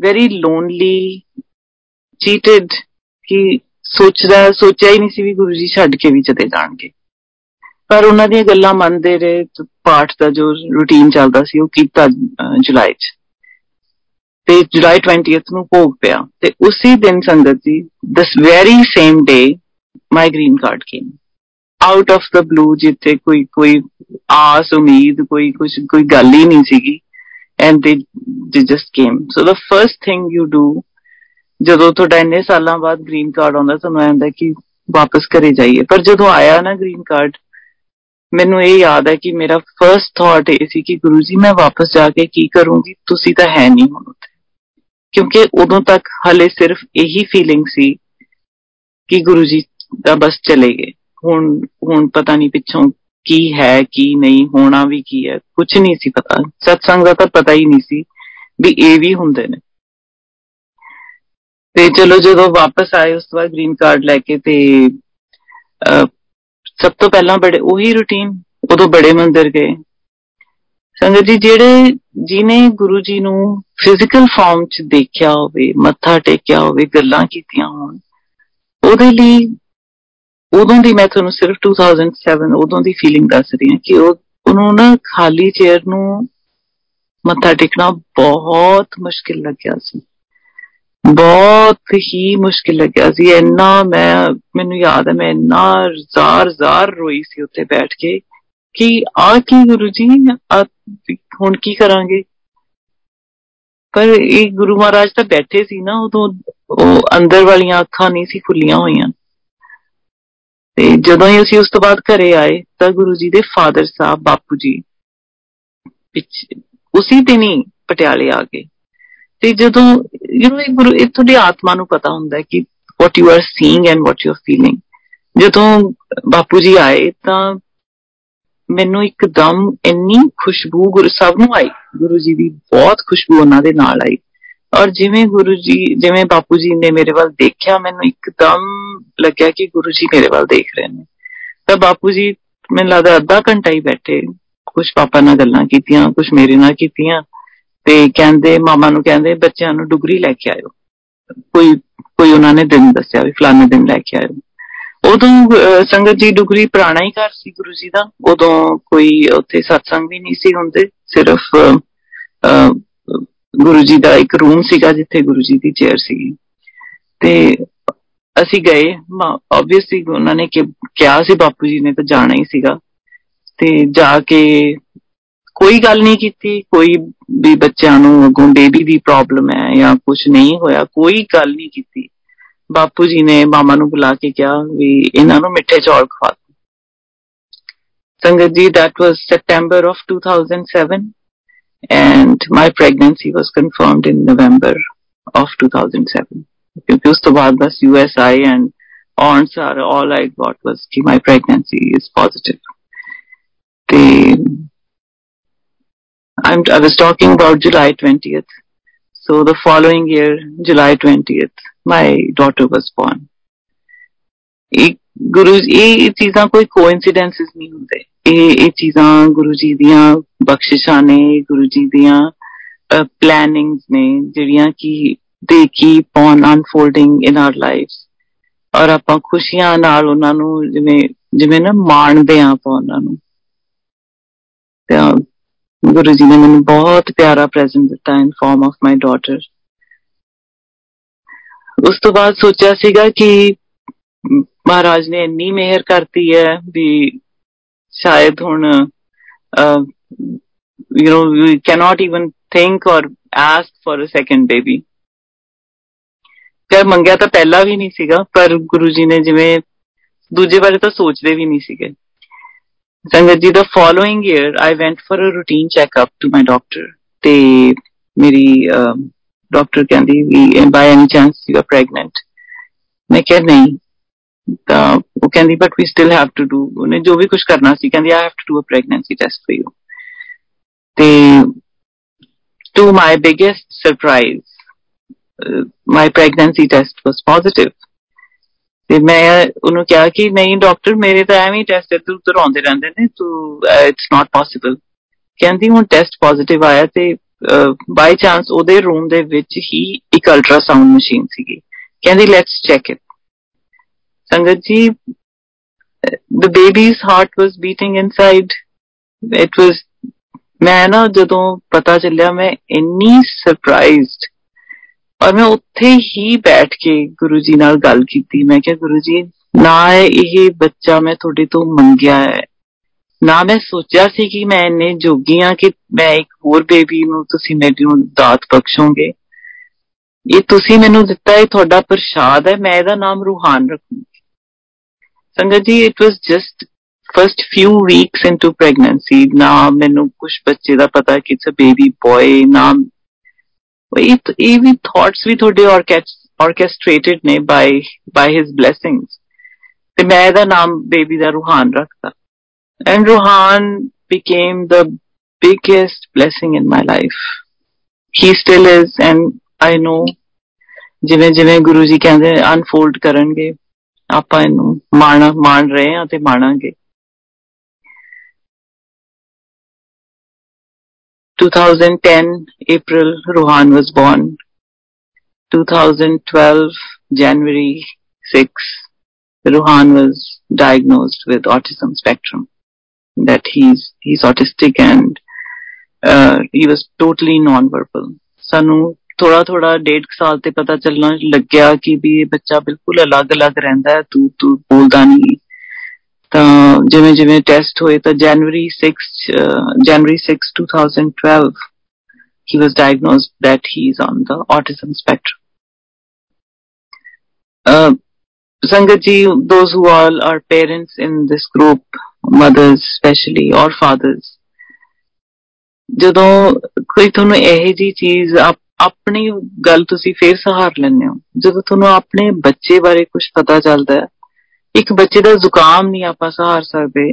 S1: very lonely cheated ਕਿ ਸੋਚਦਾ, ਸੋਚਿਆ ਹੀ ਨਹੀਂ ਸੀ ਵੀ ਗੁਰੂ ਜੀ ਛੱਡ ਕੇ ਵੀ ਚਲੇ ਜਾਣਗੇ। ਪਰ ਉਹਨਾਂ ਦੀਆਂ ਗੱਲਾਂ ਮੰਨਦੇ ਰਹੇ ਪਾਠ ਦਾ ਜੋ ਰੁਟੀਨ ਚੱਲਦਾ ਸੀ, ਉਹ ਕੀਤਾ ਜੁਲਾਈ 'ਚ। ਤੇ ਜੁਲਾਈ 20th ਨੂੰ ਭੋਗ ਪਿਆ। ਤੇ ਉਸੇ ਦਿਨ ਸੰਗਤ ਜੀ this very same day my green card came out of the blue ਜਿੱਥੇ ਕੋਈ ਕੋਈ ਆਸ, ਉਮੀਦ, ਕੋਈ ਕੁਝ ਕੋਈ ਗੱਲ ਹੀ ਨਹੀਂ ਸੀਗੀ। And they they just came so the first thing you do ਜਦੋਂ ਤੁਹਾਡਾ ਇੰਨੇ ਸਾਲਾਂ ਬਾਅਦ ਗ੍ਰੀਨ ਕਾਰਡ ਆਉਂਦਾ, ਤੁਹਾਨੂੰ ਆਉਂਦਾ ਕਿ ਵਾਪਸ ਘਰੇ ਜਾਈਏ। ਪਰ ਜਦੋਂ ਆਇਆ ਨਾ ਗ੍ਰੀਨ ਕਾਰਡ ਮੈਨੂੰ ਇਹ ਯਾਦ ਹੈ ਕਿ ਮੇਰਾ ਫਰਸਟ ਥਾਟ ਇਹ ਸੀ ਕਿ ਗੁਰੂ ਜੀ, ਮੈਂ ਵਾਪਸ ਜਾ ਕੇ ਕੀ ਕਰੂੰਗੀ? ਤੁਸੀਂ ਤਾਂ ਹੈ ਨਹੀਂ ਹੁਣ ਉੱਥੇ। ਕਿਉਂਕਿ ਉਦੋਂ ਤੱਕ ਹਲੇ ਸਿਰਫ ਇਹੀ ਫੀਲਿੰਗ ਸੀ ਕਿ ਗੁਰੂ ਜੀ ਤਾਂ ਬਸ ਚਲੇ ਗਏ। ਹੁਣ ਹੁਣ ਪਤਾ ਨਹੀਂ ਪਿੱਛੋਂ ਕੀ ਹੈ, ਕੀ ਨਹੀਂ, ਹੋਣਾ ਵੀ ਕੀ ਹੈ ਕੁਝ ਨਹੀਂ ਸੀ ਪਤਾ। ਸਤਸੰਗ ਦਾ ਤਾਂ ਪਤਾ ਹੀ ਨਹੀਂ ਸੀ ਵੀ ਇਹ ਵੀ ਹੁੰਦੇ ਨੇ। ਤੇ ਚਲੋ ਜਦੋਂ ਵਾਪਸ ਆਏ, ਉਸ ਤੋਂ ਬਾਅਦ ਗ੍ਰੀਨ ਕਾਰਡ ਲੈ ਕੇ ਤੇ ਸਭ ਤੋਂ ਪਹਿਲਾਂ ਬੜੇ, ਉਹੀ ਰੁਟੀਨ ਉਦੋਂ ਬੜੇ ਮੰਦਿਰ ਗਏ। ਸੰਗਤ ਜੀ, ਜਿਹੜੇ ਜਿਨੇ ਗੁਰੂ ਜੀ ਨੂੰ ਫਿਜ਼ੀਕਲ ਫਾਰਮ 'ਚ ਦੇਖਿਆ ਹੋਵੇ, ਮੱਥਾ ਟੇਕਿਆ ਹੋਵੇ, ਗੱਲਾਂ ਕੀਤੀਆਂ ਹੋਣ, ਉਹਦੇ ਲਈ, ਉਦੋਂ ਦੀ ਮੈਂ ਤੁਹਾਨੂੰ ਸਿਰਫ 2007 ਉਦੋਂ ਦੀ ਫੀਲਿੰਗ ਦੱਸ ਰਹੀ ਹਾਂ ਕਿ ਉਹ, ਉਹਨੂੰ ਨਾ ਖਾਲੀ ਚੇਅਰ ਨੂੰ ਮੱਥਾ ਟੇਕਣਾ ਬਹੁਤ ਮੁਸ਼ਕਿਲ ਲੱਗਿਆ ਸੀ। ਬਹੁਤ ਹੀ ਮੁਸ਼ਕਿਲ ਲੱਗਿਆ ਸੀ। ਇੰਨਾ ਮੈਂ, ਮੈਨੂੰ ਯਾਦ ਹੈ, ਮੈਂ ਇੰਨਾ ਜ਼ਾਰ ਜ਼ਾਰ ਰੋਈ ਸੀ ਉੱਥੇ ਬੈਠ ਕੇ ਕਿ ਆ ਕੀ ਗੁਰੂ ਜੀ ਹੁਣ ਕੀ ਕਰਾਂਗੇ? ਪਰ ਇਹ ਗੁਰੂ ਮਹਾਰਾਜ ਤਾਂ ਬੈਠੇ ਸੀ ਨਾ, ਉਦੋਂ ਉਹ ਅੰਦਰ ਵਾਲੀਆਂ ਅੱਖਾਂ ਨਹੀਂ ਸੀ ਖੁੱਲੀਆਂ ਹੋਈਆਂ। ਤੇ ਜਦੋਂ ਹੀ ਅਸੀਂ ਉਸ ਤੋਂ ਬਾਅਦ ਘਰੇ ਆਏ, ਤਾਂ ਗੁਰੂ ਜੀ ਦੇ ਫਾਦਰ ਸਾਹਿਬ, ਬਾਪੂ ਜੀ ਪਿੱਛੇ, ਉਸੇ ਦਿਨ ਹੀ ਪਟਿਆਲੇ ਆ ਗਏ। ਤੇ ਜਦੋਂ ਯੂ نو ਗੁਰੂ, ਇਹ ਤੁਹਾਡੀ ਆਤਮਾ ਨੂੰ ਪਤਾ ਹੁੰਦਾ ਹੈ ਕਿ what you are seeing and what you are feeling ਜਦੋਂ ਬਾਪੂ ਜੀ ਆਏ ਤਾਂ ਮੈਨੂੰ ਇੱਕਦਮ ਇੰਨੀ ਖੁਸ਼ਬੂ ਗੁਰੂ ਸਾਹਿਬ ਨੂੰ ਆਈ। ਗੁਰੂ ਜੀ ਦੀ ਬਹੁਤ ਖੁਸ਼ਬੂ ਉਹਨਾਂ ਦੇ ਨਾਲ ਆਈ। ਔਰ ਜਿਵੇਂ ਗੁਰੂ ਜੀ, ਜਿਵੇਂ ਬਾਪੂ ਜੀ ਨੇ ਮੇਰੇ ਵੱਲ ਦੇਖਿਆ, ਮੈਨੂੰ ਇੱਕਦਮ ਲੱਗਿਆ ਕਿ ਗੁਰੂ ਜੀ ਮੇਰੇ ਵੱਲ ਦੇਖ ਰਹੇ ਨੇ। ਤਾਂ ਬਾਪੂ ਜੀ, ਮੈਨੂੰ ਲੱਗਦਾ ਅੱਧਾ ਘੰਟਾ ਹੀ ਬੈਠੇ ਕੁਝ ਪਾਪਾ ਨਾਲ ਗੱਲਾਂ ਕੀਤੀਆਂ ਕੁਝ ਮੇਰੇ ਨਾਲ ਕੀਤੀਆਂ। ਤੇ ਕਹਿੰਦੇ, ਮਾਮਾ ਨੂੰ ਕਹਿੰਦੇ, ਬੱਚਿਆਂ ਨੂੰ ਡੁਗਰੀ ਲੈ ਕੇ ਆਇਓ। ਕੋਈ ਕੋਈ ਉਹਨਾਂ ਨੇ ਦਿਨ ਦੱਸਿਆ ਵੀ ਫਲਾਣੇ ਦਿਨ ਲੈ ਕੇ ਆਇਓ। ਉਦੋਂ ਸੰਗਤ ਜੀ ਡੁਗਰੀ ਪੁਰਾਣਾ ਹੀ ਘਰ ਸੀ ਗੁਰੂ ਜੀ ਦਾ। ਉਦੋਂ ਕੋਈ ਉੱਥੇ satsang ਵੀ ਨਹੀਂ ਸੀ ਹੁੰਦੇ, ਸਿਰਫ ਗੁਰੂ ਜੀ ਦਾ ਇੱਕ ਰੂਮ ਸੀਗਾ ਜਿੱਥੇ ਗੁਰੂ ਜੀ ਦੀ ਚੇਅਰ ਸੀ ਤੇ ਅਸੀਂ ਗਏ ਆਬਵੀਅਸਲੀ ਉਹਨਾਂ ਨੇ ਕਿਹਾ ਸੀ, ਬਾਪੂ ਜੀ ਨੇ ਤਾਂ ਜਾਣਾ ਹੀ ਸੀਗਾ। ਤੇ ਜਾ ਕੇ ਕੋਈ ਗੱਲ ਨਹੀਂ ਕੀਤੀ ਕੋਈ ਵੀ ਬੱਚਿਆਂ ਨੂੰ ਅਗੋਂ ਬੇਬੀ ਦੀ ਪ੍ਰੋਬਲਮ ਹੈ ਜਾਂ ਕੁਝ ਨਹੀਂ ਹੋਇਆ ਕੋਈ ਗੱਲ ਨਹੀਂ ਕੀਤੀ ਬਾਪੂ ਜੀ ਨੇ ਮਾਮਾ ਨੂੰ ਬੁਲਾ ਕੇ ਕਿਹਾ ਵੀ ਇਹਨਾਂ ਨੂੰ ਮਿੱਠੇ ਚੌਲ ਖਵਾ ਸੰਗਤ ਜੀ that was September of 2007 and my pregnancy was confirmed in November of 2007 ਕਿਉਂਕਿ ਉਸ ਤੋਂ ਬਾਅਦ ਬਸ US I and aunts are all I got was ਕਿ my pregnancy is positive ਤੇ I'm, I was talking about July 20th. So the following year, July 20th, my daughter was born. ਇਹ ਗੁਰੂ ਜੀ ਇਹ ਚੀਜ਼ਾਂ ਕੋਈ ਕੋਇਨਸੀਡੈਂਸਸ ਨਹੀਂ ਹੁੰਦੇ ਇਹ ਇਹ ਚੀਜ਼ਾਂ ਗੁਰੂ ਜੀ ਦੀਆਂ ਬਖਸ਼ਿਸ਼ਾਂ ਨੇ ਗੁਰੂ ਜੀ ਦੀਆਂ ਪਲੈਨਿੰਗਸ ਨੇ ਜਿਹੜੀਆਂ ਕਿ they keep on unfolding in our lives ਔਰ ਆਪਾਂ ਖੁਸ਼ੀਆਂ ਨਾਲ ਉਹਨਾਂ ਨੂੰ ਜਿਵੇਂ ਜਿਵੇਂ ਨਾ ਮਾਣਦੇ ਆਂ ਆਪਾਂ ਉਹਨਾਂ ਨੂੰ गुरु जी ने मैंने बहुत प्यारा प्रेजेंट दिता in form of my daughter उस तो बाद सोचा सीगा कि महाराज ने इनी मेहर करती है भी शायद हूँ you know we can not even think और ask for a second baby मंगया तो पहला भी नहीं सीगा, पर गुरु जी ने जिम्मे दूजे बारे तो सोचते भी नहीं सके ਸੰਗਤ ਜੀ ਦਾ following year I went for a routine checkup to my doctor ਤੇ ਮੇਰੀ ਡਾਕਟਰ ਕਹਿੰਦੀ ਵੀ by any chance you are pregnant ਮੈਂ ਕਿਹਾ ਨਹੀਂ ਤਾਂ ਉਹ ਕਹਿੰਦੀ but we still have to do ਉਹਨੇ ਜੋ ਵੀ ਕੁਝ ਕਰਨਾ ਸੀ ਕਹਿੰਦੀ I have to do a pregnancy test for you ਤੇ to my biggest surprise my pregnancy test was positive ਤੇ ਮੈਂ ਉਹਨੂੰ ਕਿਹਾ ਕਿ ਨਹੀਂ ਡਾਕਟਰ ਮੇਰੇ ਤਾਂ ਐਵੇਂ ਟੈਸਟ ਇੱਧਰ ਉੱਧਰ ਆਉਂਦੇ ਰਹਿੰਦੇ ਨੇ, ਤੂੰ ਇਟਸ ਨਾਟ ਪੋਸੀਬਲ ਕਹਿੰਦੀ ਹੁਣ ਟੈਸਟ ਪੋਜ਼ਿਟਿਵ ਆਇਆ ਤੇ ਬਾਈ ਚਾਂਸ ਉਹਦੇ ਰੂਮ ਦੇ ਵਿੱਚ ਹੀ ਇੱਕ ਅਲਟਰਾਸਾਊਂਡ ਮਸ਼ੀਨ ਸੀਗੀ। ਕਹਿੰਦੀ ਲੈਟਸ ਚੈੱਕ ਇਟ ਸੰਗਤ ਜੀ, the baby's heart was beating inside it was, ਮੈਂ ਨਾ ਜਦੋਂ ਪਤਾ ਚੱਲਿਆ, ਮੈਂ ਇੰਨੀ ਸਰਪ੍ਰਾਈਜ਼ਡ ਔਰ ਮੈਂ ਉੱਥੇ ਹੀ ਬੈਠ ਕੇ ਗੁਰੂ ਜੀ ਨਾਲ ਗੱਲ ਕੀਤੀ। ਮੈਂ ਕਿਹਾ, ਗੁਰੂ ਜੀ, ਨਾ ਇਹ ਬੱਚਾ ਮੈਂ ਤੁਹਾਡੇ ਤੋਂ ਮੰਗਿਆ ਹੈ। ਨਾ ਮੈਂ ਸੋਚਿਆ ਸੀ ਕਿ ਮੈਂ ਇੰਨੇ ਜੋਗੀਆਂ ਕਿ ਮੈਂ ਇੱਕ ਹੋਰ ਬੇਬੀ ਨੂੰ ਤੁਸੀਂ ਮੈਨੂੰ ਦਾਤ ਬਖਸ਼ੋਗੇ। ਇਹ ਤੁਸੀਂ ਮੈਨੂੰ ਦਿੱਤਾ, ਇਹ ਤੁਹਾਡਾ ਪ੍ਰਸ਼ਾਦ ਹੈ, ਮੈਂ ਇਹਦਾ ਨਾਮ ਰੂਹਾਨ ਰੱਖੂੰਗੀ। ਸੰਗਤ ਜੀ it was just first few weeks into pregnancy ਨਾ ਮੈਨੂੰ ਕੁਝ ਬੱਚੇ ਦਾ ਪਤਾ ਕਿ ਇਟਸ ਅ ਬੇਬੀ ਬॉय ਨਾਮ ਇਹ ਵੀ ਥਾਟਸ ਵੀ ਤੁਹਾਡੇ ਆਰਕੈਸਟ੍ਰੇਟਡ ਨੇ ਬਾਈ ਬਾਈ ਹਿਸ ਬਲੇਸਿੰਗਸ ਤੇ ਮੈਂ ਇਹਦਾ ਨਾਮ ਬੇਬੀ ਦਾ ਰੂਹਾਨ ਰੱਖਤਾ and Ruhaan became the biggest blessing in my life. He still is, and i know ਜਿਵੇਂ ਜਿਵੇਂ ਗੁਰੂ ਜੀ ਕਹਿੰਦੇ ਅਨਫੋਲਡ ਕਰਨਗੇ, ਆਪਾਂ ਇਹਨੂੰ ਮਾਣ ਮਾਣ ਰਹੇ ਹਾਂ ਤੇ ਮਾਣਾਂਗੇ। 2010 April, Rohan was born. 2012 January 6, Rohan was diagnosed with autism spectrum. That he's he's autistic and uh, he was totally non-verbal. ਸਾਨੂੰ ਥੋੜਾ ਥੋੜਾ ਡੇਢ ਸਾਲ ਤੇ ਪਤਾ ਚੱਲਣਾ ਲੱਗਿਆ ਕਿ ਵੀ ਇਹ ਬੱਚਾ ਬਿਲਕੁਲ ਅਲੱਗ-ਅਲੱਗ ਰਹਿੰਦਾ ਹੈ ਤੂੰ ਤੂੰ ਬੋਲਦਾ ਨਹੀਂ ਤਾਂ ਜਿਵੇਂ ਜਿਵੇਂ ਟੈਸਟ ਹੋਏ ਤਾਂ ਜਨਵਰੀ 6 ਜਨਵਰੀ 6 2012 he was diagnosed that he is on the autism spectrum uh, sangat ji those who all are parents in this group mothers especially or fathers ਜਦੋਂ ਕੋਈ ਤੁਹਾਨੂੰ ਇਹ ਜੀ ਚੀਜ਼ ਆਪਣੀ ਗੱਲ ਤੁਸੀਂ ਫੇਰ ਸਹਾਰ ਲੈਂਦੇ ਹੋ ਜਦੋਂ ਤੁਹਾਨੂੰ ਆਪਣੇ ਬੱਚੇ ਬਾਰੇ ਕੁਝ ਪਤਾ ਚੱਲਦਾ ਹੈ ਇੱਕ ਬੱਚੇ ਦਾ ਜ਼ੁਕਾਮ ਨਹੀਂ ਆਪਾਂ ਸਹਾਰ ਸਕਦੇ।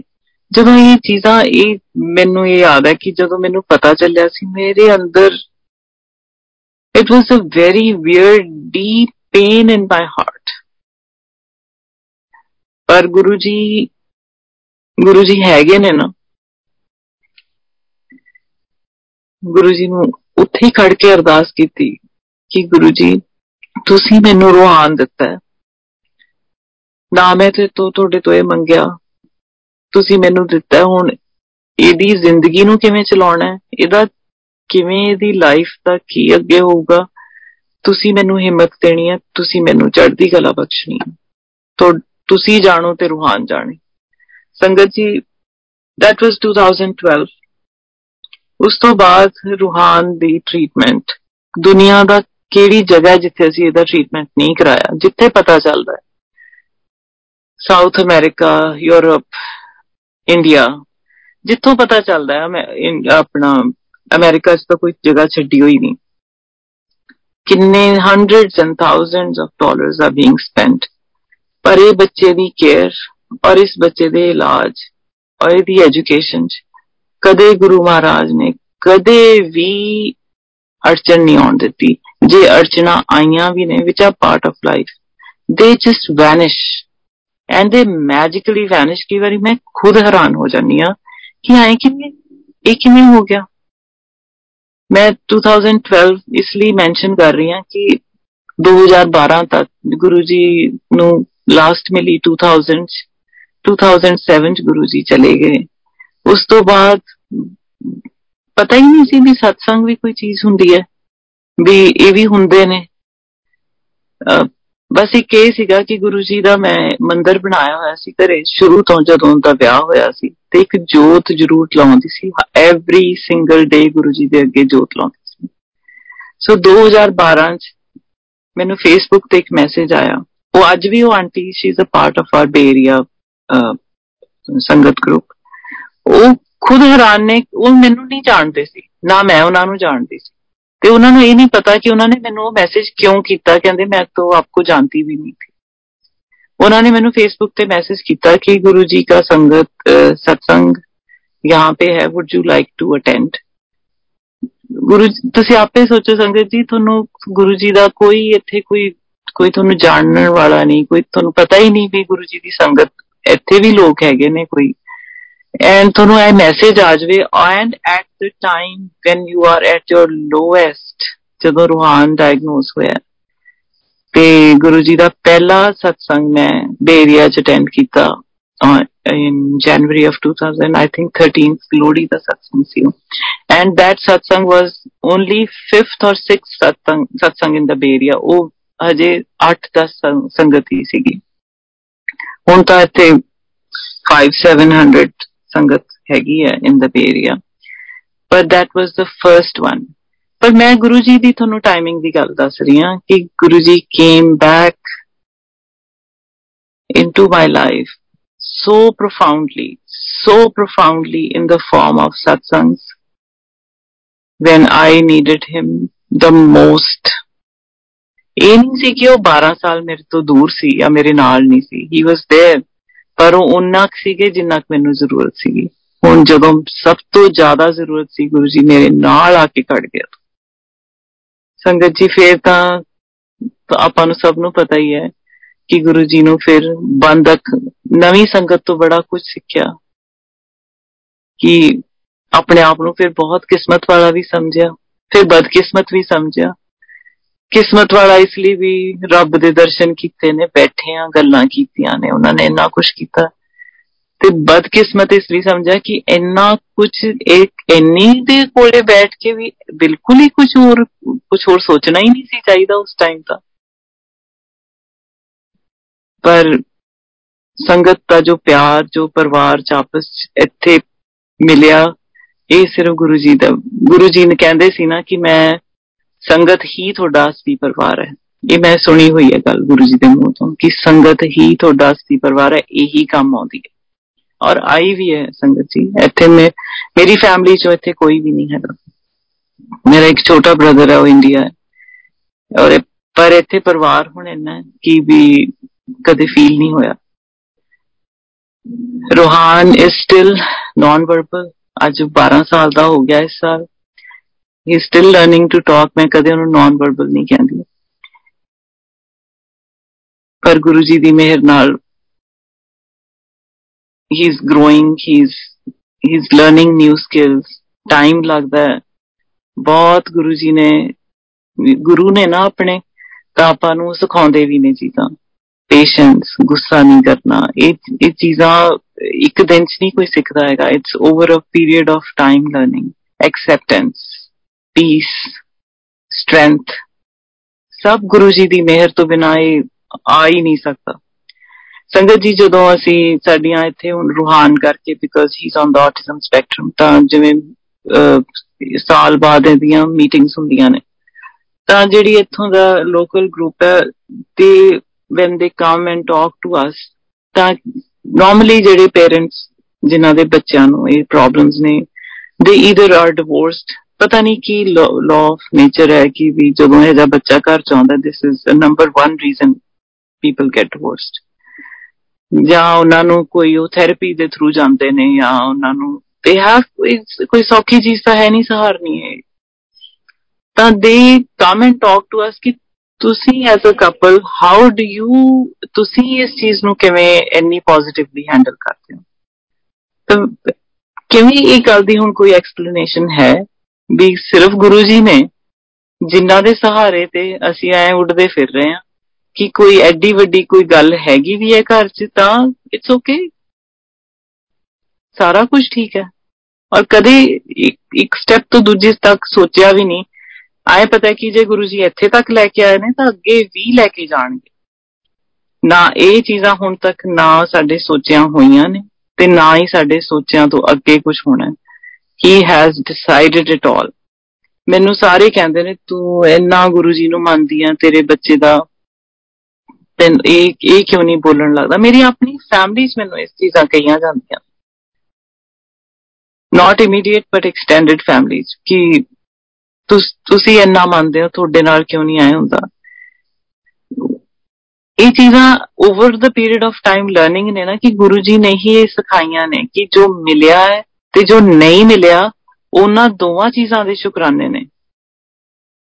S1: ਜਦੋਂ ਇਹ ਚੀਜ਼ਾਂ, ਇਹ ਮੈਨੂੰ ਇਹ ਯਾਦ ਹੈ ਕਿ ਜਦੋਂ ਮੈਨੂੰ ਪਤਾ ਚੱਲਿਆ ਸੀ, ਮੇਰੇ ਅੰਦਰ it was a very weird deep pain in my heart ਪਰ ਗੁਰੂ ਜੀ ਗੁਰੂ ਜੀ ਹੈਗੇ ਨੇ ਨਾ। ਗੁਰੂ ਜੀ ਨੂੰ ਉੱਥੇ ਹੀ ਖੜ ਕੇ ਅਰਦਾਸ ਕੀਤੀ ਕਿ ਗੁਰੂ ਜੀ, ਤੁਸੀਂ ਮੈਨੂੰ ਰੂਹਾਨ ਦਿੱਤਾ ਹੈ। ਨਾ ਮੈਂ ਤੇ ਤੋਂ, ਤੁਹਾਡੇ ਤੋਂ ਇਹ ਮੰਗਿਆ। ਤੁਸੀਂ ਮੈਨੂੰ ਦਿੱਤਾ ਹੁਣ। ਇਹਦੀ ਜ਼ਿੰਦਗੀ ਨੂੰ ਕਿਵੇਂ ਚਲਾਉਣਾ ਹੈ? ਇਹਦਾ ਕਿਵੇਂ ਇਹਦੀ ਲਾਈਫ ਦਾ ਕੀ ਅੱਗੇ ਹੋਊਗਾ? ਤੁਸੀਂ ਮੈਨੂੰ ਹਿੰਮਤ ਦੇਣੀ ਹੈ। ਤੁਸੀਂ ਮੈਨੂੰ ਚੜ੍ਹਦੀ ਕਲਾ ਬਖਸ਼ਣੀ ਹੈ। ਤੋਂ, ਤੁਸੀਂ ਜਾਣੋ ਤੇ ਰੂਹਾਨ ਜਾਣੇ। ਸੰਗਤ ਜੀ, that was 2012 ਉਸ ਤੋਂ ਬਾਅਦ ਰੂਹਾਨ ਦੀ ਟ੍ਰੀਟਮੈਂਟ ਦੁਨੀਆ ਦਾ ਕਿਹੜੀ ਜਗ੍ਹਾ ਜਿੱਥੇ ਅਸੀਂ ਇਹਦਾ ਟ੍ਰੀਟਮੈਂਟ ਨਹੀਂ ਕਰਾਇਆ? ਜਿੱਥੇ ਪਤਾ ਚੱਲਦਾ ਹੈ। ਸਾਊਥ ਅਮਰੀਕਾ ਯੂਰਪ ਇੰਡੀਆ ਜਿੱਥੋਂ ਪਤਾ ਚੱਲਦਾ ਹੈ ਆਪਣਾ ਅਮਰੀਕਾ 'ਚ ਤਾਂ ਕੋਈ ਜਗ੍ਹਾ ਛੱਡੀ ਹੋਈ ਨਹੀਂ। ਕਿੰਨੇ hundreds and thousands of dollars are being spent ਪਰ ਇਹ ਬੱਚੇ ਦੀ ਕੇਅਰ ਔਰ ਇਸ ਬੱਚੇ ਦੇ ਇਲਾਜ ਔਰ ਇਹਦੀ ਐਜੂਕੇਸ਼ਨ 'ਚ ਕਦੇ ਗੁਰੂ ਮਹਾਰਾਜ ਨੇ ਕਦੇ ਵੀ ਅੜਚਣ ਨਹੀਂ ਆਉਣ ਦਿੱਤੀ। ਜੇ ਅੜਚਣਾ ਆਈਆਂ ਵੀ ਨੇ ਵਿਚ a part of life they just vanish and they magically vanish ਕੀ ਵਾਰੀ ਮੈਂ ਖੁਦ ਹੈਰਾਨ ਹੋ ਜਾਂਦੀ ਆ ਕਿ ਆਏ ਕਿਵੇਂ ਇਹ ਕਿਵੇਂ ਹੋ ਗਿਆ ਮੈਂ 2012 ਇਸ ਲਈ ਮੈਂਸ਼ਨ ਕਰ ਰਹੀ ਹਾਂ ਕਿ 2012 ਤੱਕ ਗੁਰੂ ਜੀ ਨੂੰ ਲਾਸਟ ਮਿਲੀ 2000 2007 ਚ ਗੁਰੂ ਜੀ ਚਲੇ ਗਏ ਉਸ ਤੋਂ ਬਾਅਦ ਪਤਾ ਹੀ ਨਹੀਂ ਸੀ ਵੀ ਸਤਸੰਗ ਵੀ ਕੋਈ ਚੀਜ਼ ਹੁੰਦੀ ਹੈ ਵੀ ਇਹ ਵੀ ਹੁੰਦੇ ਨੇ ਬਸ ਇੱਕ ਇਹ ਸੀਗਾ ਕਿ ਗੁਰੂ ਜੀ ਦਾ ਮੈਂ ਮੰਦਿਰ ਬਣਾਇਆ ਹੋਇਆ ਸੀ, ਘਰੇ ਸ਼ੁਰੂ ਤੋਂ ਜਦੋਂ ਦਾ ਵਿਆਹ ਹੋਇਆ ਸੀ ਤੇ ਇੱਕ ਜੋਤ ਜ਼ਰੂਰ ਲਾਉਂਦੀ ਸੀ every single day Guru ji ਦੇ ਅੱਗੇ ਜੋਤ ਲਾਉਂਦੀ ਸੀ। ਸੋ 2012 ਚ ਮੈਨੂੰ ਫੇਸਬੁੱਕ ਤੇ ਇੱਕ ਮੈਸੇਜ ਆਇਆ। ਉਹ ਅੱਜ ਵੀ ਉਹ aunty she is a part of our Berea sangat group ਉਹ ਖੁਦ ਹੈਰਾਨ ਨੇ, ਉਹ ਮੈਨੂੰ ਨਹੀਂ ਜਾਣਦੇ ਸੀ, ਨਾ ਮੈਂ ਉਹਨਾਂ ਨੂੰ ਜਾਣਦੀ ਸੀ। ਤੇ ਉਹਨਾਂ ਨੂੰ ਇਹ ਨਹੀਂ ਪਤਾ ਕਿ ਉਹਨਾਂ ਨੇ ਮੈਨੂੰ ਉਹ ਮੈਸੇਜ ਕਿਉਂ ਕੀਤਾ ਕਹਿੰਦੇ ਮੈਂ ਤਾਂ ਆਪਕੋ ਜਾਣਤੀ ਵੀ ਨਹੀਂ ਥੀ ਉਹਨਾਂ ਨੇ ਮੈਨੂੰ ਫੇਸਬੁੱਕ ਤੇ ਮੈਸੇਜ ਕੀਤਾ ਕਿ ਗੁਰੂ ਜੀ ਦਾ ਸੰਗਤ ਸਤਸੰਗ यहाँ पे है would you like to attend ਗੁਰੂ ਤੁਸੀਂ ਆਪੇ ਸੋਚੋ ਸੰਗਤ ਜੀ ਤੁਹਾਨੂੰ ਗੁਰੂ ਜੀ ਦਾ ਕੋਈ ਇੱਥੇ ਕੋਈ ਕੋਈ ਤੁਹਾਨੂੰ ਜਾਣਨ ਵਾਲਾ ਨਹੀਂ ਕੋਈ ਤੁਹਾਨੂੰ ਪਤਾ ਹੀ ਨਹੀਂ ਵੀ ਗੁਰੂ ਜੀ ਦੀ ਸੰਗਤ ਇੱਥੇ ਵੀ ਲੋਕ ਹੈਗੇ ਨੇ ਕੋਈ ਐਂਡ ਤੁਹਾਨੂੰ ਇਹ ਮੈਸੇਜ ਆ ਜਾਵੇ and at the time when you are at your lowest ਜਦੋਂ ਰੂਹਾਨ ਡਾਇਗਨੋਸ ਹੋਇਆ ਤੇ ਗੁਰੂ ਜੀ ਦਾ ਪਹਿਲਾ ਸਤਸੰਗ ਮੈਂ ਬੇਰੀਆ ਚ ਅਟੈਂਡ ਕੀਤਾ in January of 2000, I think 13th Lodi the satsang C and that satsang was only fifth or sixth satsang, satsang in the Bay Area ਉਹ ਹਜੇ 8-10 ਸੰਗਤ ਹੀ ਸੀਗੀ ਹੁਣ ਤਾਂ ਇੱਥੇ 5-700 ਸੰਗਤ ਹੈਗੀ ਹੈ in the Bay Area but that was the first one ਪਰ ਮੈਂ ਗੁਰੂ ਜੀ ਦੀ ਤੁਹਾਨੂੰ ਟਾਈਮਿੰਗ ਦੀ ਗੱਲ ਦੱਸ ਰਹੀ ਹਾਂ ਕਿ ਗੁਰੂ ਜੀ came back into my life so profoundly, so profoundly in the form of satsangs when I needed him the most. ਇਹ ਨਹੀਂ ਸੀ ਕਿ ਉਹ 12 ਸਾਲ ਮੇਰੇ ਤੋਂ ਦੂਰ ਸੀ ਜਾਂ ਮੇਰੇ ਨਾਲ ਨਹੀਂ ਸੀ ਹੀ ਵਾਸ देयर ਪਰ ਉਹ ਉਨਾ ਸੀਗੇ ਜਿੰਨਾ ਮੈਨੂੰ ਜ਼ਰੂਰਤ ਸੀਗੀ। ਹੁਣ ਜਦੋਂ ਸਭ ਤੋਂ ਜ਼ਿਆਦਾ ਜ਼ਰੂਰਤ ਸੀ ਗੁਰੂ ਜੀ ਮੇਰੇ ਨਾਲ ਆ ਕੇ ਖੜ ਗਿਆ। ਸੰਗਤ ਜੀ, ਫੇਰ ਤਾਂ ਆਪਾਂ ਨੂੰ ਸਭ ਨੂੰ ਪਤਾ ਹੀ ਹੈ ਕਿ ਗੁਰੂ ਜੀ ਨੂੰ ਫਿਰ ਬੰਦ ਅੱਖ ਨਵੀਂ ਸੰਗਤ ਤੋਂ ਬੜਾ ਕੁਝ ਸਿੱਖਿਆ। ਕਿ ਆਪਣੇ ਆਪ ਨੂੰ ਫਿਰ ਬਹੁਤ ਕਿਸਮਤ ਵਾਲਾ ਵੀ ਸਮਝਿਆ, ਫਿਰ ਬਦਕਿਸਮਤ ਵੀ ਸਮਝਿਆ। ਕਿਸਮਤ ਵਾਲਾ ਇਸ ਲਈ ਵੀ ਰੱਬ ਦੇ ਦਰਸ਼ਨ ਕੀਤੇ ਨੇ ਬੈਠੇ ਆ ਗੱਲਾਂ ਕੀਤੀਆਂ ਨੇ, ਉਹਨਾਂ ਨੇ ਇੰਨਾ ਕੁਝ ਕੀਤਾ। ਤੇ ਬਦਕਿਸਮਤ ਇਸ ਲਈ ਸਮਝਿਆ ਕਿ ਇੰਨਾ ਕੁਝ ਇੱਕ ਇੰਨੀ ਦੇ ਕੋਲੇ ਬੈਠ ਕੇ ਵੀ ਬਿਲਕੁਲ ਹੀ ਕੁਝ ਹੋਰ ਕੁਝ ਹੋਰ ਸੋਚਣਾ ਹੀ ਨਹੀਂ ਸੀ ਚਾਹੀਦਾ ਉਸ ਟਾਈਮ ਤਾਂ। ਪਰ ਸੰਗਤ ਦਾ ਜੋ ਪਿਆਰ, ਜੋ ਪਰਿਵਾਰ ਚ ਆਪਸ ਇੱਥੇ ਮਿਲਿਆ, ਇਹ ਸਿਰਫ ਗੁਰੂ ਜੀ ਦਾ, ਗੁਰੂ ਜੀ ਨੇ ਕਹਿੰਦੇ ਸੀ ਨਾ ਕਿ ਮੈਂ ਸੰਗਤ ਹੀ ਤੁਹਾਡਾ ਅਸਲੀ ਪਰਿਵਾਰ ਹੈ। ਇਹ ਮੈਂ ਸੁਣੀ ਹੋਈ ਹੈ ਗੱਲ ਗੁਰੂ ਜੀ ਦੇ ਮੂੰਹ ਤੋਂ ਕਿ ਸੰਗਤ ਹੀ ਤੁਹਾਡਾ ਅਸਲੀ ਪਰਿਵਾਰ ਹੈ, ਇਹੀ ਕੰਮ ਆਉਂਦੀ ਹੈ। ਔਰ ਆਈ ਵੀ ਹੈ ਸੰਗਤ ਜੀ। ਇੱਥੇ ਮੈਂ, ਮੇਰੀ ਫੈਮਿਲੀ ਚੋਂ ਇੱਥੇ ਕੋਈ ਵੀ ਨਹੀਂ ਹੈਗਾ। ਮੇਰਾ ਇੱਕ ਛੋਟਾ ਬ੍ਰਦਰ ਹੈ, ਉਹ ਇੰਡੀਆ ਹੈ। ਔਰ ਪਰ ਇੱਥੇ ਪਰਿਵਾਰ ਹੁਣ ਇੰਨਾ ਕਿ ਵੀ ਕਦੇ ਫੀਲ ਨਹੀਂ ਹੋਇਆ। Rohan is still non verbal ਅੱਜ 12 ਸਾਲ ਦਾ ਹੋ ਗਿਆ ਇਸ ਸਾਲ। He still learning to talk ਮੈਂ ਕਦੇ ਉਹਨੂੰ ਨਾਨ ਵਰਬਲ ਨਹੀਂ ਕਹਿੰਦੀ ਪਰ ਗੁਰੂ ਜੀ ਦੀ ਮਿਹਰ ਨਾਲ he is growing he is he is learning new skills time ਲੱਗਦਾ ਹੈ ਬਹੁਤ ਗੁਰੂ ਜੀ ਨੇ ਗੁਰੂ ਨੇ ਨਾ ਆਪਣੇ ਤਾਂ ਆਪਾਂ ਨੂੰ ਸਿਖਾਉਂਦੇ ਵੀ ਨੇ ਚੀਜ਼ਾਂ ਪੇਸ਼ੈਂਸ ਗੁੱਸਾ ਨਹੀਂ ਕਰਨਾ ਇਹ ਇਹ ਚੀਜ਼ਾਂ ਇੱਕ ਦਿਨ ਚ ਨਹੀਂ ਕੋਈ ਸਿੱਖਦਾ ਹੈਗਾ it's over a period of time learning acceptance peace strength ਸਭ ਗੁਰੂ ਜੀ ਦੀ ਮਿਹਰ ਤੋਂ ਬਿਨਾ ਇਹ ਆ ਹੀ ਨਹੀਂ ਸਕਦਾ। ਸੰਗਤ ਜੀ, ਜਦੋਂ ਅਸੀਂ ਸਾਡੀਆਂ ਇੱਥੇ ਹੁਣ ਰੂਹਾਨ ਕਰਕੇ because he is on the autism spectrum ਤਾਂ ਜਿਵੇਂ ਸਾਲ ਬਾਅਦ ਇਹਦੀਆਂ ਮੀਟਿੰਗਸ ਹੁੰਦੀਆਂ ਨੇ, ਤਾਂ ਜਿਹੜੀ ਇੱਥੋਂ ਦਾ ਲੋਕਲ ਗਰੁੱਪ ਹੈ, ਤੇ when they come and talk to us, ਤਾਂ ਨਾਰਮਲੀ ਜਿਹੜੇ ਪੇਰੈਂਟਸ ਜਿਨ੍ਹਾਂ ਦੇ ਬੱਚਿਆਂ ਨੂੰ ਇਹ ਪ੍ਰੋਬਲਮਸ ਨੇ ਦੇ ਈਦਰ ਆਰ ਡਿਵੋਰਸਡ ਪਤਾ ਨਹੀਂ ਕੀ ਲਾਅ ਆਫ ਨੇਚਰ ਹੈ ਕਿ ਵੀ ਜਦੋਂ ਇਹ ਬੱਚਾ ਘਰ ਚ ਆਉਂਦਾ this is number 1 reason people get divorced ਜਾਂ ਉਹਨਾਂ ਨੂੰ ਕੋਈ ਉਹ ਥੈਰੇਪੀ ਦੇ ਥਰੂ ਜਾਂਦੇ ਨੇ, ਜਾਂ ਉਹਨਾਂ ਨੂੰ ਦੇ ਹੈਵ ਕੋਈ ਸੌਖੀ ਚੀਜ਼ ਤਾਂ ਹੈ ਨਹੀਂ ਸਹਾਰਨੀ ਹੈ। ਤਾਂ they come and talk to us ਕਿ ਤੁਸੀਂ as a couple how do you ਤੁਸੀਂ ਇਸ ਚੀਜ਼ ਨੂੰ ਕਿਵੇਂ ਇੰਨੀ ਪੋਜ਼ਿਟਿਵਲੀ ਹੈਂਡਲ ਕਰਦੇ ਹੋ? ਤਾਂ ਕਿਵੇਂ ਇਹ ਗੱਲ ਦੀ ਹੁਣ ਕੋਈ ਐਕਸਪਲੇਨੇਸ਼ਨ ਹੈ? ਵੀ ਸਿਰਫ ਗੁਰੂ ਜੀ ਨੇ ਜਿਨ੍ਹਾਂ ਦੇ ਸਹਾਰੇ ਤੇ ਅਸੀਂ ਐ ਉੱਡਦੇ ਫਿਰ ਰਹੇ ਹਾਂ ਕਿ ਕੋਈ ਐਡੀ ਵੱਡੀ ਕੋਈ ਗੱਲ ਹੈਗੀ ਵੀ ਹੈ ਘਰ 'ਚ, ਤਾਂ ਇਟਸ ਓਕੇ ਸਾਰਾ ਕੁਝ ਠੀਕ ਹੈ। ਔਰ ਕਦੇ ਇੱਕ ਸਟੈਪ ਤੋਂ ਦੂਜੇ ਤੱਕ ਸੋਚਿਆ ਵੀ ਨਹੀਂ। ਆਏ ਪਤਾ ਕਿ ਜੇ ਗੁਰੂ ਜੀ ਇੱਥੇ ਤੱਕ ਲੈ ਕੇ ਆਏ ਨੇ, ਤਾਂ ਅੱਗੇ ਵੀ ਲੈ ਕੇ ਜਾਣਗੇ। ਨਾ ਇਹ ਚੀਜ਼ਾਂ ਹੁਣ ਤੱਕ ਨਾ ਸਾਡੇ ਸੋਚਿਆ ਹੋਈਆਂ ਨੇ ਤੇ ਨਾ ਹੀ ਸਾਡੇ ਸੋਚਿਆਂ ਤੋਂ ਅੱਗੇ ਕੁਝ ਹੋਣਾ। ਹੈ he has decided it all ਮੈਨੂੰ ਸਾਰੇ ਕਹਿੰਦੇ ਨੇ ਤੂੰ ਇੰਨਾ ਗੁਰੂ ਜੀ ਨੂੰ ਮੰਨਦੀ ਆ ਤੇਰੇ ਬੱਚੇ ਦਾ ਇਹ ਇਹ ਕਿਉਂ ਨਹੀਂ ਬੋਲਣ ਲੱਗਦਾ ਮੇਰੀ ਆਪਣੀ ਫੈਮਿਲੀ 'ਚ ਮੈਨੂੰ ਇਸ ਚੀਜ਼ਾਂ ਕਹੀਆਂ ਜਾਂਦੀਆਂ not immediate but extended families ਕਿ ਤੁਸੀਂ ਇੰਨਾ ਮੰਨਦੇ ਹੋ ਤੁਹਾਡੇ ਨਾਲ ਕਿਉਂ ਨਹੀਂ ਆਏ ਹੁੰਦਾ ਇਹ ਚੀਜ਼ਾਂ over the period of time learning ਨੇ ਨਾ ਕਿ ਗੁਰੂ ਜੀ ਨੇ ਹੀ ਇਹ ਸਿਖਾਈਆਂ ਨੇ ਕਿ ਜੋ ਮਿਲਿਆ ਹੈ ਤੇ ਜੋ ਨਹੀਂ ਮਿਲਿਆ, ਉਹਨਾਂ ਦੋਵਾਂ ਚੀਜ਼ਾਂ ਦੇ ਸ਼ੁਕਰਾਨੇ ਨੇ।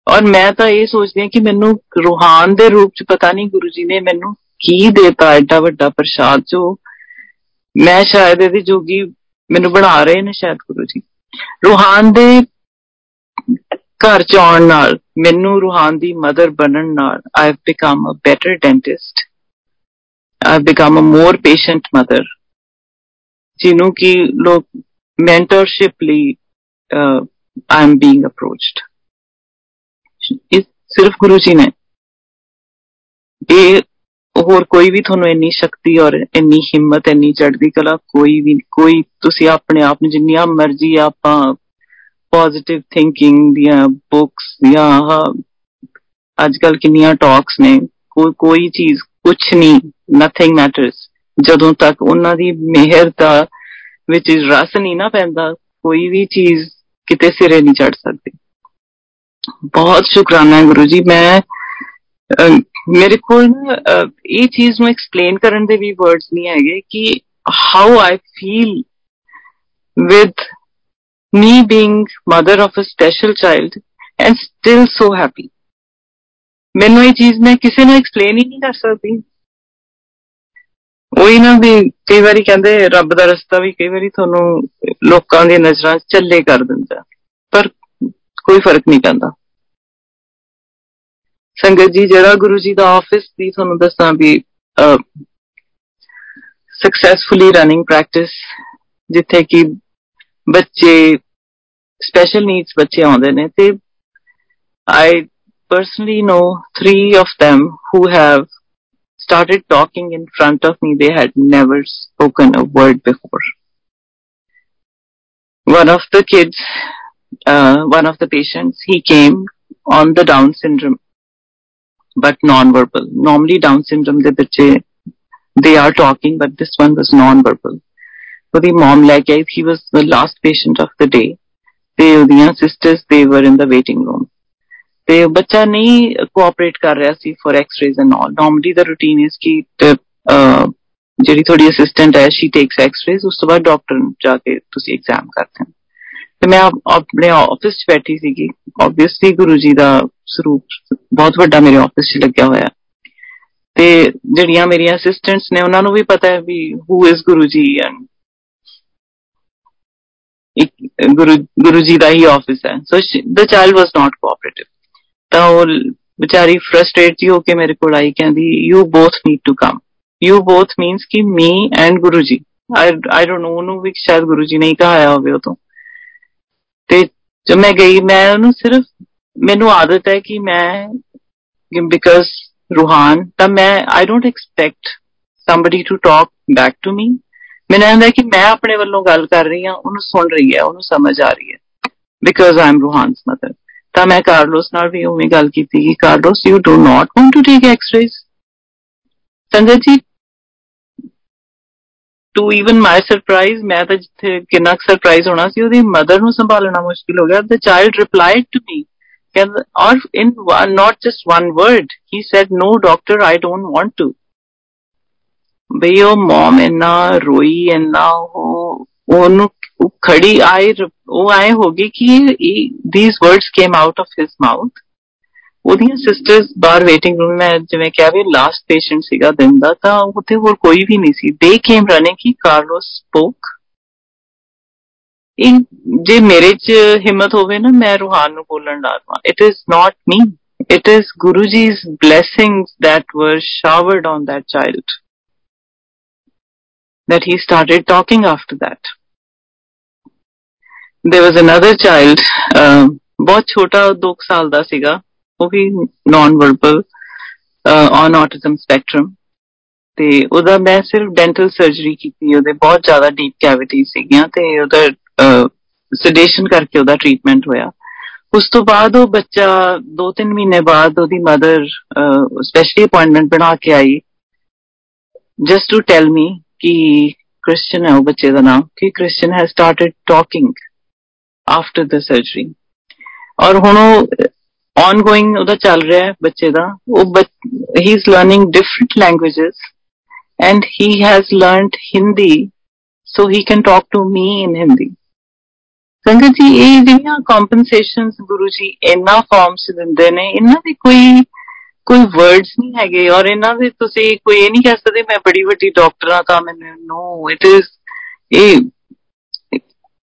S1: ਔਰ ਮੈਂ ਤਾਂ ਇਹ ਸੋਚਦੀ ਹਾਂ ਕਿ ਮੈਨੂੰ ਰੂਹਾਨ ਦੇ ਰੂਪ ਚ ਪਤਾ ਨਹੀਂ ਗੁਰੂ ਜੀ ਨੇ ਮੈਨੂੰ ਕੀ ਦੇਤਾ ਐਡਾ ਵੱਡਾ ਪ੍ਰਸ਼ਾਦ, ਜੋ ਮੈਂ ਸ਼ਾਇਦ ਇਹਦੀ ਜੋਗੀ ਮੈਨੂੰ ਬਣਾ ਰਹੇ ਨੇ ਸ਼ਾਇਦ ਗੁਰੂ ਜੀ। ਰੂਹਾਨ ਦੇ ਘਰ ਚ ਆਉਣ ਨਾਲ, ਮੈਨੂੰ ਰੂਹਾਨ ਦੀ ਮਦਰ ਬਣਨ ਨਾਲ I have become a better dentist I have become a more patient mother ਜਿਹਨੂੰ ਕਿ ਲੋਕ ਮੈਂਟਰਸ਼ਿਪ ਲਈ ਆਈ ਐਮ ਬੀਇੰਗ ਅਪਰੋਚਡ ਇਸ ਸਿਰਫ ਗੁਰੂ ਜੀ ਨੇ ਇਹ ਹੋਰ ਕੋਈ ਵੀ ਤੁਹਾਨੂੰ ਇੰਨੀ ਸ਼ਕਤੀ ਔਰ ਇੰਨੀ ਹਿੰਮਤ ਇੰਨੀ ਚੜ੍ਹਦੀ ਕਲਾ ਕੋਈ ਵੀ ਕੋਈ ਤੁਸੀਂ ਆਪਣੇ ਆਪ ਨੂੰ ਜਿੰਨੀਆਂ ਮਰਜ਼ੀ ਆਪਾਂ ਪੋਜ਼ਿਟਿਵ ਥਿੰਕਿੰਗ ਦੀਆਂ ਬੁੱਕਸ ਜਾਂ ਅੱਜ ਕੱਲ ਕਿੰਨੀਆਂ ਟਾਕਸ ਨੇ ਕੋਈ ਕੋਈ ਚੀਜ਼ ਕੁਝ ਨਹੀਂ ਨਥਿੰਗ ਮੈਟਰਸ ਜਦੋਂ ਤੱਕ ਉਹਨਾਂ ਦੀ ਮਿਹਰ ਦਾ ਵਿੱਚ ਰਸ ਨਹੀਂ ਨਾ ਪੈਂਦਾ ਕੋਈ ਵੀ ਚੀਜ਼ ਕਿਤੇ ਸਿਰੇ ਨਹੀਂ ਚੜ ਸਕਦੀ ਬਹੁਤ ਸ਼ੁਕਰਾਨਾ ਹੈ ਗੁਰੂ ਜੀ ਮੈਂ ਮੇਰੇ ਕੋਲ ਇਹ ਚੀਜ਼ ਨੂੰ ਐਕਸਪਲੇਨ ਕਰਨ ਦੇ ਵੀ ਵਰਡਸ ਨਹੀਂ ਹੈਗੇ ਕਿ how I feel with me being mother of a special child and still so happy ਮੈਨੂੰ ਇਹ ਚੀਜ਼ ਮੈਂ ਕਿਸੇ ਨੂੰ ਐਕਸਪਲੇਨ ਹੀ ਨਹੀਂ ਕਰ ਸਕਦੀ ਉਹੀ ਨਾ ਵੀ ਕਈ ਵਾਰੀ ਕਹਿੰਦੇ ਰੱਬ ਦਾ ਰਸਤਾ ਵੀ ਕਈ ਵਾਰੀ ਤੁਹਾਨੂੰ ਲੋਕਾਂ ਦੀ ਨਜ਼ਰਾਂ ਚੱਲੇ ਕਰ ਦਿੰਦਾ। ਪਰ ਕੋਈ ਫ਼ਰਕ ਨਹੀਂ ਪੈਂਦਾ। ਸੰਗਤ ਜੀ, ਜਿਹੜਾ ਗੁਰੂ ਜੀ ਦਾ ਆਫਿਸ ਦੀ ਤੁਹਾਨੂੰ ਦੱਸਾਂ ਵੀ ਸਕਸੈਸਫੁਲੀ ਰਨਿੰਗ ਪ੍ਰੈਕਟਿਸ ਜਿੱਥੇ ਕਿ ਬੱਚੇ ਸਪੈਸ਼ਲ ਨੀਡਸ ਬੱਚੇ ਆਉਂਦੇ ਨੇ ਤੇ ਆਈ personally know three of them who have started talking in front of me. They had never spoken a word before. One of the kids, uh, one of the patients, he came on the Down syndrome, but non-verbal. Normally Down syndrome, the bache, they are talking, but this one was non-verbal. So the mom like he was the last patient of the day. They, the sisters, they were in the waiting room. ਤੇ ਬੱਚਾ ਨਹੀਂ cooperate ਕਰ ਰਿਹਾ ਸੀ for x rays and all normally the routine is ਕਿ ਜਿਹੜੀ ਤੁਹਾਡੀ assistant ਹੈ Shri takes X-rays ਉਸ ਤੋਂ ਬਾਅਦ ਡਾਕਟਰ ਨੂੰ ਜਾ ਕੇ ਤੁਸੀਂ ਐਗਜ਼ਾਮ ਕਰਦੇ ਹੋ। ਤੇ ਮੈਂ ਆਪਣੇ ਆਫਿਸ 'ਚ ਬੈਠੀ ਸੀਗੀ। ਆਬਵੀਅਸਲੀ ਗੁਰੂ ਜੀ ਦਾ ਸਰੂਪ ਬਹੁਤ ਵੱਡਾ ਮੇਰੇ ਆਫਿਸ 'ਚ ਲੱਗਿਆ ਹੋਇਆ। ਤੇ ਜਿਹੜੀਆਂ ਮੇਰੀਆਂ ਅਸਿਸਟੈਂਟਸ ਨੇ, ਉਹਨਾਂ ਨੂੰ ਵੀ ਪਤਾ ਹੈ ਵੀ who is Guru ji and Guru Guru ji the he office ਹੈ। ਸੋ the child was not cooperative ਤਾਂ ਉਹ ਵਿਚਾਰੀ ਫਰਸਟ੍ਰੇਟ ਜੀ ਹੋ ਕੇ ਮੇਰੇ ਕੋਲ ਆਈ, ਕਹਿੰਦੀ you both need to come you both means ਕਿ ਮੀ ਐਂਡ ਗੁਰੂ ਜੀ ਆਈ ਆਈ ਡੋਨਟ ਨੋ ਉਹਨੂੰ ਵੀ ਸ਼ਾਇਦ ਗੁਰੂ ਜੀ ਨੇ ਹੀ ਕਹਾਇਆ ਹੋਵੇ ਉਹ ਤੋਂ ਤੇ ਜਦ ਮੈਂ ਗਈ, ਮੈਂ ਉਹਨੂੰ ਸਿਰਫ, ਮੈਨੂੰ ਆਦਤ ਹੈ ਕਿ ਮੈਂ ਬਿਕਾਜ਼ ਰੂਹਾਨ, ਤਾਂ ਮੈਂ I don't expect somebody to talk back to me ਮੈਨੂੰ ਆਂਦਾ ਕਿ ਮੈਂ ਆਪਣੇ ਵੱਲੋਂ ਗੱਲ ਕਰ ਰਹੀ ਹਾਂ, ਉਹਨੂੰ ਸੁਣ ਰਹੀ ਹੈ, ਉਹਨੂੰ ਸਮਝ ਆ ਰਹੀ ਹੈ। Because I am Ruhaan's mother ਤਾਂ ਮੈਂ ਕਾਰਲੋਸ ਨਾਲ ਵੀ ਉਵੇਂ ਗੱਲ ਕੀਤੀ ਕਿ Carlos you do not want to take x rays sangat ji to even my surprise ਮੈਂ ਤਾਂ ਜਿੱਥੇ ਕਿੰਨਾ ਸਰਪ੍ਰਾਈਜ਼ ਹੋਣਾ ਸੀ, ਉਹਦੀ ਮਦਰ ਨੂੰ ਸੰਭਾਲਣਾ ਮੁਸ਼ਕਿਲ ਹੋ ਗਿਆ। The child replied to me or in not just one word, he said, no, doctor, i don't want to. ਬਈ ਉਹ ਮਮ ਇੰਨਾ ਰੋਈ, ਇੰਨਾ ਉਹ ਉਹਨੂੰ ਖੜੀ ਆਏ, ਉਹ ਆਏ ਹੋਗੀ ਗਈ ਕਿ these words came out of his mouth ਉਹਦੀਆਂ ਸਿਸਟਰਸ ਬਾਹਰ ਵੇਟਿੰਗ ਰੂਮ ਮੈਂ ਜਿਵੇਂ ਕਿਹਾ ਵੀ ਲਾਸਟ ਪੇਸ਼ੈਂਟ ਸੀਗਾ ਦਿਨ ਦਾ, ਤਾਂ ਉੱਥੇ ਹੋਰ ਕੋਈ ਵੀ ਨਹੀਂ ਸੀ। ਦੇ ਕੇਮ ਰਨਿੰਗ ਕਿ ਕਾਰਲੋਸ ਸਪੋਕ ਇਹ, ਜੇ ਮੇਰੇ ਚ ਹਿੰਮਤ ਹੋਵੇ ਨਾ, ਮੈਂ ਰੂਹਾਨ ਨੂੰ ਬੋਲਣ ਲਾਵਾਂ it is not me it is Guru ji's blessings that were showered on that child that he started talking after that there was another child ਬਹੁਤ ਛੋਟਾ 2 ਸਾਲ ਦਾ ਸੀਗਾ ਉਹ ਵੀ non verbal on autism spectrum ਤੇ ਉਹਦਾ ਮੈਂ ਸਿਰਫ ਡੈਂਟਲ ਸਰਜਰੀ ਕੀਤੀ ਉਹਦੇ ਬਹੁਤ ਜ਼ਿਆਦਾ ਡੀਪ ਕੈਵਿਟੀ ਸੀਗੀਆਂ ਤੇ ਉਹਦਾ ਸੈਡੇਸ਼ਨ ਕਰਕੇ ਉਹਦਾ ਟ੍ਰੀਟਮੈਂਟ ਹੋਇਆ ਉਸ ਤੋਂ ਬਾਅਦ ਉਹ ਬੱਚਾ 2-3 ਮਹੀਨੇ ਬਾਅਦ ਉਹਦੀ ਮਦਰ ਸਪੈਸ਼ਲੀ ਅਪਾਇੰਟਮੈਂਟ ਬਣਾ ਕੇ I just to tell me ਕਿ ਕ੍ਰਿਸਚੀਅਨ ਹੈ ਉਹ ਬੱਚੇ ਦਾ ਨਾਮ ਕਿ Christian has started talking after the surgery ਔਰ ਹੁਣ ਉਹ ongoing ਉਹਦਾ ਚੱਲ ਰਿਹਾ ਹੈ ਬੱਚੇ ਦਾ ਉਹ he is learning different languages and he has learned Hindi so he can talk to me in Hindi ਸੰਗਤ ਜੀ ਇਹ ਜਿਹੜੀਆਂ ਕੰਪਨਸੇਸ਼ਨਸ ਗੁਰੂ ਜੀ ਇੰਨਾ ਫਾਰਮਸ ਦਿੰਦੇ ਨੇ ਇਹਨਾਂ ਦੇ ਕੋਈ ਕੋਈ ਵਰਡਸ ਨਹੀਂ ਹੈਗੇ ਔਰ ਇਹਨਾਂ ਦੇ ਤੁਸੀਂ ਕੋਈ ਇਹ ਨਹੀਂ ਕਹਿ ਸਕਦੇ ਮੈਂ ਬੜੀ ਵੱਡੀ ਡਾਕਟਰਾਂ ਆ ਮੈਨੂੰ ਨੋ ਇਟ ਇਜ਼ ਇਹ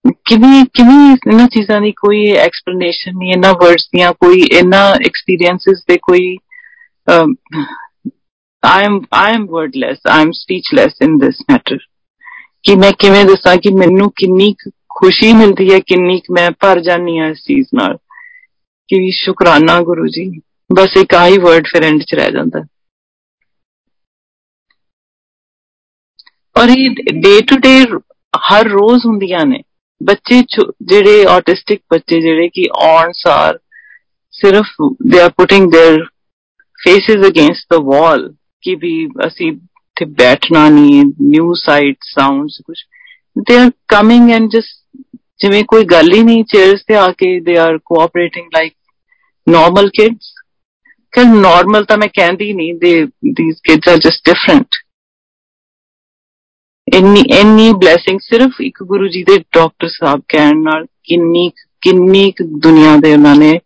S1: ਕਿਵੇਂ ਕਿਵੇਂ ਇਹਨਾਂ ਚੀਜ਼ਾਂ ਦੀ ਕੋਈ ਐਕਸਪਲੇਨੇਸ਼ਨ ਨਹੀਂ, ਇਹਨਾਂ ਵਰਡਸ ਦੀਆਂ ਕੋਈ, ਇਹਨਾਂ ਐਕਸਪੀਰੀਐਂਸਸ ਦੇ ਕੋਈ I am I am wordless I am speechless in this matter ਕਿ ਮੈਂ ਕਿਵੇਂ ਦੱਸਾਂ ਕਿ ਮੈਨੂੰ ਕਿੰਨੀ ਖੁਸ਼ੀ ਮਿਲਦੀ ਹੈ, ਕਿੰਨੀ ਮੈਂ ਭਰ ਜਾਨੀ ਆ ਇਸ ਚੀਜ਼ ਨਾਲ। ਕਿ ਸ਼ੁਕਰਾਨਾ ਗੁਰੂ ਜੀ। ਬਸ ਇੱਕ ਆਹੀ ਵਰਡ ਫਿਰ ਐਂਡ ਚ ਰਹਿ ਜਾਂਦਾ। ਔਰ ਇਹ ਡੇ ਟੂ ਡੇ ਹਰ ਰੋਜ਼ ਹੁੰਦੀਆਂ ਨੇ। ਬੱਚੇ ਜਿਹੜੇ ਆਟਿਸਟਿਕ ਬੱਚੇ ਜਿਹੜੇ ਕਿ ਔਨ ਸਾਰ ਸਿਰਫ they are putting their faces against the wall ਕਿ ਵੀ ਅਸੀਂ ਤੇ ਬੈਠਣਾ ਨਹੀਂ ਨਿਊ ਸਾਈਟ ਸਾਊਂਡਸ ਕੁਝ they are coming and just ਜਿਵੇਂ ਕੋਈ ਗੱਲ ਹੀ ਨਹੀਂ ਚੇਅਰਸ ਤੇ ਆ ਕੇ they are cooperating like normal kids ਕਿ ਨਾਰਮਲ ਤਾਂ ਮੈਂ ਕਹਿੰਦੀ ਨਹੀਂ they these kids are just different ਇੰਨੀ ਇੰਨੀ ਬਲੇਸਿੰਗ ਸਿਰਫ ਇੱਕ ਗੁਰੂ ਜੀ ਦੇ ਡਾਕਟਰ ਸਾਹਿਬ ਕਹਿਣ ਨਾਲ ਕਿੰਨੀ ਕਿੰਨੀ ਦੁਨੀਆ ਦੇ ਉਹਨਾਂ ਨੇ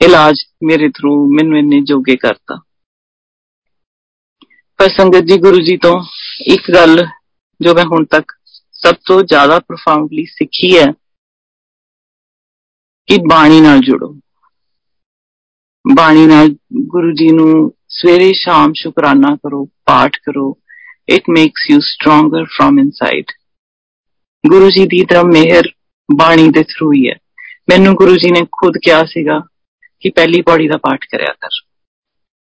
S1: ਇਲਾਜ ਮੇਰੇ ਥਰੂ ਮੈਨੂੰ ਇੰਨੇ ਜੋਗੇ ਕਰਤਾ। ਪਰ ਸੰਗਤ ਜੀ, ਗੁਰੂ ਜੀ ਤੋਂ ਇੱਕ ਗੱਲ ਜੋ ਮੈਂ ਹੁਣ ਤੱਕ ਸਭ ਤੋਂ ਜ਼ਿਆਦਾ ਪ੍ਰੋਫਾਉਂਡਲੀ ਸਿੱਖੀ ਹੈ ਕਿ ਬਾਣੀ ਨਾਲ ਜੁੜੋ। ਬਾਣੀ ਨਾਲ ਗੁਰੂ ਜੀ ਨੂੰ ਸਵੇਰੇ ਸ਼ਾਮ ਸ਼ੁਕਰਾਨਾ ਕਰੋ, ਪਾਠ ਕਰੋ it makes you stronger from inside. ਗੁਰੂ ਜੀ ਦੀ ਤਾਂ ਮਿਹਰ ਬਾਣੀ ਦੇ ਥਰੂ ਹੀ ਹੈ ਮੈਨੂੰ ਗੁਰੂ ਜੀ ਨੇ ਖੁਦ ਕਿਹਾ ਸੀਗਾ ਕਿ ਪਹਿਲੀ ਪੌੜੀ ਦਾ ਪਾਠ ਕਰਿਆ ਕਰ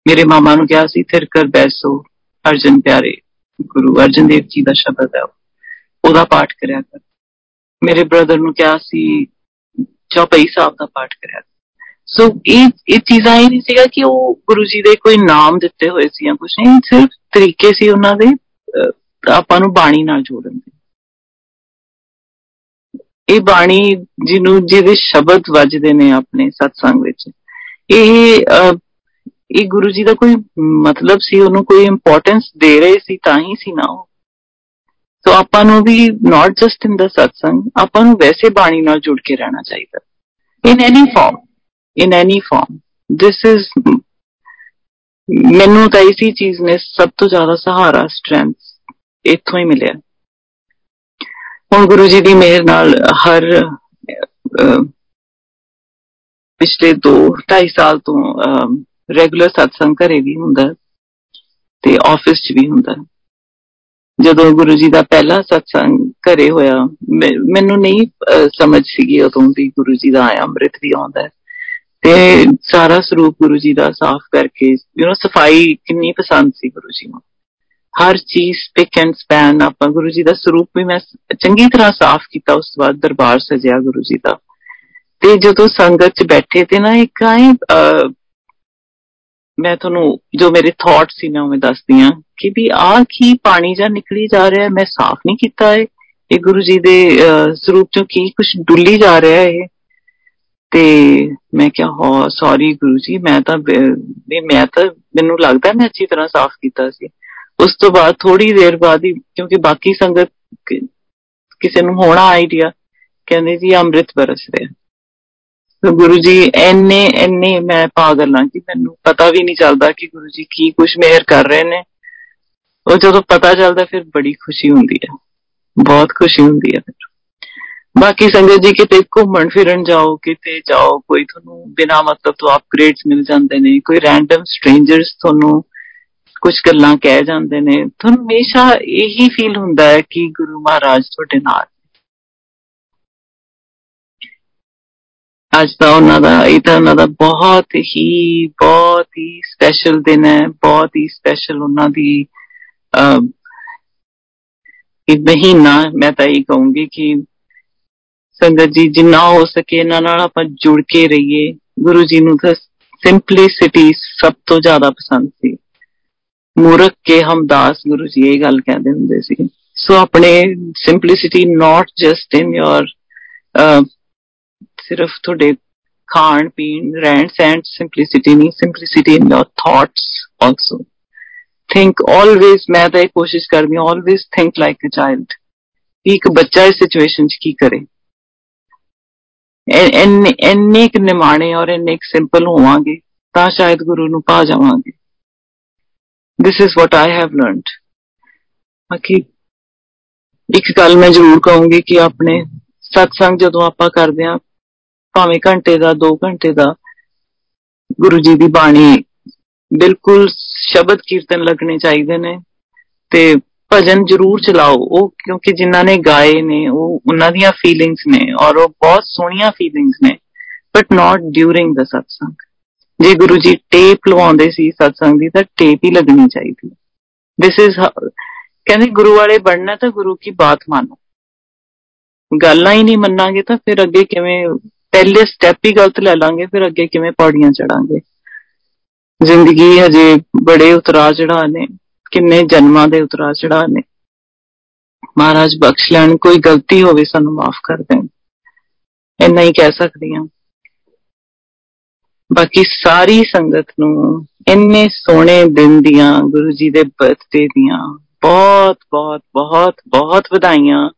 S1: ਮੇਰੇ ਮਾਮਾ ਨੂੰ ਕਿਹਾ ਸੀ ਫਿਰ ਕਰ ਬੈਸੋ ਅਰਜਨ ਪਿਆਰੇ ਗੁਰੂ ਅਰਜਨ ਦੇਵ ਜੀ ਦਾ ਸ਼ਬਦ ਹੈ ਉਹਦਾ ਪਾਠ ਕਰਿਆ ਕਰ ਮੇਰੇ ਬ੍ਰਦਰ ਨੂੰ ਕਿਹਾ ਸੀ ਚੌਪਈ ਸਾਹਿਬ ਦਾ ਪਾਠ ਕਰਿਆ ਸੋ ਇਹ ਇਹ ਚੀਜ਼ਾਂ ਹੀ ਨਹੀਂ ਸੀਗਾ ਕਿ ਉਹ ਗੁਰੂ ਜੀ ਦੇ ਕੋਈ ਨਾਮ ਦਿੱਤੇ ਹੋਏ ਸੀ ਜਾਂ ਕੁਝ ਨਹੀਂ ਸਿਰਫ ਤਰੀਕੇ ਸੀ ਉਹਨਾਂ ਦੇ ਆਪਾਂ ਨੂੰ ਬਾਣੀ ਨਾਲ ਜੋੜਨ ਦੇ। ਇਹ ਬਾਣੀ ਜਿਹਨੂੰ, ਜਿਹਦੇ ਸ਼ਬਦ ਵੱਜਦੇ ਨੇ ਆਪਣੇ ਸਤਸੰਗ ਵਿੱਚ। ਇਹ ਇਹ ਗੁਰੂ ਜੀ ਦਾ ਕੋਈ ਮਤਲਬ ਸੀ, ਉਹਨੂੰ ਕੋਈ ਇੰਪੋਰਟੈਂਸ ਦੇ ਰਹੇ ਸੀ, ਤਾਂ ਹੀ ਸੀ ਨਾ ਸੋ ਆਪਾਂ ਨੂੰ ਵੀ ਨਾਟ ਜਸਟ ਇਨ ਦਾ ਸਤਸੰਗ, ਆਪਾਂ ਨੂੰ ਵੈਸੇ ਬਾਣੀ ਨਾਲ ਜੁੜ ਕੇ ਰਹਿਣਾ ਚਾਹੀਦਾ। In any form in any form this is ਮੈਨੂੰ ਤਾਂ ਇਸੀ ਚੀਜ਼ ਨੇ ਸਭ ਤੋਂ ਜ਼ਿਆਦਾ ਸਹਾਰਾ ਸਟਰੈਂਥ ਇੱਥੋਂ ਹੀ ਮਿਲਿਆ। ਹੁਣ ਗੁਰੂ ਜੀ ਦੀ ਮਿਹਰ ਨਾਲ ਹਰ ਪਿਛਲੇ 2 2.5 ਸਾਲ ਤੋਂ ਰੈਗੂਲਰ ਸਤਸੰਗ ਘਰੇ ਵੀ ਹੁੰਦਾ ਤੇ ਆਫਿਸ 'ਚ ਵੀ ਹੁੰਦਾ ਜਦੋਂ ਗੁਰੂ ਜੀ ਦਾ ਪਹਿਲਾ ਸਤਸੰਗ ਘਰੇ ਹੋਇਆ ਮੈਨੂੰ ਨਹੀਂ ਸਮਝ ਸੀਗੀ ਉਦੋਂ ਵੀ ਗੁਰੂ ਜੀ ਦਾ ਅੰਮ੍ਰਿਤ ਵੀ ਆਉਂਦਾ ਤੇ ਸਾਰਾ ਸਰੂਪ ਗੁਰੂ ਜੀ ਦਾ ਸਾਫ਼ ਕਰਕੇ ਯੂ نو ਸਫ਼ਾਈ ਕਿੰਨੀ ਪਸੰਦ ਸੀ ਗੁਰੂ ਜੀ ਨੂੰ। ਹਰ ਚੀਜ਼ ਪਿਕ ਐਂਡ ਸਪੈਨ ਆਪਾਂ ਗੁਰੂ ਜੀ ਦਾ ਸਰੂਪ ਵੀ ਮੈਂ ਚੰਗੀ ਤਰ੍ਹਾਂ ਸਾਫ਼ ਕੀਤਾ, ਉਸ ਤੋਂ ਬਾਅਦ ਦਰਬਾਰ ਸਜਿਆ ਗੁਰੂ ਜੀ ਦਾ। ਤੇ ਜਦੋਂ ਸੰਗਤ 'ਚ ਬੈਠੇ ਤੇ ਨਾ ਇੱਕ ਆਏ ਮੈਂ ਤੁਹਾਨੂੰ ਜੋ ਮੇਰੇ ਥਾਟ ਸੀ ਮੈਂ ਉਹ ਦੱਸਦੀ ਆ ਕਿ ਵੀ ਆ ਕੀ ਪਾਣੀ ਜਾਂ ਨਿਕਲੀ ਜਾ ਰਿਹਾ ਮੈਂ ਸਾਫ਼ ਨਹੀਂ ਕੀਤਾ ਹੈ ਇਹ ਗੁਰੂ ਜੀ ਦੇ ਸਰੂਪ ਚੋਂ ਕੀ ਕੁਝ ਡੁੱਲੀ ਜਾ ਰਿਹਾ ਹੈ ਤੇ ਮੈਂ ਕਿਹਾ, ਹਾਂ ਸੌਰੀ ਗੁਰੂ ਜੀ, ਮੈਂ ਤਾਂ ਮੈਂ ਤਾਂ, ਮੈਨੂੰ ਲੱਗਦਾ ਮੈਂ ਅੱਛੀ ਤਰ੍ਹਾਂ ਸਾਫ਼ ਕੀਤਾ ਸੀ। ਉਸ ਤੋਂ ਬਾਅਦ ਥੋੜੀ ਦੇਰ ਬਾਅਦ ਹੀ, ਕਿਉਂਕਿ ਬਾਕੀ ਸੰਗਤ ਕਿਸੇ ਨੂੰ ਹੋਣਾ ਆਈਡੀਆ ਕਹਿੰਦੇ ਜੀ ਅੰਮ੍ਰਿਤ ਬਰਸ ਰਿਹਾ। ਗੁਰੂ ਜੀ ਐਨੇ ਐਨੇ ਮੈਂ ਪਾਗਲ ਹਾਂ ਕਿ ਮੈਨੂੰ ਪਤਾ ਵੀ ਨਹੀਂ ਚੱਲਦਾ ਕਿ ਗੁਰੂ ਜੀ ਕੀ ਕੁਝ ਮਿਹਰ ਕਰ ਰਹੇ ਨੇ। ਉਹ ਜਦੋਂ ਪਤਾ ਚੱਲਦਾ ਫਿਰ ਬੜੀ ਖੁਸ਼ੀ ਹੁੰਦੀ ਹੈ। ਬਹੁਤ ਖੁਸ਼ੀ ਹੁੰਦੀ ਹੈ ਫਿਰ ਬਾਕੀ ਸੰਗਤ ਜੀ ਕਿਤੇ ਘੁੰਮਣ ਫਿਰਨ ਜਾਓ ਕਿਤੇ ਜਾਓ ਕੋਈ ਤੁਹਾਨੂੰ ਬਿਨਾ ਮਤਲਬ ਤੋਂ ਅਪਗ੍ਰੇਡਸ ਮਿਲ ਜਾਂਦੇ ਨੇ ਕੋਈ ਰੈਂਡਮ ਸਟ੍ਰੇਂਜਰਸ ਤੁਹਾਨੂੰ ਕੁਝ ਗੱਲਾਂ ਕਹਿ ਜਾਂਦੇ ਨੇ ਤੁਹਾਨੂੰ ਹਮੇਸ਼ਾ ਇਹੀ ਫੀਲ ਹੁੰਦਾ ਹੈ ਕਿ ਗੁਰੂ ਮਹਾਰਾਜ ਤੁਹਾਡੇ ਨਾਲ ਅੱਜ ਤਾਂ ਉਹਨਾਂ ਦਾ ਇਹ ਤਾਂ ਉਹਨਾਂ ਦਾ ਬਹੁਤ ਹੀ ਬਹੁਤ ਹੀ ਸਪੈਸ਼ਲ ਦਿਨ ਹੈ ਬਹੁਤ ਹੀ ਸਪੈਸ਼ਲ ਉਹਨਾਂ ਦੀ ਇਹ ਮਹੀਨਾ ਮੈਂ ਤਾਂ ਇਹ ਕਹੂੰਗੀ ਕਿ ਸੰਗਤ ਜੀ ਜਿੰਨਾ ਹੋ ਸਕੇ ਇਹਨਾਂ ਨਾਲ ਆਪਾਂ ਜੁੜ ਕੇ ਰਹੀਏ ਗੁਰੂ ਜੀ ਨੂੰ ਤਾਂ ਸਿੰਪਲਿਸਿਟੀ ਸਭ ਤੋਂ ਜ਼ਿਆਦਾ ਪਸੰਦ ਸੀ ਮੂਰਖ ਕੇ ਹਮਦਾਸ ਗੁਰੂ ਜੀ ਇਹ ਗੱਲ ਕਹਿੰਦੇ ਹੁੰਦੇ ਸੀ ਸੋ ਆਪਣੇ ਸਿੰਪਲਿਸਿਟੀ ਨਾਟ ਜਸਟ ਇਨ ਯੋਰ ਸਿਰਫ ਤੁਹਾਡੇ ਖਾਣ ਪੀਣ ਰਹਿਣ ਸਹਿਣ ਸਿੰਪਲਿਸਿਟੀ ਨਹੀਂ simplicity in your thoughts also think always ਮੈਂ ਤਾਂ ਇਹ ਕੋਸ਼ਿਸ਼ ਕਰਦੀ ਹਾਂ always think like a child ਇੱਕ ਬੱਚਾ ਇਸ ਸਿਚੁਏਸ਼ਨ 'ਚ ਕੀ ਕਰੇ ਇੰਨੇ ਇੰਨੇ ਕਿ ਨਿਮਾਣੇ ਔਰ ਇੰਨੇ ਸਿੰਪਲ ਹੋਵਾਂਗੇ, ਤਾਂ ਸ਼ਾਇਦ ਗੁਰੂ ਨੂੰ ਪਾ ਜਾਵਾਂਗੇ। This is what I have learned. ਬਾਕੀ ਇੱਕ ਗੱਲ ਮੈਂ ਜ਼ਰੂਰ ਕਹੂੰਗੀ ਕਿ ਆਪਣੇ ਸਤਸੰਗ ਜਦੋਂ ਆਪਾਂ ਕਰਦੇ ਆਂ ਭਾਵੇਂ ਘੰਟੇ ਦਾ 2 ਘੰਟੇ ਦਾ, ਗੁਰੂ ਜੀ ਦੀ ਬਾਣੀ ਬਿਲਕੁਲ ਸ਼ਬਦ ਕੀਰਤਨ ਲੱਗਣੇ ਚਾਹੀਦੇ ਨੇ ਤੇ ਭਜਨ ਜ਼ਰੂਰ ਚਲਾਓ ਉਹ ਕਿਉਂਕਿ ਜਿਨ੍ਹਾਂ ਨੇ ਗਾਏ ਨੇ ਉਹ ਉਹਨਾਂ ਦੀਆਂ ਫੀਲਿੰਗਸ ਨੇ ਔਰ ਉਹ ਬਹੁਤ ਸੋਹਣੀਆਂ ਫੀਲਿੰਗਸ ਨੇ ਬਟ ਨਾਟ ਡਿਊਰਿੰਗ ਦਾ ਸਤਸੰਗ ਜੇ ਗੁਰੂ ਜੀ ਟੇਪ ਲਵਾਉਂਦੇ ਸੀ ਸਤਸੰਗ ਦੀ ਤਾਂ ਟੇਪ ਹੀ ਲੱਗਣੀ ਚਾਹੀਦੀ ਦਿਸ ਇਜ਼ ਕਹਿੰਦੇ ਗੁਰੂ ਵਾਲੇ ਬਣਨਾ ਤਾਂ ਗੁਰੂ ਕੀ ਬਾਤ ਮੰਨੋ ਗੱਲਾਂ ਹੀ ਨਹੀਂ ਮੰਨਾਂਗੇ ਤਾਂ ਫਿਰ ਅੱਗੇ ਕਿਵੇਂ ਪਹਿਲੇ ਸਟੈਪ ਹੀ ਗਲਤ ਲੈ ਲਾਂਗੇ ਫਿਰ ਅੱਗੇ ਕਿਵੇਂ ਪੌੜੀਆਂ ਚੜਾਂਗੇ ਜ਼ਿੰਦਗੀ ਹਜੇ ਬੜੇ ਉਤਰਾ ਚੜਾ ਨੇ ਕਿੰਨੇ ਜਨਮਾਂ ਦੇ ਉਤਰਾ ਚੜਾ ਨੇ। ਮਹਾਰਾਜ ਬਖਸ਼ ਲੈਣ, ਕੋਈ ਗਲਤੀ ਹੋਵੇ ਸਾਨੂੰ ਮਾਫ ਕਰ ਦੇਣ। ਇੰਨਾ ਹੀ ਕਹਿ ਸਕਦੀ ਹਾਂ। ਬਾਕੀ ਸਾਰੀ ਸੰਗਤ ਨੂੰ ਇੰਨੇ ਸੋਹਣੇ ਦਿਨ ਦੀਆਂ, ਗੁਰੂ ਜੀ ਦੇ ਬਰਥਡੇ ਦੀਆਂ ਬਹੁਤ ਬਹੁਤ ਬਹੁਤ ਬਹੁਤ ਵਧਾਈਆਂ।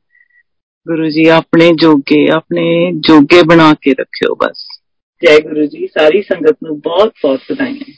S1: ਗੁਰੂ ਜੀ ਆਪਣੇ ਜੋਗੇ ਆਪਣੇ ਜੋਗੇ ਬਣਾ ਕੇ ਰੱਖਿਓ ਬਸ। ਜੈ ਗੁਰੂ ਜੀ, ਸਾਰੀ ਸੰਗਤ ਨੂੰ ਬਹੁਤ ਬਹੁਤ ਵਧਾਈਆਂ।